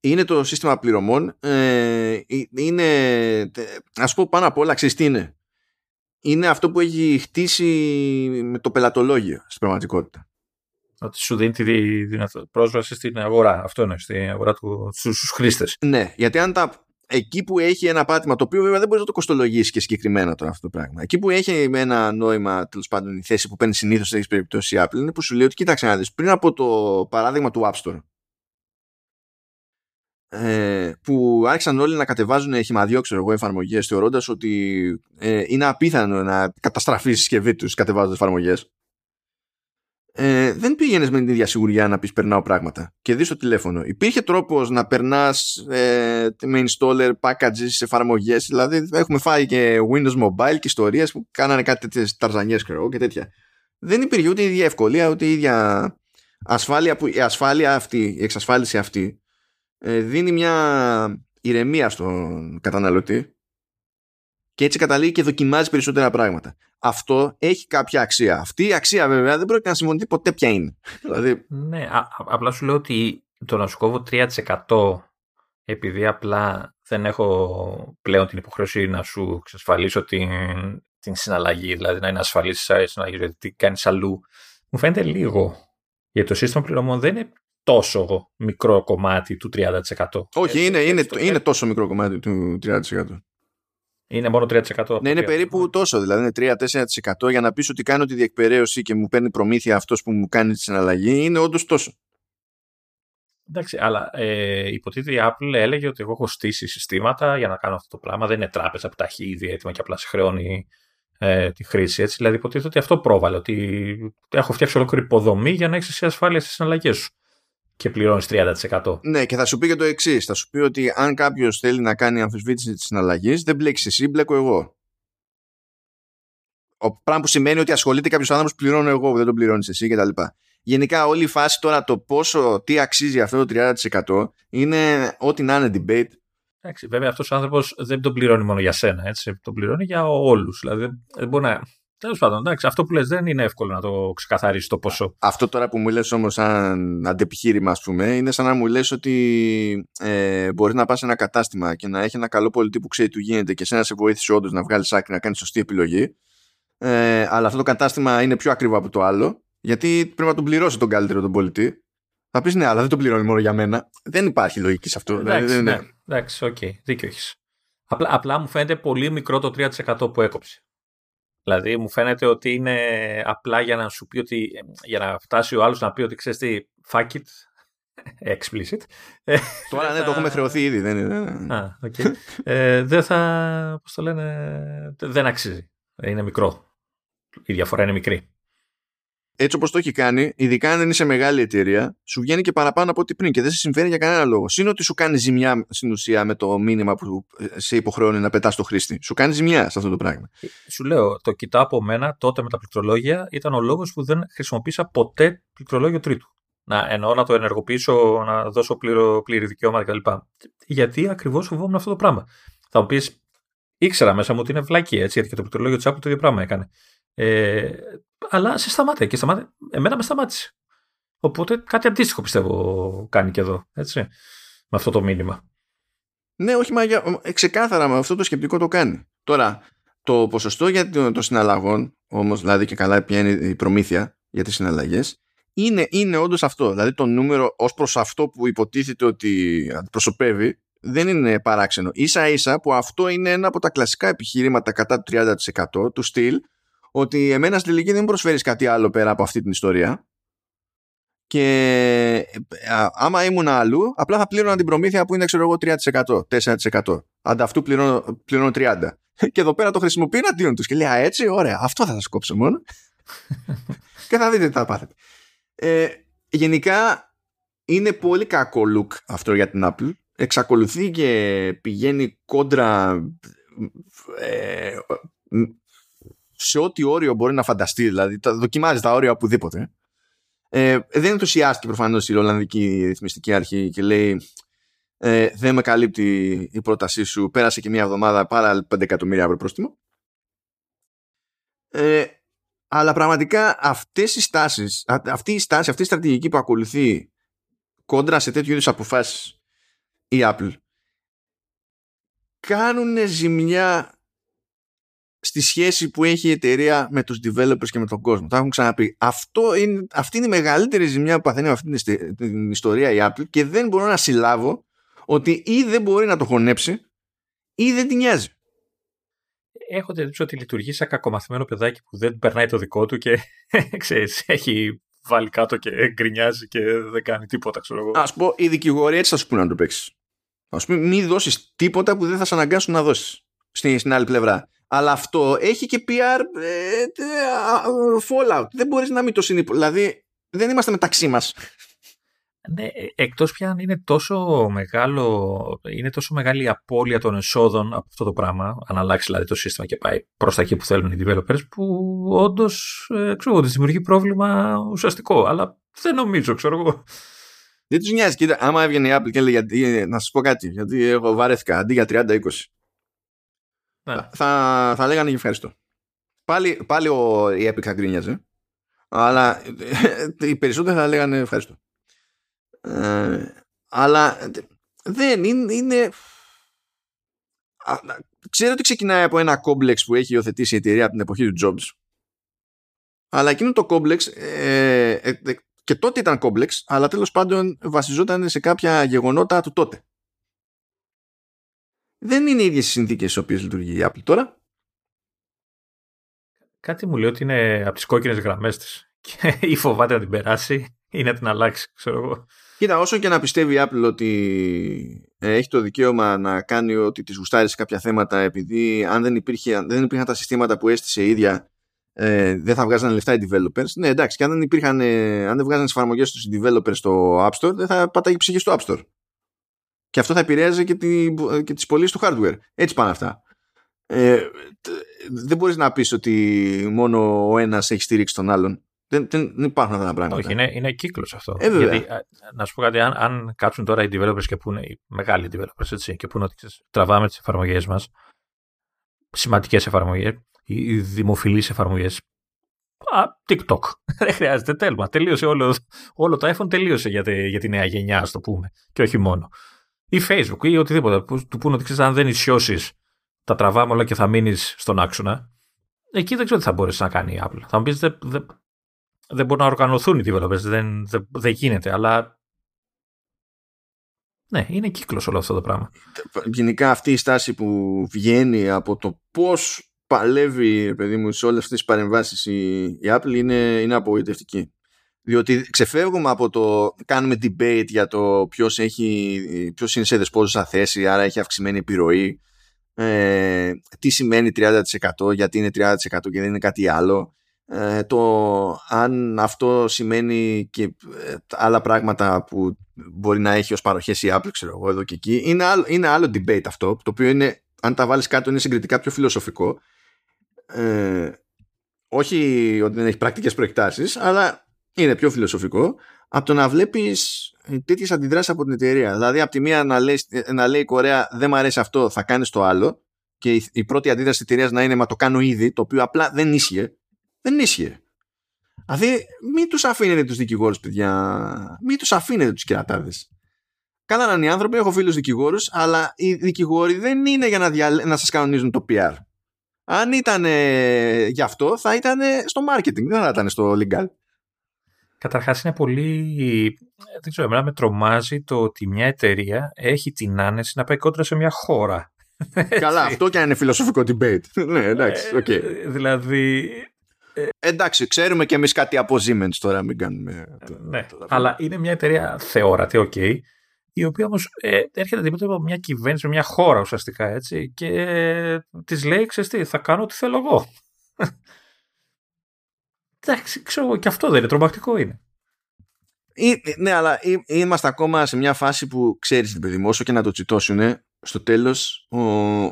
Είναι το σύστημα πληρωμών. Ε, είναι, ας πω πάνω απ' όλα, ξέρεις τι είναι; Είναι αυτό που έχει χτίσει με το πελατολόγιο στην πραγματικότητα. Ότι σου δίνει τη πρόσβαση στην αγορά. Αυτό είναι, στην αγορά του, στους χρήστες. Ναι, γιατί αν τα εκεί που έχει ένα πάτημα, το οποίο βέβαια δεν μπορείς να το κοστολογήσεις και συγκεκριμένα τώρα αυτό το πράγμα. Εκεί που έχει ένα νόημα, τέλος πάντων, η θέση που παίρνει συνήθως σε τέτοιε περιπτώσει η Apple είναι που σου λέει ότι κοίταξε να δεις πριν από το παράδειγμα του App Store. Ε, που άρχισαν όλοι να κατεβάζουν χυμαδιό ξέρω εγώ εφαρμογές θεωρώντας ότι ε, είναι απίθανο να καταστραφείς η συσκευή τους κατεβάζοντας εφαρμογές ε, δεν πήγαινες με την ίδια σιγουριά να πεις περνάω πράγματα και δεις το τηλέφωνο. Υπήρχε τρόπος να περνάς ε, με installer packages, εφαρμογές. Δηλαδή, έχουμε φάει και Windows Mobile και ιστορίες που κάνανε κάτι τέτοιες ταρζανιές και τέτοια. Δεν υπήρχε ούτε η ίδια ευκολία, ούτε η ίδια ασφάλεια. Που, η ασφάλεια αυτή, η εξασφάλιση αυτή, ε, δίνει μια ηρεμία στον καταναλωτή και έτσι καταλήγει και δοκιμάζει περισσότερα πράγματα. Αυτό έχει κάποια αξία. Αυτή η αξία βέβαια δεν πρόκειται να συμφωνηθεί ποτέ ποια είναι. δηλαδή... Ναι, α, απλά σου λέω ότι το να σου κόβω 3% επειδή απλά δεν έχω πλέον την υποχρέωση να σου εξασφαλίσω την, την συναλλαγή, δηλαδή να είναι ασφαλής η συναλλαγή, γιατί τι κάνεις αλλού, μου φαίνεται λίγο. Γιατί το σύστημα πληρωμών δεν είναι τόσο μικρό κομμάτι του 30%. Όχι, είναι, είναι, είναι τόσο μικρό κομμάτι του 30%. Είναι μόνο 3%. Ναι, είναι περίπου τόσο. Δηλαδή είναι 3-4% για να πεις ότι κάνω τη διεκπαιρέωση και μου παίρνει προμήθεια αυτός που μου κάνει τη συναλλαγή. Είναι όντως τόσο. Εντάξει, αλλά ε, υποτίθεται η Apple έλεγε ότι εγώ έχω στήσει συστήματα για να κάνω αυτό το πράγμα. Δεν είναι τράπεζα που τα έχει ήδη έτοιμα και απλά σε χρεώνει ε, τη χρήση. Έτσι. Δηλαδή υποτίθεται ότι αυτό πρόβαλε. Ότι έχω φτιάξει ολόκληρη υποδομή για να έχεις εσύ ασφάλεια στις συναλλαγές σου και πληρώνεις 30%. Ναι, και θα σου πει και το εξής. Θα σου πει ότι αν κάποιος θέλει να κάνει αμφισβήτηση της συναλλαγής, δεν μπλέξει εσύ, μπλέκω εγώ. Ο πράγμα που σημαίνει ότι ασχολείται κάποιος άνθρωπος, πληρώνω εγώ, δεν τον πληρώνεις εσύ κτλ. Γενικά, όλη η φάση τώρα το πόσο, τι αξίζει αυτό το 30% είναι ό,τι να είναι debate. Εντάξει, βέβαια αυτός ο άνθρωπος δεν τον πληρώνει μόνο για σένα, έτσι. Τον πληρώνει για όλους. Δηλαδή, δεν μπορεί να Τέλος πάντων, εντάξει, αυτό που λες δεν είναι εύκολο να το ξεκαθαρίσει το ποσό. Αυτό τώρα που μου λες όμως, σαν αντεπιχείρημα, ας πούμε, είναι σαν να μου λες ότι ε, μπορεί να πας σε ένα κατάστημα και να έχει ένα καλό πολιτή που ξέρει τι γίνεται και σε να σε βοήθησε όντως να βγάλεις άκρη να κάνεις σωστή επιλογή. Ε, αλλά αυτό το κατάστημα είναι πιο ακριβό από το άλλο, γιατί πρέπει να τον πληρώσει τον καλύτερο τον πολιτή. Θα πεις ναι, αλλά δεν τον πληρώνει μόνο για μένα. Δεν υπάρχει λογική σε αυτό. Εντάξει, δηλαδή, ναι, εντάξει, OK, okay, δίκιο έχεις. Απλά, απλά μου φαίνεται πολύ μικρό το 3% που έκοψε. Δηλαδή μου φαίνεται ότι είναι απλά για να σου πει ότι, για να φτάσει ο άλλος να πει ότι ξέρεις τι, fuck it, explicit. Τώρα ναι, το έχουμε χρεωθεί ήδη. Δεν, είναι. Α, okay. ε, δεν θα, πώς το λένε, δεν αξίζει. Είναι μικρό. Η διαφορά είναι μικρή έτσι όπως το έχει κάνει, ειδικά αν είσαι μεγάλη εταιρεία, σου βγαίνει και παραπάνω από ό,τι πριν και δεν σε συμφέρει για κανένα λόγο. Συν ότι σου κάνει ζημιά στην ουσία με το μήνυμα που σε υποχρεώνει να πετάς στο χρήστη. Σου κάνει ζημιά σε αυτό το πράγμα. Ε, σου λέω, το κοιτάω από μένα τότε με τα πληκτρολόγια ήταν ο λόγος που δεν χρησιμοποίησα ποτέ πληκτρολόγιο τρίτου. Να εννοώ να το ενεργοποιήσω, να δώσω πλήρω, πλήρη δικαιώματα κτλ. Γιατί ακριβώς φοβόμουν αυτό το πράγμα. Θα μου πεις, ήξερα μέσα μου ότι είναι βλακή έτσι, γιατί και το πληκτρολόγιο τη Apple το ίδιο πράγμα έκανε. Ε, αλλά σε σταμάτα και σταμάτα, εμένα με σταμάτησε. Οπότε κάτι αντίστοιχο πιστεύω κάνει και εδώ, έτσι, με αυτό το μήνυμα. Ναι, όχι, μα για, ε, ξεκάθαρα με αυτό το σκεπτικό το κάνει. Τώρα, το ποσοστό για το, συναλλαγών, όμως, δηλαδή και καλά ποια είναι η προμήθεια για τις συναλλαγές, είναι, είναι όντως αυτό. Δηλαδή το νούμερο ως προς αυτό που υποτίθεται ότι αντιπροσωπεύει δεν είναι παράξενο. σα ίσα που αυτό είναι ένα από τα κλασικά επιχειρήματα κατά το 30% του στυλ ότι εμένα στη τελική δεν μου προσφέρεις κάτι άλλο πέρα από αυτή την ιστορία. Και άμα ήμουν αλλού απλά θα πλήρωνα την προμήθεια που είναι ξέρω εγώ 3% 4% ανταυτού πληρώνω, πληρώνω 30% και εδώ πέρα το χρησιμοποιεί εναντίον τους και λέει α έτσι ωραία αυτό θα σας κόψω μόνο και θα δείτε τι θα πάθετε. Ε, γενικά είναι πολύ κακό look αυτό για την Apple. Εξακολουθεί και πηγαίνει κόντρα ε, σε ό,τι όριο μπορεί να φανταστεί, δηλαδή τα, δοκιμάζει τα όρια οπουδήποτε. Ε, δεν ενθουσιάστηκε προφανώς η Ολλανδική Ρυθμιστική Αρχή και λέει ε, δεν με καλύπτει η πρότασή σου, πέρασε και μια εβδομάδα πάρα 5 εκατομμύρια ευρώ πρόστιμο. Ε, αλλά πραγματικά αυτές οι στάσεις, αυτή η στάση, αυτή η στρατηγική που ακολουθεί κόντρα σε τέτοιου είδους αποφάσεις η Apple κάνουν ζημιά στη σχέση που έχει η εταιρεία με τους developers και με τον κόσμο. Τα έχουν ξαναπεί. Αυτό είναι, αυτή είναι η μεγαλύτερη ζημιά που παθαίνει με αυτή την ιστορία η Apple και δεν μπορώ να συλλάβω ότι ή δεν μπορεί να το χωνέψει ή δεν την νοιάζει. Έχω την ότι λειτουργεί σαν κακομαθημένο παιδάκι που δεν περνάει το δικό του και ξέρεις, έχει βάλει κάτω και γκρινιάζει και δεν κάνει τίποτα, ξέρω εγώ. Ας πω, οι δικηγόροι έτσι θα σου πούνε να το παίξεις. Α πούμε, μην δώσεις τίποτα που δεν θα σε αναγκάσουν να δώσεις στην, στην άλλη πλευρά. Αλλά αυτό έχει και PR ε, fallout. Δεν μπορείς να μην το συνειδητοποιήσει. Δηλαδή, δεν είμαστε μεταξύ μας. Ναι, ε, εκτός πια αν είναι τόσο μεγάλο, είναι τόσο μεγάλη η απώλεια των εσόδων από αυτό το πράγμα, αν αλλάξει δηλαδή το σύστημα και πάει προς τα εκεί που θέλουν οι developers, που όντως ε, ξέρω δημιουργεί πρόβλημα ουσιαστικό, αλλά δεν νομίζω, ξέρω εγώ. Δεν τους νοιάζει. Κοίτα, άμα έβγαινε η Apple και έλεγε να σας πω κάτι, γιατί εγώ βαρέθηκα αντί για 30-20. Ναι. Θα, θα λέγανε και ευχαριστώ. Πάλι, πάλι ο, η Epic θα γκρίνιαζε, αλλά οι περισσότεροι θα λέγανε ευχαριστώ. Ε, αλλά δεν είναι, είναι... Ξέρω ότι ξεκινάει από ένα κόμπλεξ που έχει υιοθετήσει η εταιρεία από την εποχή του Jobs. Αλλά εκείνο το κόμπλεξ ε, ε, και τότε ήταν κόμπλεξ, αλλά τέλος πάντων βασιζόταν σε κάποια γεγονότα του τότε. Δεν είναι οι ίδιες οι συνθήκες στις οποίες λειτουργεί η Apple τώρα. Κάτι μου λέει ότι είναι από τις κόκκινες γραμμές της και ή φοβάται να την περάσει ή να την αλλάξει, ξέρω εγώ. Κοίτα, όσο και να πιστεύει η Apple ότι ε, έχει το δικαίωμα να κάνει ότι της γουστάρει σε κάποια θέματα επειδή αν δεν, υπήρχε, δεν υπήρχαν τα συστήματα που έστησε η ίδια ε, δεν θα βγάζανε λεφτά οι developers. Ναι, εντάξει, και αν δεν, υπήρχαν, ε, αν δεν βγάζανε τις εφαρμογές τους οι developers στο App Store, δεν θα πατάγει ψυχή στο App Store. Και αυτό θα επηρέαζε και, τη, και τις πωλήσεις του hardware. Έτσι πάνε αυτά. Ε, δεν μπορείς να πεις ότι μόνο ο ένας έχει στηρίξει τον άλλον. Δεν, δεν, δεν υπάρχουν αυτά τα πράγματα. Όχι, είναι, είναι κύκλος αυτό. Ε, Γιατί, να σου πω κάτι, αν, αν κάτσουν τώρα οι developers και πούνε, οι μεγάλοι developers, έτσι, και πούνε ότι τραβάμε τις εφαρμογές μας, σημαντικές εφαρμογές, οι δημοφιλείς εφαρμογές. TikTok. Δεν χρειάζεται τέλμα. Τελείωσε όλο, όλο το iPhone τελείωσε για τη, για τη νέα γενιά, ας το πούμε. Και όχι μόνο. Ή Facebook ή οτιδήποτε. Που του πούνε ότι ξέρεις, αν δεν ισιώσεις, τα τραβάμε όλα και θα μείνεις στον άξονα. Εκεί δεν ξέρω τι θα μπορέσεις να κάνει η Apple. Θα μου πεις δεν, δεν, δεν μπορούν να οργανωθούν οι developers. Δεν, δεν, δεν γίνεται. Αλλά ναι, είναι κύκλος όλο αυτό το πράγμα. Γενικά αυτή η στάση που βγαίνει από το πώς παλεύει παιδί μου σε όλες αυτές τις παρεμβάσεις η, η Apple είναι, είναι απογοητευτική διότι ξεφεύγουμε από το κάνουμε debate για το ποιος, έχει, ποιος είναι σε δεσπόζουσα θέση άρα έχει αυξημένη επιρροή. Ε, τι σημαίνει 30% γιατί είναι 30% και δεν είναι κάτι άλλο. Ε, το αν αυτό σημαίνει και ε, άλλα πράγματα που μπορεί να έχει ως παροχές η Apple ξέρω εγώ εδώ και εκεί είναι άλλο, είναι άλλο debate αυτό το οποίο είναι αν τα βάλεις κάτω είναι συγκριτικά πιο φιλοσοφικό. Ε, όχι ότι δεν έχει πρακτικές προεκτάσεις αλλά είναι πιο φιλοσοφικό από το να βλέπεις τέτοιες αντιδράσεις από την εταιρεία δηλαδή από τη μία να λέει, να λέει η Κορέα δεν μου αρέσει αυτό θα κάνεις το άλλο και η, η πρώτη αντίδραση της εταιρείας να είναι μα το κάνω ήδη το οποίο απλά δεν ίσχυε δεν ίσχυε Δηλαδή, μην τους αφήνετε τους δικηγόρους, παιδιά. Μην τους αφήνετε τους κερατάδες. Καλά να είναι οι άνθρωποι, έχω φίλους δικηγόρους, αλλά οι δικηγόροι δεν είναι για να, δια... να σας κανονίζουν το PR. Αν ήταν γι' αυτό, θα ήταν στο marketing, δεν θα ήταν στο legal. Καταρχάς, είναι πολύ. Δεν ξέρω, εμένα με τρομάζει το ότι μια εταιρεία έχει την άνεση να πάει κόντρα σε μια χώρα. Καλά, αυτό και αν είναι φιλοσοφικό debate. ναι, εντάξει, OK. Okay. Ε, δηλαδή, ε, εντάξει, ξέρουμε και εμείς κάτι από Siemens τώρα, μην κάνουμε. ναι, αλλά είναι μια εταιρεία θεόρατη, OK, okay, η οποία όμως ε, έρχεται αντιμέτωπη από μια κυβέρνηση, με μια χώρα ουσιαστικά έτσι, και ε, της λέει: Ξέρετε τι, θα κάνω ό,τι θέλω εγώ. Εντάξει, ξέρω εγώ, και αυτό δεν είναι τρομακτικό είναι. ναι, αλλά είμαστε ακόμα σε μια φάση που ξέρεις, παιδί μου, όσο και να το τσιτώσουν, στο τέλος ο,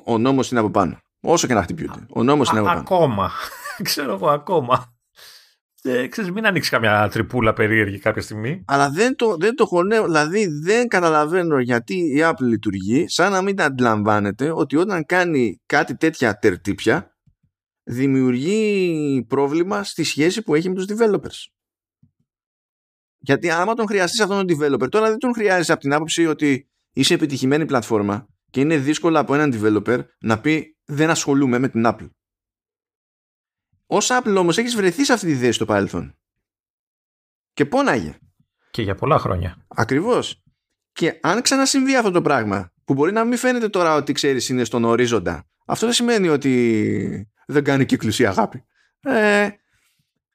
ο νόμος είναι από πάνω. Όσο και να χτυπιούνται. Ο νόμος είναι από πάνω. Ακόμα. Ξέρω εγώ ακόμα. ε, ξέρεις, μην ανοίξεις καμιά τρυπούλα περίεργη κάποια στιγμή. Αλλά δεν το, δεν το χωνεύω, δηλαδή δεν καταλαβαίνω γιατί η Apple λειτουργεί σαν να μην αντιλαμβάνεται ότι όταν κάνει κάτι τέτοια τερτύπια δημιουργεί πρόβλημα στη σχέση που έχει με τους developers. Γιατί άμα τον χρειαστείς αυτόν τον developer, τώρα δεν τον χρειάζεσαι από την άποψη ότι είσαι επιτυχημένη πλατφόρμα και είναι δύσκολο από έναν developer να πει δεν ασχολούμαι με την Apple. Ω Apple όμως έχεις βρεθεί σε αυτή τη θέση στο παρελθόν. Και πόναγε. Και για πολλά χρόνια. Ακριβώς. Και αν ξανασυμβεί αυτό το πράγμα, που μπορεί να μην φαίνεται τώρα ότι ξέρεις είναι στον ορίζοντα, αυτό δεν σημαίνει ότι δεν κάνει κύκλους η αγάπη. Ε,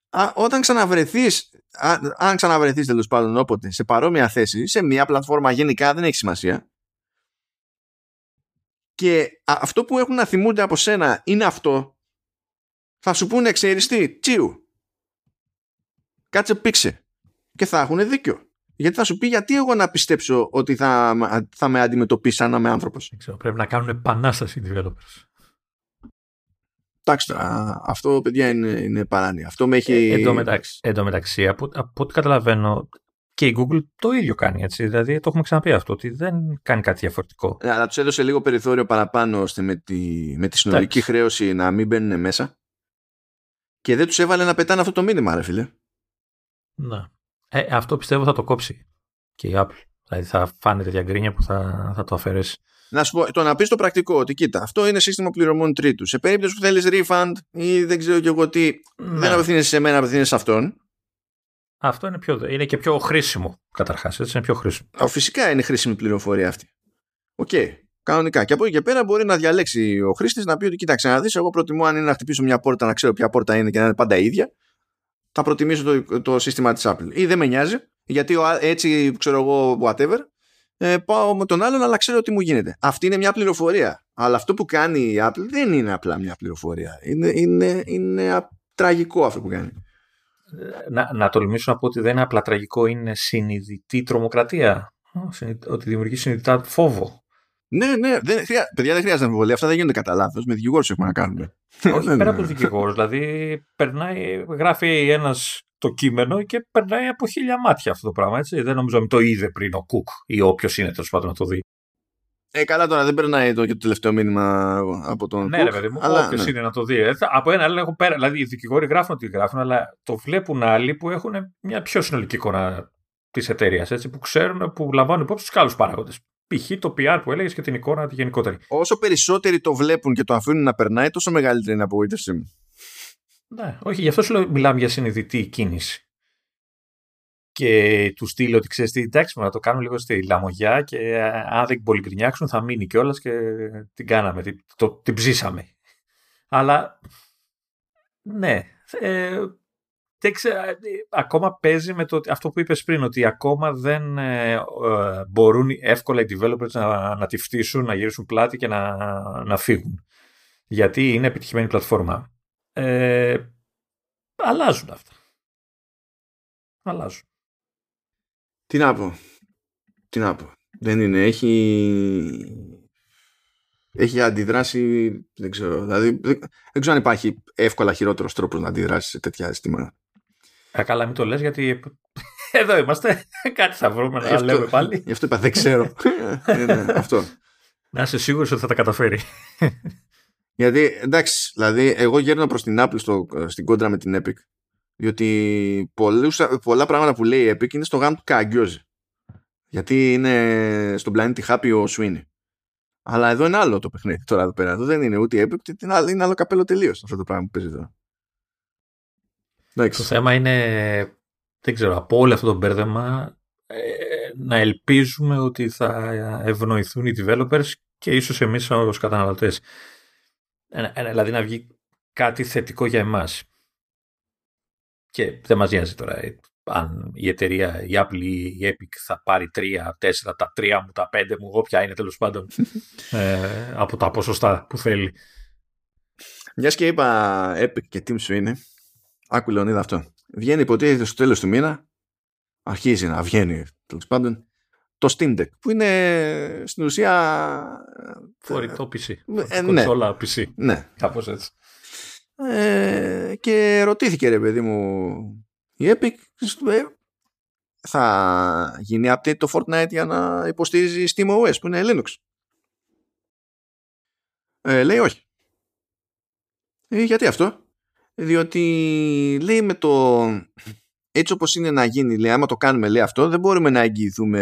α, όταν ξαναβρεθείς, αν ξαναβρεθείς τέλος πάντων όποτε σε παρόμοια θέση, σε μια πλατφόρμα γενικά δεν έχει σημασία, και αυτό που έχουν να θυμούνται από σένα είναι αυτό, θα σου πούνε ξέρεις τι, τσίου. Κάτσε πήξε. Και θα έχουν δίκιο. Γιατί θα σου πει γιατί εγώ να πιστέψω ότι θα, θα με αντιμετωπίσει σαν να είμαι άνθρωπος. πρέπει να κάνουν επανάσταση οι developers. Εντάξει αυτό παιδιά είναι, είναι παράνοια. Αυτό με έχει... Ε, εν τω μεταξύ, από, από ό,τι καταλαβαίνω, και η Google το ίδιο κάνει. Έτσι. Δηλαδή το έχουμε ξαναπεί αυτό, ότι δεν κάνει κάτι διαφορετικό. Ε, αλλά τους έδωσε λίγο περιθώριο παραπάνω ώστε με τη, με τη συνολική χρέωση να μην μπαίνουν μέσα. Και δεν τους έβαλε να πετάνε αυτό το μήνυμα, ρε φίλε. Να. Ε, αυτό πιστεύω θα το κόψει και η Apple. Δηλαδή θα φάνε τέτοια γκρίνια που θα, θα το αφαιρέσει. Να σου πω, το να πεις το πρακτικό, ότι κοίτα, αυτό είναι σύστημα πληρωμών τρίτου. Σε περίπτωση που θέλεις refund ή δεν ξέρω κι εγώ τι, ναι. δεν απευθύνεσαι σε μένα, απευθύνεσαι σε αυτόν. Αυτό είναι, πιο, είναι και πιο χρήσιμο καταρχάς. Έτσι είναι πιο χρήσιμο. φυσικά είναι χρήσιμη πληροφορία αυτή. OK. Okay. Κανονικά. Και από εκεί και πέρα μπορεί να διαλέξει ο χρήστης να πει ότι κοίταξε να δεις. Εγώ προτιμώ αν είναι να χτυπήσω μια πόρτα να ξέρω ποια πόρτα είναι και να είναι πάντα ίδια. Θα προτιμήσω το, το σύστημα της Apple. Ή δεν με νοιάζει, γιατί έτσι ξέρω εγώ, whatever, ε, πάω με τον άλλον, αλλά ξέρω τι μου γίνεται. Αυτή είναι μια πληροφορία. Αλλά αυτό που κάνει η Apple δεν είναι απλά μια πληροφορία. Είναι, είναι, είναι τραγικό αυτό που κάνει να, να τολμήσω να πω ότι δεν είναι απλά τραγικό, είναι συνειδητή τρομοκρατία. Ότι δημιουργεί συνειδητά φόβο. Ναι, ναι, δεν χρειά... παιδιά δεν χρειάζεται αμφιβολία. Αυτά δεν γίνονται κατά λάθος. Με δικηγόρους έχουμε να κάνουμε. Όχι, ναι, πέρα από τους δικηγόρους. Δηλαδή, περνάει, γράφει ένας το κείμενο και περνάει από χίλια μάτια αυτό το πράγμα. Έτσι. Δεν νομίζω ότι το είδε πριν ο Κουκ ή όποιος είναι τέλος πάντων να το δει. Ε, καλά τώρα, δεν περνάει το, και το τελευταίο μήνυμα από τον. Ναι, ρε παιδί μου, αλλά, όποιος ναι. είναι να το δει. Ε, από ένα άλλο έχω πέρα. Δηλαδή, οι δικηγόροι γράφουν ότι γράφουν, αλλά το βλέπουν άλλοι που έχουν μια πιο συνολική εικόνα της εταιρείας. Που ξέρουν, που λαμβάνουν υπόψη τους άλλου παράγοντες. Π.χ. το PR που έλεγες και την εικόνα τη γενικότερη. Όσο περισσότεροι το βλέπουν και το αφήνουν να περνάει, τόσο μεγαλύτερη είναι η απογοήτευσή μου. Ναι, όχι, γι' αυτό σου λέω μιλάμε για συνειδητή κίνηση και του στείλω ότι ξέρεις τι, εντάξει, να το κάνουμε λίγο στη λαμογιά και ε, αν δεν πολύ γκρινιάξουν θα μείνει κιόλας και την κάναμε, την, το, την ψήσαμε. Αλλά ναι, ε, ακόμα παίζει με το, αυτό που είπες πριν, ότι ακόμα δεν ε, ε, μπορούν εύκολα οι developers να, να τη φτύσουν, να γυρίσουν πλάτη και να, να φύγουν. Γιατί είναι επιτυχημένη πλατφόρμα. Ε, αλλάζουν αυτά. Αλλάζουν. Τι να πω. Τι να πω. Δεν είναι. Έχει... Έχει αντιδράσει, δεν ξέρω, δηλαδή, δεν, ξέρω αν υπάρχει εύκολα χειρότερος τρόπος να αντιδράσεις σε τέτοια αισθήματα. Ε, καλά, μην το λες γιατί εδώ είμαστε. Κάτι θα βρούμε να αυτό, λέμε πάλι. Γι' αυτό είπα, δεν ξέρω. Ε, ναι, αυτό. Να είσαι σίγουρος ότι θα τα καταφέρει. Γιατί εντάξει, δηλαδή, εγώ γέρνω προς την Apple στο, στην κόντρα με την Epic διότι πολλούς, πολλά πράγματα που λέει η Epic είναι στο γάμο του Καγκιόζη. Γιατί είναι στον πλανήτη Happy ο Sweeney. Αλλά εδώ είναι άλλο το παιχνίδι τώρα εδώ πέρα. Εδώ δεν είναι ούτε η Epic, είναι άλλο, είναι άλλο καπέλο τελείως αυτό το πράγμα που παίζει εδώ. Το θέμα είναι, δεν ξέρω, από όλο αυτό το μπέρδεμα ε, να ελπίζουμε ότι θα ευνοηθούν οι developers και ίσως εμείς ως καταναλωτές. Ε, ε, δηλαδή να βγει κάτι θετικό για εμάς. Και δεν μας νοιάζει τώρα ε, αν η εταιρεία, η Apple ή η Epic θα πάρει τρία, τέσσερα, τα τρία μου, τα πέντε μου, όποια είναι τέλος πάντων ε, από τα ποσοστά που θέλει. Μιας και είπα Epic και Team σου είναι, άκου Λεωνίδα αυτό. Βγαίνει υποτίθεται στο τέλος του μήνα, αρχίζει να βγαίνει τέλος πάντων, το Steam Deck που είναι στην ουσία φορητό PC. Ε, ναι. PC. Ναι. Κάπως έτσι. ε, και ρωτήθηκε ρε παιδί μου η Epic ε, θα γίνει update το Fortnite για να υποστηρίζει SteamOS που είναι Linux. Ε, λέει όχι. Ε, γιατί αυτό; Διότι λέει με το έτσι όπως είναι να γίνει λέει άμα το κάνουμε λέει αυτό δεν μπορούμε να εγγυηθούμε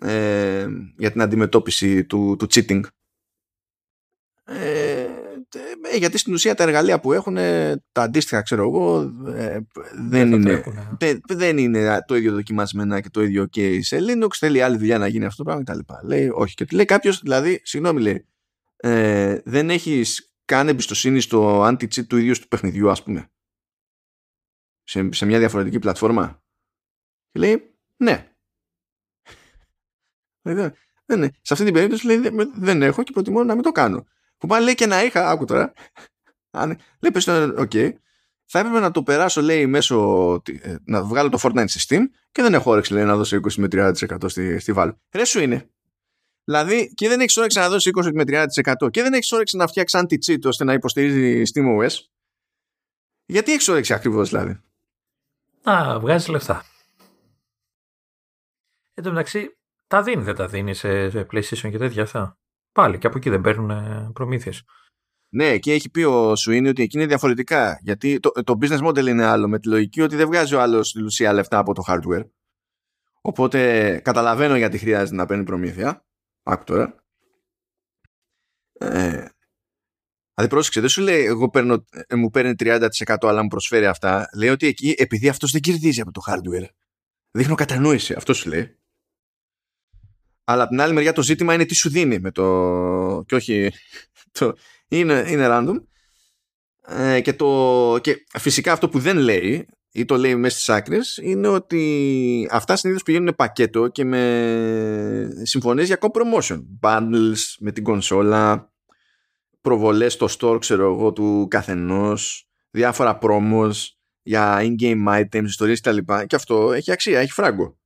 ε, για την αντιμετώπιση του, του cheating. Ε, ε, γιατί στην ουσία τα εργαλεία που έχουν τα αντίστοιχα ξέρω εγώ ε, δεν, είναι, δεν, δεν είναι το ίδιο δοκιμασμένα και το ίδιο και σε Linux θέλει άλλη δουλειά να γίνει αυτό το πράγμα κτλ. Λέει όχι και λέει κάποιος, δηλαδή συγγνώμη λέει ε, δεν έχεις καν εμπιστοσύνη στο anti-cheat του ίδιου του παιχνιδιού ας πούμε σε, σε μια διαφορετική πλατφόρμα και λέει ναι δεν, δεν, σε αυτή την περίπτωση λέει δεν έχω και προτιμώ να μην το κάνω που πάλι λέει και να είχα, άκου τώρα. λέει πες οκ. Θα έπρεπε να το περάσω λέει μέσω, ε, να βγάλω το Fortnite σε Steam και δεν έχω όρεξη λέει να δώσω 20 με 30% στη, στη Valve. Ρε συ, είναι. Δηλαδή και δεν έχεις όρεξη να δώσεις 20 με 30% και δεν έχεις όρεξη να φτιάξεις anti-cheat ώστε να υποστηρίζει SteamOS. Γιατί έχεις όρεξη ακριβώς δηλαδή. Α, βγάζεις λεφτά. Εν τω μεταξύ, τα δίνει, δεν τα δίνει σε, σε PlayStation και τέτοια αυτά. Πάλι και από εκεί δεν παίρνουν ε, προμήθειες. Ναι, και έχει πει ο Σουίνι ότι εκεί είναι διαφορετικά. Γιατί το, το business model είναι άλλο. Με τη λογική ότι δεν βγάζει ο άλλος στη ουσία λεφτά από το hardware. Οπότε καταλαβαίνω γιατί χρειάζεται να παίρνει προμήθεια. Άκου τώρα. Ε, Δηλαδή πρόσεξε, δεν σου λέει εγώ παίρνω, ε, μου παίρνει 30% αλλά μου προσφέρει αυτά. Λέει ότι εκεί επειδή αυτός δεν κερδίζει από το hardware. Δείχνω κατανόηση. Αυτό σου λέει. Αλλά από την άλλη μεριά το ζήτημα είναι τι σου δίνει με το... και όχι... Το... Είναι, είναι random. Ε, και, το... και φυσικά αυτό που δεν λέει ή το λέει μέσα στις άκρες είναι ότι αυτά συνήθως πηγαίνουν πακέτο και με συμφωνίες για co-promotion. Bundles με την κονσόλα, προβολές στο store ξέρω εγώ του καθενός, διάφορα promos για in-game items, ιστορίες κτλ. Και αυτό έχει αξία, έχει φράγκο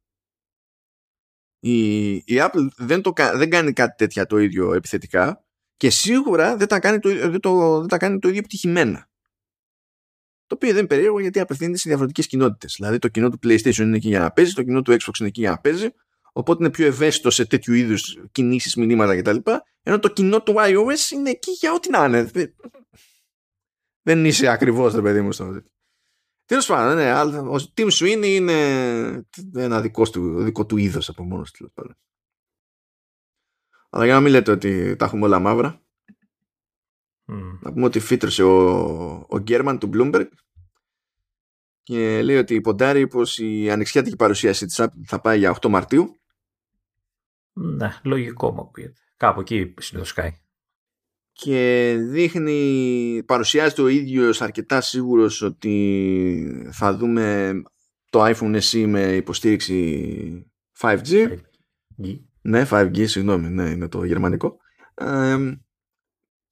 η, η Apple δεν, το, δεν κάνει κάτι τέτοια το ίδιο επιθετικά και σίγουρα δεν τα κάνει το, δεν το, δεν τα κάνει το ίδιο επιτυχημένα. Το οποίο δεν είναι περίεργο γιατί απευθύνεται σε διαφορετικές κοινότητες. Δηλαδή το κοινό του PlayStation είναι εκεί για να παίζει, το κοινό του Xbox είναι εκεί για να παίζει, οπότε είναι πιο ευαίσθητο σε τέτοιου είδους κινήσεις, μηνύματα κτλ. Ενώ το κοινό του iOS είναι εκεί για ό,τι να είναι. Δεν είσαι ακριβώς, το παιδί μου, στο Τέλος πάντων, ναι, ο Tim Sweeney είναι ένα δικό του, δικό του είδος από μόνος του. Αλλά για να μην λέτε ότι τα έχουμε όλα μαύρα, mm. να πούμε ότι φύτρωσε ο, ο Γκέρμαν του Bloomberg και λέει ότι ποντάρει πως η ανοιξιάτικη παρουσίαση της Apple θα πάει για 8 Μαρτίου. Ναι, λογικό μου πει. Κάπου εκεί συνδοσκάει και δείχνει, παρουσιάζει ο ίδιος αρκετά σίγουρος ότι θα δούμε το iPhone SE με υποστήριξη 5G. 5G. Ναι, 5G, συγγνώμη, ναι, είναι το γερμανικό.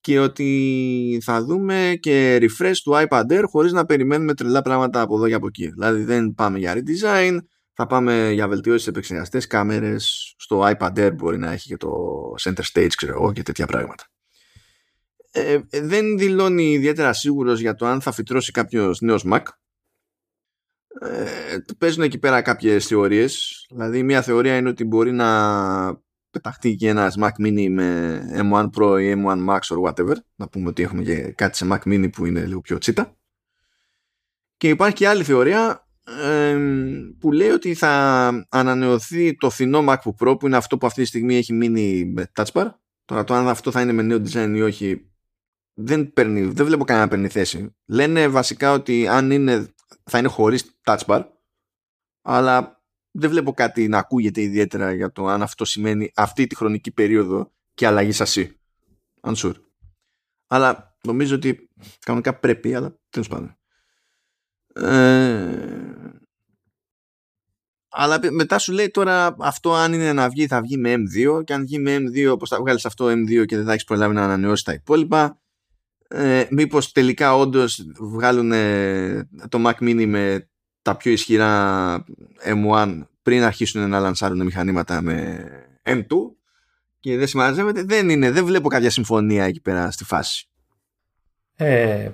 και ότι θα δούμε και refresh του iPad Air χωρίς να περιμένουμε τρελά πράγματα από εδώ και από εκεί. Δηλαδή δεν πάμε για redesign, θα πάμε για βελτιώσεις επεξεργαστές, κάμερες, στο iPad Air μπορεί να έχει και το center stage, ξέρω εγώ, και τέτοια πράγματα. Ε, ε, δεν δηλώνει ιδιαίτερα σίγουρος για το αν θα φυτρώσει κάποιος νέος Mac. Ε, παίζουν εκεί πέρα κάποιες θεωρίες. Δηλαδή μια θεωρία είναι ότι μπορεί να πεταχτεί και ένας Mac Mini με M1 Pro ή M1 Max or whatever. Να πούμε ότι έχουμε και κάτι σε Mac Mini που είναι λίγο πιο τσίτα. Και υπάρχει και άλλη θεωρία που λέει ότι θα ανανεωθεί το φθηνό MacBook Pro που είναι αυτό που αυτή τη στιγμή έχει μείνει με Touch Bar. Τώρα το αν αυτό θα είναι με νέο design ή όχι δεν, παίρνει, δεν βλέπω κανένα να παίρνει θέση. Λένε βασικά ότι αν είναι, θα είναι χωρίς touch bar, αλλά δεν βλέπω κάτι να ακούγεται ιδιαίτερα για το αν αυτό σημαίνει αυτή τη χρονική περίοδο και αλλαγή σασί. Unsure. Αλλά νομίζω ότι κανονικά πρέπει, αλλά τέλος πάντων. Ε, αλλά μετά σου λέει τώρα αυτό αν είναι να βγει θα βγει με M2 και αν βγει με M2 πως θα βγάλεις αυτό M2 και δεν θα έχεις προλάβει να ανανεώσεις τα υπόλοιπα ε, μήπως τελικά όντως βγάλουν το Mac Mini με τα πιο ισχυρά M1 πριν αρχίσουν να λανσάρουν μηχανήματα με M2 και δεν συμμαζεύεται δεν είναι, δεν βλέπω κάποια συμφωνία εκεί πέρα στη φάση. Ε,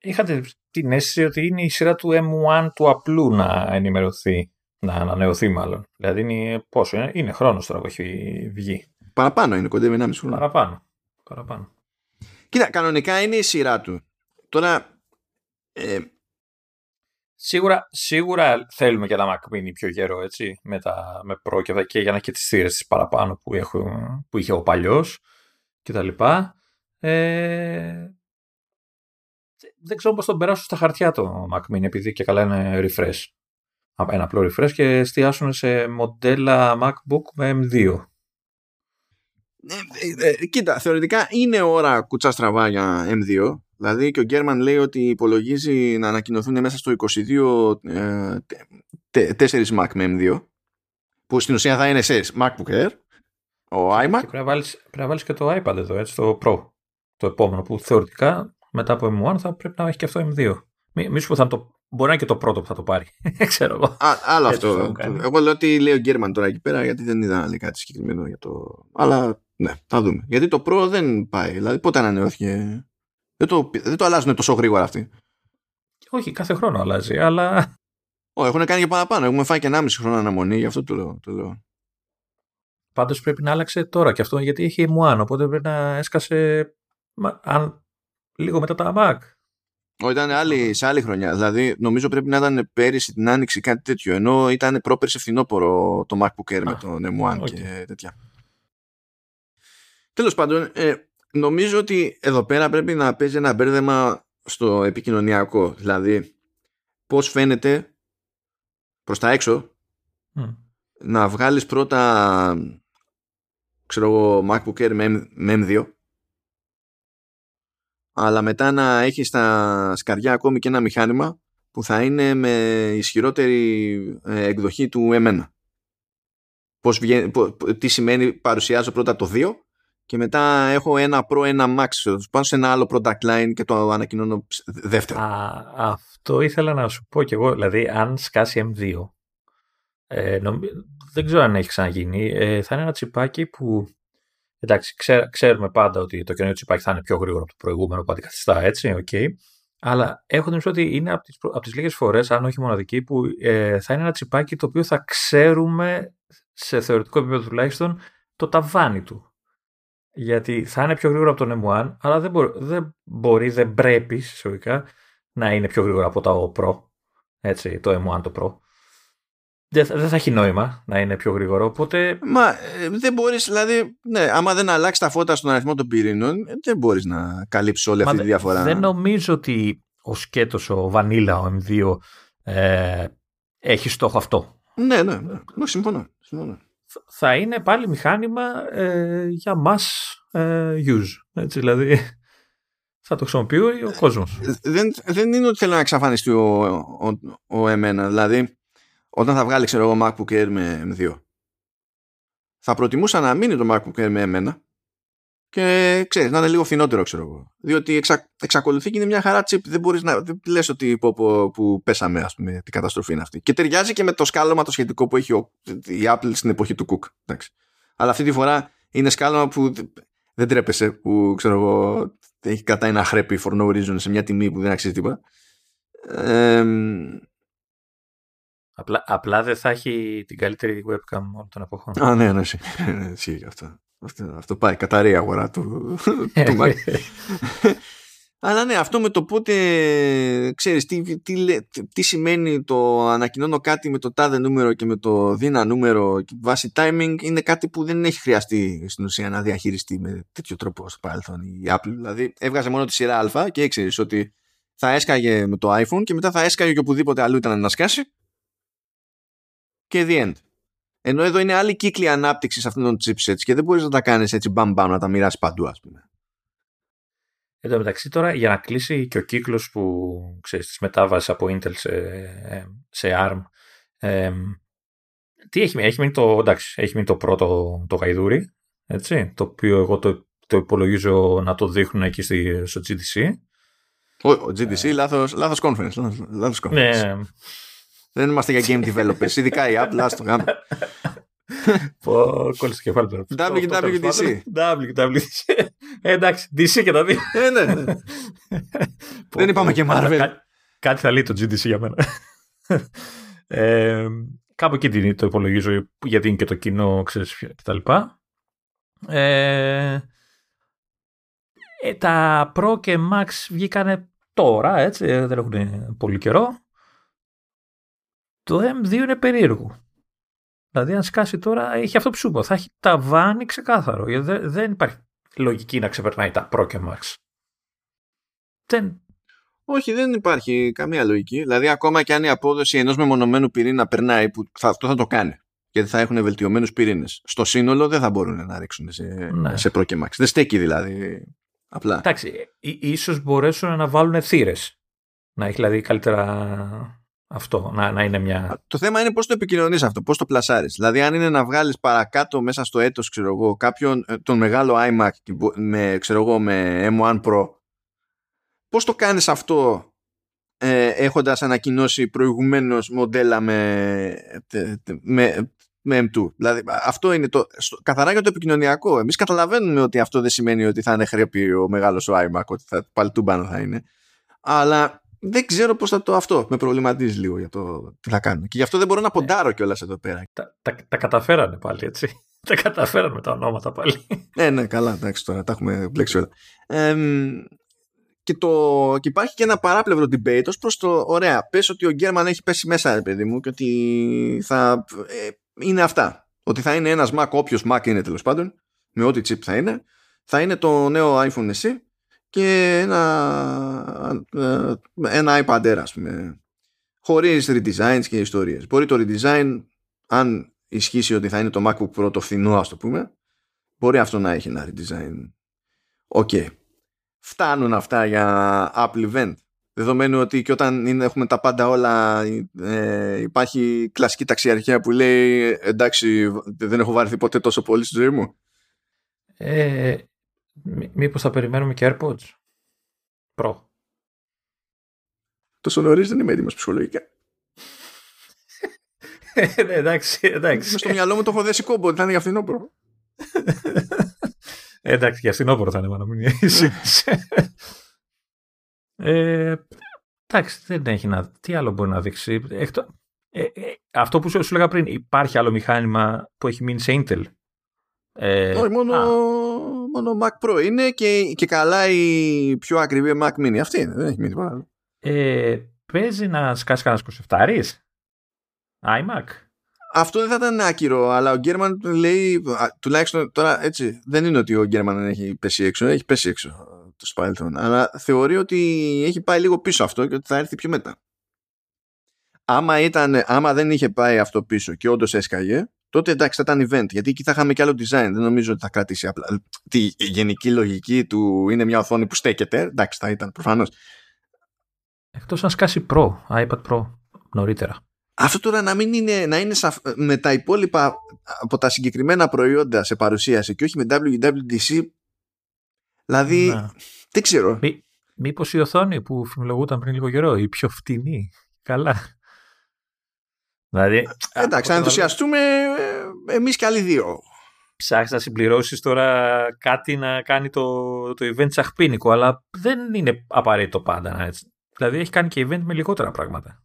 είχατε την αίσθηση ότι είναι η σειρά του M1 του απλού να ενημερωθεί, να ανανεωθεί μάλλον. Δηλαδή είναι, πόσο είναι, είναι χρόνος τώρα που έχει βγει. Παραπάνω είναι, κοντεύει 1,5 χρόνο. Παραπάνω. Παραπάνω. Κοίτα, κανονικά είναι η σειρά του. Τώρα. Ε... Σίγουρα, σίγουρα θέλουμε και τα Mac Mini πιο γερό, έτσι, με, τα, με Pro και, και για να και τις θύρες παραπάνω που, έχω, που είχε ο παλιός και τα λοιπά. Ε, δεν ξέρω πώς τον περάσουν στα χαρτιά το Mac Mini επειδή και καλά είναι refresh. Ένα απλό refresh και εστιάσουν σε μοντέλα MacBook με M2. Ε, ε, ε, κοίτα, θεωρητικά είναι ώρα κουτσά στραβά για M2. Δηλαδή και ο Γκέρμαν λέει ότι υπολογίζει να ανακοινωθούν μέσα στο 22 ε, 4 Mac με M2 που στην ουσία θα είναι σε MacBook Air, ο iMac. Και πρέπει, να βάλεις, πρέπει να βάλεις και το iPad εδώ, έτσι, το Pro, το επόμενο που θεωρητικά μετά από M1 θα πρέπει να έχει και αυτό M2. Μη, σου θα το, μπορεί να είναι και το πρώτο που θα το πάρει. Ξέρω εγώ. άλλο αυτό. Εγώ λέω ότι λέει ο Γκέρμαν τώρα εκεί πέρα γιατί δεν είδα λέει κάτι συγκεκριμένο για το. Αλλά ναι, θα δούμε. Γιατί το Pro δεν πάει. Δηλαδή πότε ανανεώθηκε; Δεν το, δεν το αλλάζουν τόσο γρήγορα αυτοί. Όχι, κάθε χρόνο αλλάζει, αλλά. Ω, έχουν κάνει και παραπάνω. Έχουμε φάει και 1,5 χρόνο αναμονή, γι' αυτό το λέω. Το λέω. Πάντως πρέπει να άλλαξε τώρα και αυτό γιατί έχει M1, οπότε πρέπει να έσκασε. Αν λίγο μετά τα Mac. Όχι, ήταν άλλη, σε άλλη χρονιά. Δηλαδή, νομίζω πρέπει να ήταν πέρυσι την άνοιξη κάτι τέτοιο. Ενώ ήταν πρόπερσι φθινόπωρο το MacBook Air με τον M1 okay. και τέτοια. Τέλος πάντων, ε, νομίζω ότι εδώ πέρα πρέπει να παίζει ένα μπέρδεμα στο επικοινωνιακό. Δηλαδή, πώς φαίνεται προς τα έξω να βγάλεις πρώτα ξέρω εγώ MacBook Air με, με M2 αλλά μετά να έχει στα σκαριά ακόμη και ένα μηχάνημα που θα είναι με ισχυρότερη ε, εκδοχή του εμένα. Πώς βγαίνει, τι σημαίνει παρουσιάζω πρώτα το 2 και μετά έχω ένα Pro, ένα Max πάω σε ένα άλλο product line και το ανακοινώνω δεύτερο. Α, αυτό ήθελα να σου πω κι εγώ. Δηλαδή αν σκάσει M2 ε, δεν ξέρω αν έχει ξαναγίνει. Ε, θα είναι ένα τσιπάκι που Εντάξει, ξέρουμε πάντα ότι το καινούριο τσιπάκι θα είναι πιο γρήγορο από το προηγούμενο που αντικαθιστά, έτσι, OK. Okay. Αλλά έχω την ότι είναι από τις, από τις λίγες φορές, αν όχι μοναδική, που ε, θα είναι ένα τσιπάκι το οποίο θα ξέρουμε σε θεωρητικό επίπεδο τουλάχιστον το ταβάνι του. Γιατί θα είναι πιο γρήγορο από τον M1, αλλά δεν μπορεί, δεν, μπορεί, δεν πρέπει, συσσωρικά, να είναι πιο γρήγορο από το Pro. Έτσι, το M1 το Pro δεν θα έχει νόημα να είναι πιο γρήγορο. Οπότε... Μα ε, δεν μπορείς, δηλαδή, ναι, άμα δεν αλλάξεις τα φώτα στον αριθμό των πυρήνων, ε, δεν μπορείς να καλύψεις όλη αυτή τη διαφορά. Δεν νομίζω ότι ο σκέτος, ο Βανίλα, ο M2 ε, έχει στόχο αυτό. Ναι, ναι, ναι. ναι συμφωνώ. συμφωνώ. Θα είναι πάλι μηχάνημα ε, για mass ε, use. Έτσι, δηλαδή θα το χρησιμοποιεί ο κόσμος. Δεν, δεν είναι ότι θέλω να εξαφανιστεί ο, ο, ο, ο εμένα. Δηλαδή, όταν θα βγάλει ξέρω εγώ MacBook Air με M2 θα προτιμούσα να μείνει το MacBook Air με εμένα και ξέρεις να είναι λίγο φθηνότερο ξέρω εγώ. Διότι εξα, εξακολουθεί και είναι μια χαρά chip. Δεν μπορείς να δεν λες ότι πω, πω, που πέσαμε ας πούμε την καταστροφή είναι αυτή. Και ταιριάζει και με το σκάλωμα το σχετικό που έχει ο, η Apple στην εποχή του Cook εντάξει. αλλά αυτή τη φορά είναι σκάλωμα που δεν τρέπεσαι που ξέρω εγώ έχει κατά ένα χρέπι for no reason σε μια τιμή που δεν αξίζει τίποτα. Ε, Απλά, απλά δεν θα έχει την καλύτερη webcam όλων των εποχών. Α, ναι, ναι, ναι, αυτό. Αυτό, αυτό πάει, καταρρεί η αγορά του, του Mac. Αλλά ναι, αυτό με το πότε, ξέρεις, τι, τι, τι, σημαίνει το ανακοινώνω κάτι με το τάδε νούμερο και με το δίνα νούμερο βάσει timing είναι κάτι που δεν έχει χρειαστεί στην ουσία να διαχειριστεί με τέτοιο τρόπο στο παρελθόν η Apple. Δηλαδή έβγαζε μόνο τη σειρά Α και ήξερε ότι θα έσκαγε με το iPhone και μετά θα έσκαγε και οπουδήποτε αλλού ήταν να σκάσει και the end. Ενώ εδώ είναι άλλη κύκλη ανάπτυξης αυτών των chipsets και δεν μπορείς να τα κάνεις έτσι μπαμ μπαμ να τα μοιράσει παντού, ας πούμε. Εν τω μεταξύ τώρα για να κλείσει και ο κύκλος που ξέρεις της μετάβασης από Intel σε, σε ARM ε, τι έχει μείνει, έχει μείνει το, εντάξει, έχει μείνει το πρώτο το γαϊδούρι έτσι, το οποίο εγώ το, το υπολογίζω να το δείχνουν εκεί στη, στο GDC. Ο, ο GDC, ε, λάθος, λάθος conference. Λάθος, conference. Ναι, δεν είμαστε για game developers, ειδικά η Apple, άστο γάμο. Πω, κόλλησε το κεφάλι τώρα. WWDC. WWDC. Ε, εντάξει, DC και τα δύο. Ε, ναι, ναι. Δεν είπαμε και Marvel. Κάτι θα λέει το GDC για μένα. Ε, κάπου εκεί το υπολογίζω γιατί είναι και το κοινό, ξέρεις, κτλ. Ε, ε, τα Pro και Max βγήκανε τώρα, έτσι, δεν έχουν πολύ καιρό. Το M2 είναι περίεργο. Δηλαδή, αν σκάσει τώρα, έχει αυτό που σου είπα. Θα έχει ταβάνι ξεκάθαρο. Γιατί δεν υπάρχει λογική να ξεπερνάει τα Pro και Max. Δεν... Όχι, δεν υπάρχει καμία λογική. Δηλαδή, ακόμα και αν η απόδοση ενός μεμονωμένου πυρήνα περνάει, που θα, αυτό θα το κάνει. Γιατί θα έχουν βελτιωμένους πυρήνες. Στο σύνολο δεν θα μπορούν να ρίξουν σε, ναι. σε Pro και Max. Δεν στέκει δηλαδή. Απλά. Εντάξει, ίσως μπορέσουν να βάλουν θύρες. Να έχει δηλαδή καλύτερα αυτό, να, να είναι μια. Το θέμα είναι πώς το επικοινωνείς αυτό, πώς το πλασάρεις. Δηλαδή, αν είναι να βγάλεις παρακάτω μέσα στο έτος, ξέρω εγώ, κάποιον ε, τον μεγάλο iMac με, ξέρω εγώ, με M1 Pro, πώς το κάνεις αυτό ε, έχοντας ανακοινώσει προηγουμένως μοντέλα με, με, με M2. Δηλαδή, αυτό είναι το, στο, καθαρά για το επικοινωνιακό. Εμείς καταλαβαίνουμε ότι αυτό δεν σημαίνει ότι θα είναι χρέπη ο μεγάλος ο iMac, ότι θα, πάλι τούμπανο θα είναι. Αλλά δεν ξέρω πώς θα το αυτό. Με προβληματίζει λίγο για το τι θα κάνουμε. Και γι' αυτό δεν μπορώ να ποντάρω κιόλας εδώ πέρα. Τα, τα, τα καταφέρανε πάλι έτσι. τα καταφέρανε με τα ονόματα πάλι. ναι, ναι, καλά, εντάξει τώρα, τα έχουμε μπλέξει όλα. Ε, και, το, και υπάρχει και ένα παράπλευρο debate ως προς το ωραία πες ότι ο Γκέρμαν έχει πέσει μέσα ρε παιδί μου και ότι θα ε, είναι αυτά ότι θα είναι ένας Mac όποιος Mac είναι τέλος πάντων με ό,τι chip θα είναι θα είναι το νέο iPhone SE και ένα, ε, ένα iPad Air ας πούμε χωρίς redesigns και ιστορίες μπορεί το redesign αν ισχύσει ότι θα είναι το MacBook Pro το φθηνό ας το πούμε μπορεί αυτό να έχει ένα redesign OK. Okay. Φτάνουν αυτά για Apple event δεδομένου ότι και όταν είναι, έχουμε τα πάντα όλα ε, υπάρχει κλασική ταξιαρχία που λέει εντάξει δεν έχω βαρεθεί ποτέ τόσο πολύ στη ζωή μου ε, Μήπως θα περιμένουμε και AirPods; Pro. Τόσο νωρί δεν είμαι έτοιμος ψυχολογικά. Ε, ναι, εντάξει, εντάξει. Στο μυαλό μου το έχω δέσει κόμπο, θα είναι για φθινόπωρο. Ε, εντάξει, για φθινόπωρο θα είναι, να μην ε, εντάξει, δεν έχει να. Τι άλλο μπορεί να δείξει; Εκτό, ε, ε, αυτό που σου, σου έλεγα πριν, υπάρχει άλλο μηχάνημα που έχει μείνει σε Intel; Ε, Όχι, μόνο, μόνο Mac Pro είναι και, και καλά η πιο ακριβή Mac Mini. Αυτή είναι, δεν έχει μείνει τίποτα άλλο. Ε, παίζει να σκάσει κανένας 27 iMac. Αυτό δεν θα ήταν άκυρο, αλλά ο Γκέρμαν λέει, τουλάχιστον τώρα έτσι, δεν είναι ότι ο Γκέρμαν έχει πέσει έξω, έχει πέσει έξω το παρελθόν, αλλά θεωρεί ότι έχει πάει λίγο πίσω αυτό και ότι θα έρθει πιο μετά. Άμα, ήταν, άμα δεν είχε πάει αυτό πίσω και όντως έσκαγε, τότε εντάξει θα ήταν event γιατί εκεί θα είχαμε και άλλο design. Δεν νομίζω ότι θα κρατήσει απλά. Τη γενική λογική του είναι μια οθόνη που στέκεται εντάξει θα ήταν προφανώς. Εκτός αν σκάσει Pro, iPad Pro νωρίτερα. Αυτό τώρα να μην είναι, να είναι με τα υπόλοιπα από τα συγκεκριμένα προϊόντα σε παρουσίαση και όχι με WWDC δηλαδή να. δεν ξέρω. Μή, μήπως η οθόνη που φημολογούταν πριν λίγο καιρό η πιο φτηνή καλά Δηλαδή, Εντάξει, αν ενθουσιαστούμε ε, εμείς και άλλοι δύο. Ψάχνει να συμπληρώσεις τώρα κάτι να κάνει το, το event τσαχπίνικο, αλλά δεν είναι απαραίτητο πάντα. Έτσι. Δηλαδή έχει κάνει και event με λιγότερα πράγματα.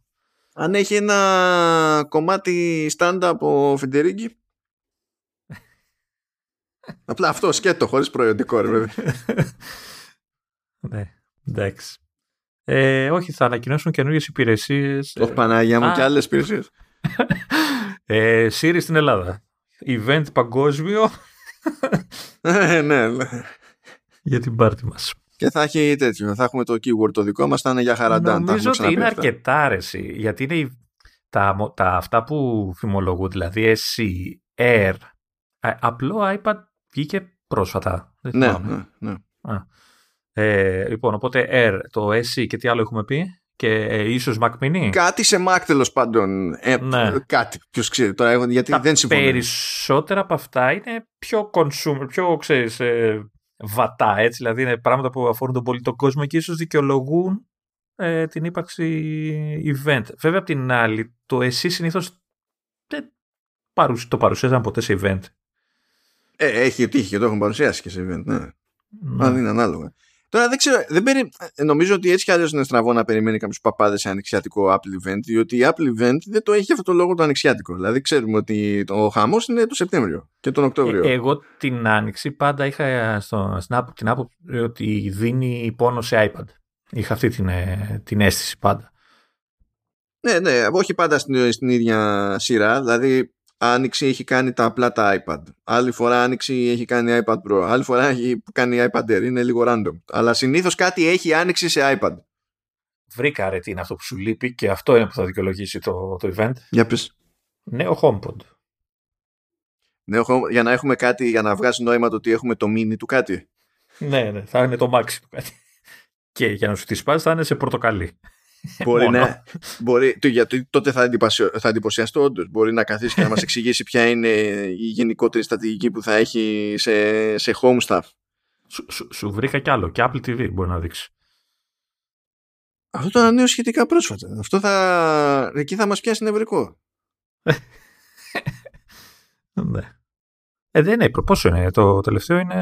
Αν έχει ένα κομμάτι stand από Φεντερίγκη. Απλά αυτό σκέτο, χωρίς προϊόντικό, ρε βέβαια. ναι, εντάξει. Ε, όχι, θα ανακοινώσουν καινούριε υπηρεσίες. Όχι, Πανάγια μου, και άλλες υπηρεσίες ε, Siri στην Ελλάδα. Event παγκόσμιο. ναι, ναι. Για την πάρτι μας. Και θα έχει τέτοιο. Θα έχουμε το keyword το δικό μας, θα είναι για χαραντάν. Νομίζω ότι είναι αρκετά αρέσει. Γιατί είναι τα, τα, αυτά που φημολογούν, δηλαδή SC, Air. απλό iPad βγήκε πρόσφατα. ναι, ναι, ναι. Ε, λοιπόν, οπότε Air, το SC και τι άλλο έχουμε πει; Και ε, ίσως Mac Mini. Κάτι σε Mac τέλος πάντων. Ε, ναι. Κάτι. Ποιος ξέρει τώρα, γιατί Τα δεν συμφωνώ. Περισσότερα από αυτά είναι πιο consumer, πιο ξέρεις, ε, βατά. Έτσι, δηλαδή είναι πράγματα που αφορούν τον πολιτικό κόσμο και ίσως δικαιολογούν ε, την ύπαρξη event. Βέβαια, απ' την άλλη, το εσύ συνήθως δεν, το παρουσίαζαν ποτέ σε event. Ε, έχει τύχει και το έχουν παρουσιάσει και σε event, ναι. ναι. Αν είναι ανάλογα. Τώρα δεν ξέρω, δεν περι... Ε, νομίζω ότι έτσι κι αλλιώς είναι στραβό να περιμένει κάποιος παπάδες σε ανοιξιατικό Apple Event, διότι η Apple Event δεν το έχει για αυτό το λόγο το ανοιξιάτικο. Δηλαδή ξέρουμε ότι ο χαμός είναι το Σεπτέμβριο και τον Οκτώβριο. Ε, εγώ την άνοιξη πάντα είχα στο, στην Apple την άποψη ότι δίνει πόνο σε iPad. Είχα αυτή την, ε, την αίσθηση πάντα. Ναι, ναι, όχι πάντα στην, στην ίδια σειρά. Δηλαδή Άνοιξη έχει κάνει τα απλά τα iPad. Άλλη φορά Άνοιξη έχει κάνει iPad Pro. Άλλη φορά έχει κάνει iPad Air. Είναι λίγο random. Αλλά συνήθως κάτι έχει Άνοιξη σε iPad. Βρήκα ρε τι είναι αυτό που σου λείπει και αυτό είναι που θα δικαιολογήσει το, το event. Για πες. Νέο HomePod. Νέο HomePod. Για να έχουμε κάτι, για να βγάζει νόημα το ότι έχουμε το mini του κάτι. ναι, ναι, θα είναι το max του κάτι. Και για να σου τη σπάσει θα είναι σε πορτοκαλί. Μπορεί να. Μπορεί, γιατί τότε θα, θα εντυπωσιαστώ όντως. Μπορεί να καθίσεις και να μας εξηγήσει ποια είναι η γενικότερη στρατηγική που θα έχει σε, σε home stuff. Σου, σου, σου βρήκα κι άλλο. Και Apple TV μπορεί να δείξει. Αυτό το ανανέω σχετικά πρόσφατα. Αυτό θα. Εκεί θα μας πιάσει νευρικό. ναι. Ε, δεν είναι. Πόσο είναι; Το τελευταίο είναι,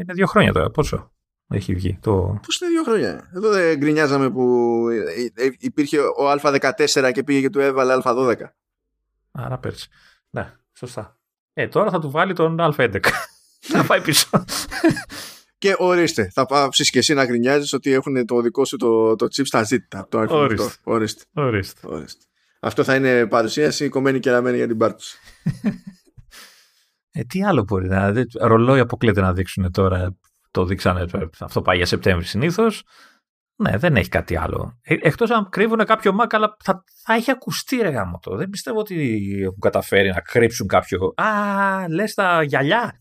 είναι δύο χρόνια τώρα. Πόσο; Έχει βγει. Το... Πώς είναι δύο χρόνια. Εδώ δεν γκρινιάζαμε που υπήρχε ο Α14 και πήγε και του έβαλε Α12. Άρα πέρσι. Ναι, σωστά. Ε, τώρα θα του βάλει τον Α11. να πάει πίσω. και ορίστε, θα πάψεις και εσύ να γκρινιάζεις ότι έχουν το δικό σου το, το chip στα ζήτητα το ορίστε. Ορίστε. ορίστε. ορίστε. Αυτό θα είναι παρουσίαση κομμένη και ραμμένη για την πάρτι ε, τι άλλο μπορεί να δει. Ρολόι αποκλείεται να δείξουν τώρα το δείξανε, αυτό πάει για Σεπτέμβρη συνήθως. Ναι, δεν έχει κάτι άλλο. Ε, Εκτός αν κρύβουν κάποιο Mac, αλλά θα, θα έχει ακουστεί ρε γάμο το. Δεν πιστεύω ότι έχουν καταφέρει να κρύψουν κάποιο. Α, λες τα γυαλιά.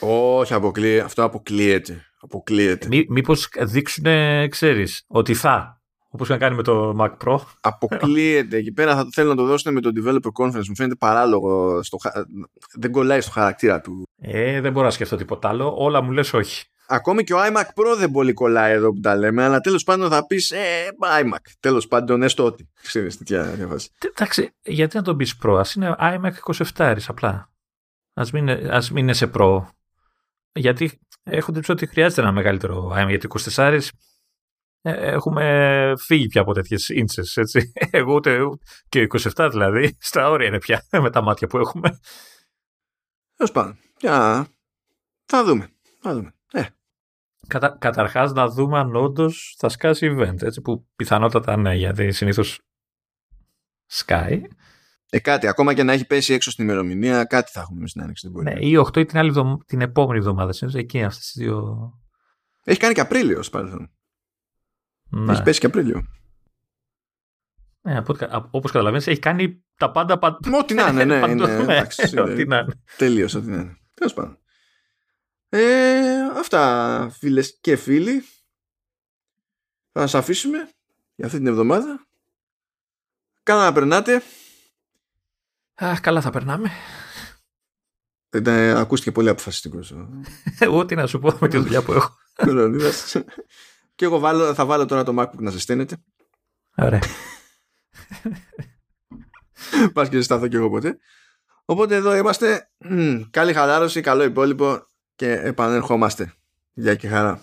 Όχι, αποκλείεται. Αυτό αποκλείεται. αποκλείεται. Μή, Μήπως δείξουν, ξέρεις, ότι θα. Όπως είχαν κάνει με το Mac Pro. Αποκλείεται. Εκεί πέρα θα θέλουν να το δώσουν με το Developer Conference. Μου φαίνεται παράλογο. Στο, δεν κολλάει στο χαρακτήρα του. Ε, δεν μπορώ να σκεφτώ τίποτα άλλο. Όλα μου λες όχι. Ακόμη και ο iMac Pro δεν πολύ κολλάει εδώ που τα λέμε, αλλά τέλος πάντων θα πεις ε, iMac. Τέλος πάντων, έστω ότι. Ξέρεις τέτοια διαβάση. Εντάξει, γιατί να τον πεις Pro, ας είναι iMac 27 απλά. Α μην, ας μην είναι σε Pro. Γιατί έχω την ότι χρειάζεται ένα μεγαλύτερο iMac. Γιατί 24 ε, έχουμε φύγει πια από τέτοιες ίντσες. Εγώ ούτε, και 27 δηλαδή, στα όρια είναι πια με τα μάτια που έχουμε. Τέλος πάντων. Για... Θα δούμε. Θα δούμε. Ε. Κατα, καταρχάς να δούμε αν όντως θα σκάσει event, έτσι, που πιθανότατα ναι, γιατί συνήθως σκάει. Ε, κάτι, ακόμα και να έχει πέσει έξω στην ημερομηνία, κάτι θα έχουμε στην άνοιξη. Ναι, ή 8 ή την, άλλη την επόμενη εβδομάδα. Συνήθως εκεί αυτές τις δύο. Έχει κάνει και Απρίλιο, παρελθόν. Ναι. Έχει πέσει και Απρίλιο. Ναι, όπως καταλαβαίνεις, έχει κάνει τα πάντα. Ό,τι να είναι, ναι. είναι, Ό,τι να είναι. Τελείω, ό,τι να είναι. Τέλος πάντων. Ε, αυτά, φίλες και φίλοι. Θα σας αφήσουμε για αυτή την εβδομάδα. Καλά να περνάτε. Α, καλά θα περνάμε. Ε, ακούστηκε πολύ αποφασιστικός. Εγώ τι να σου πω με τη δουλειά που έχω. Και εγώ βάλω, θα βάλω τώρα το MacBook να ζεσταίνεται. Ωραία. Πας και ζεσταθώ και εγώ ποτέ. Οπότε εδώ είμαστε. καλή χαλάρωση, καλό υπόλοιπο και επανέρχομαστε. Γεια και χαρά.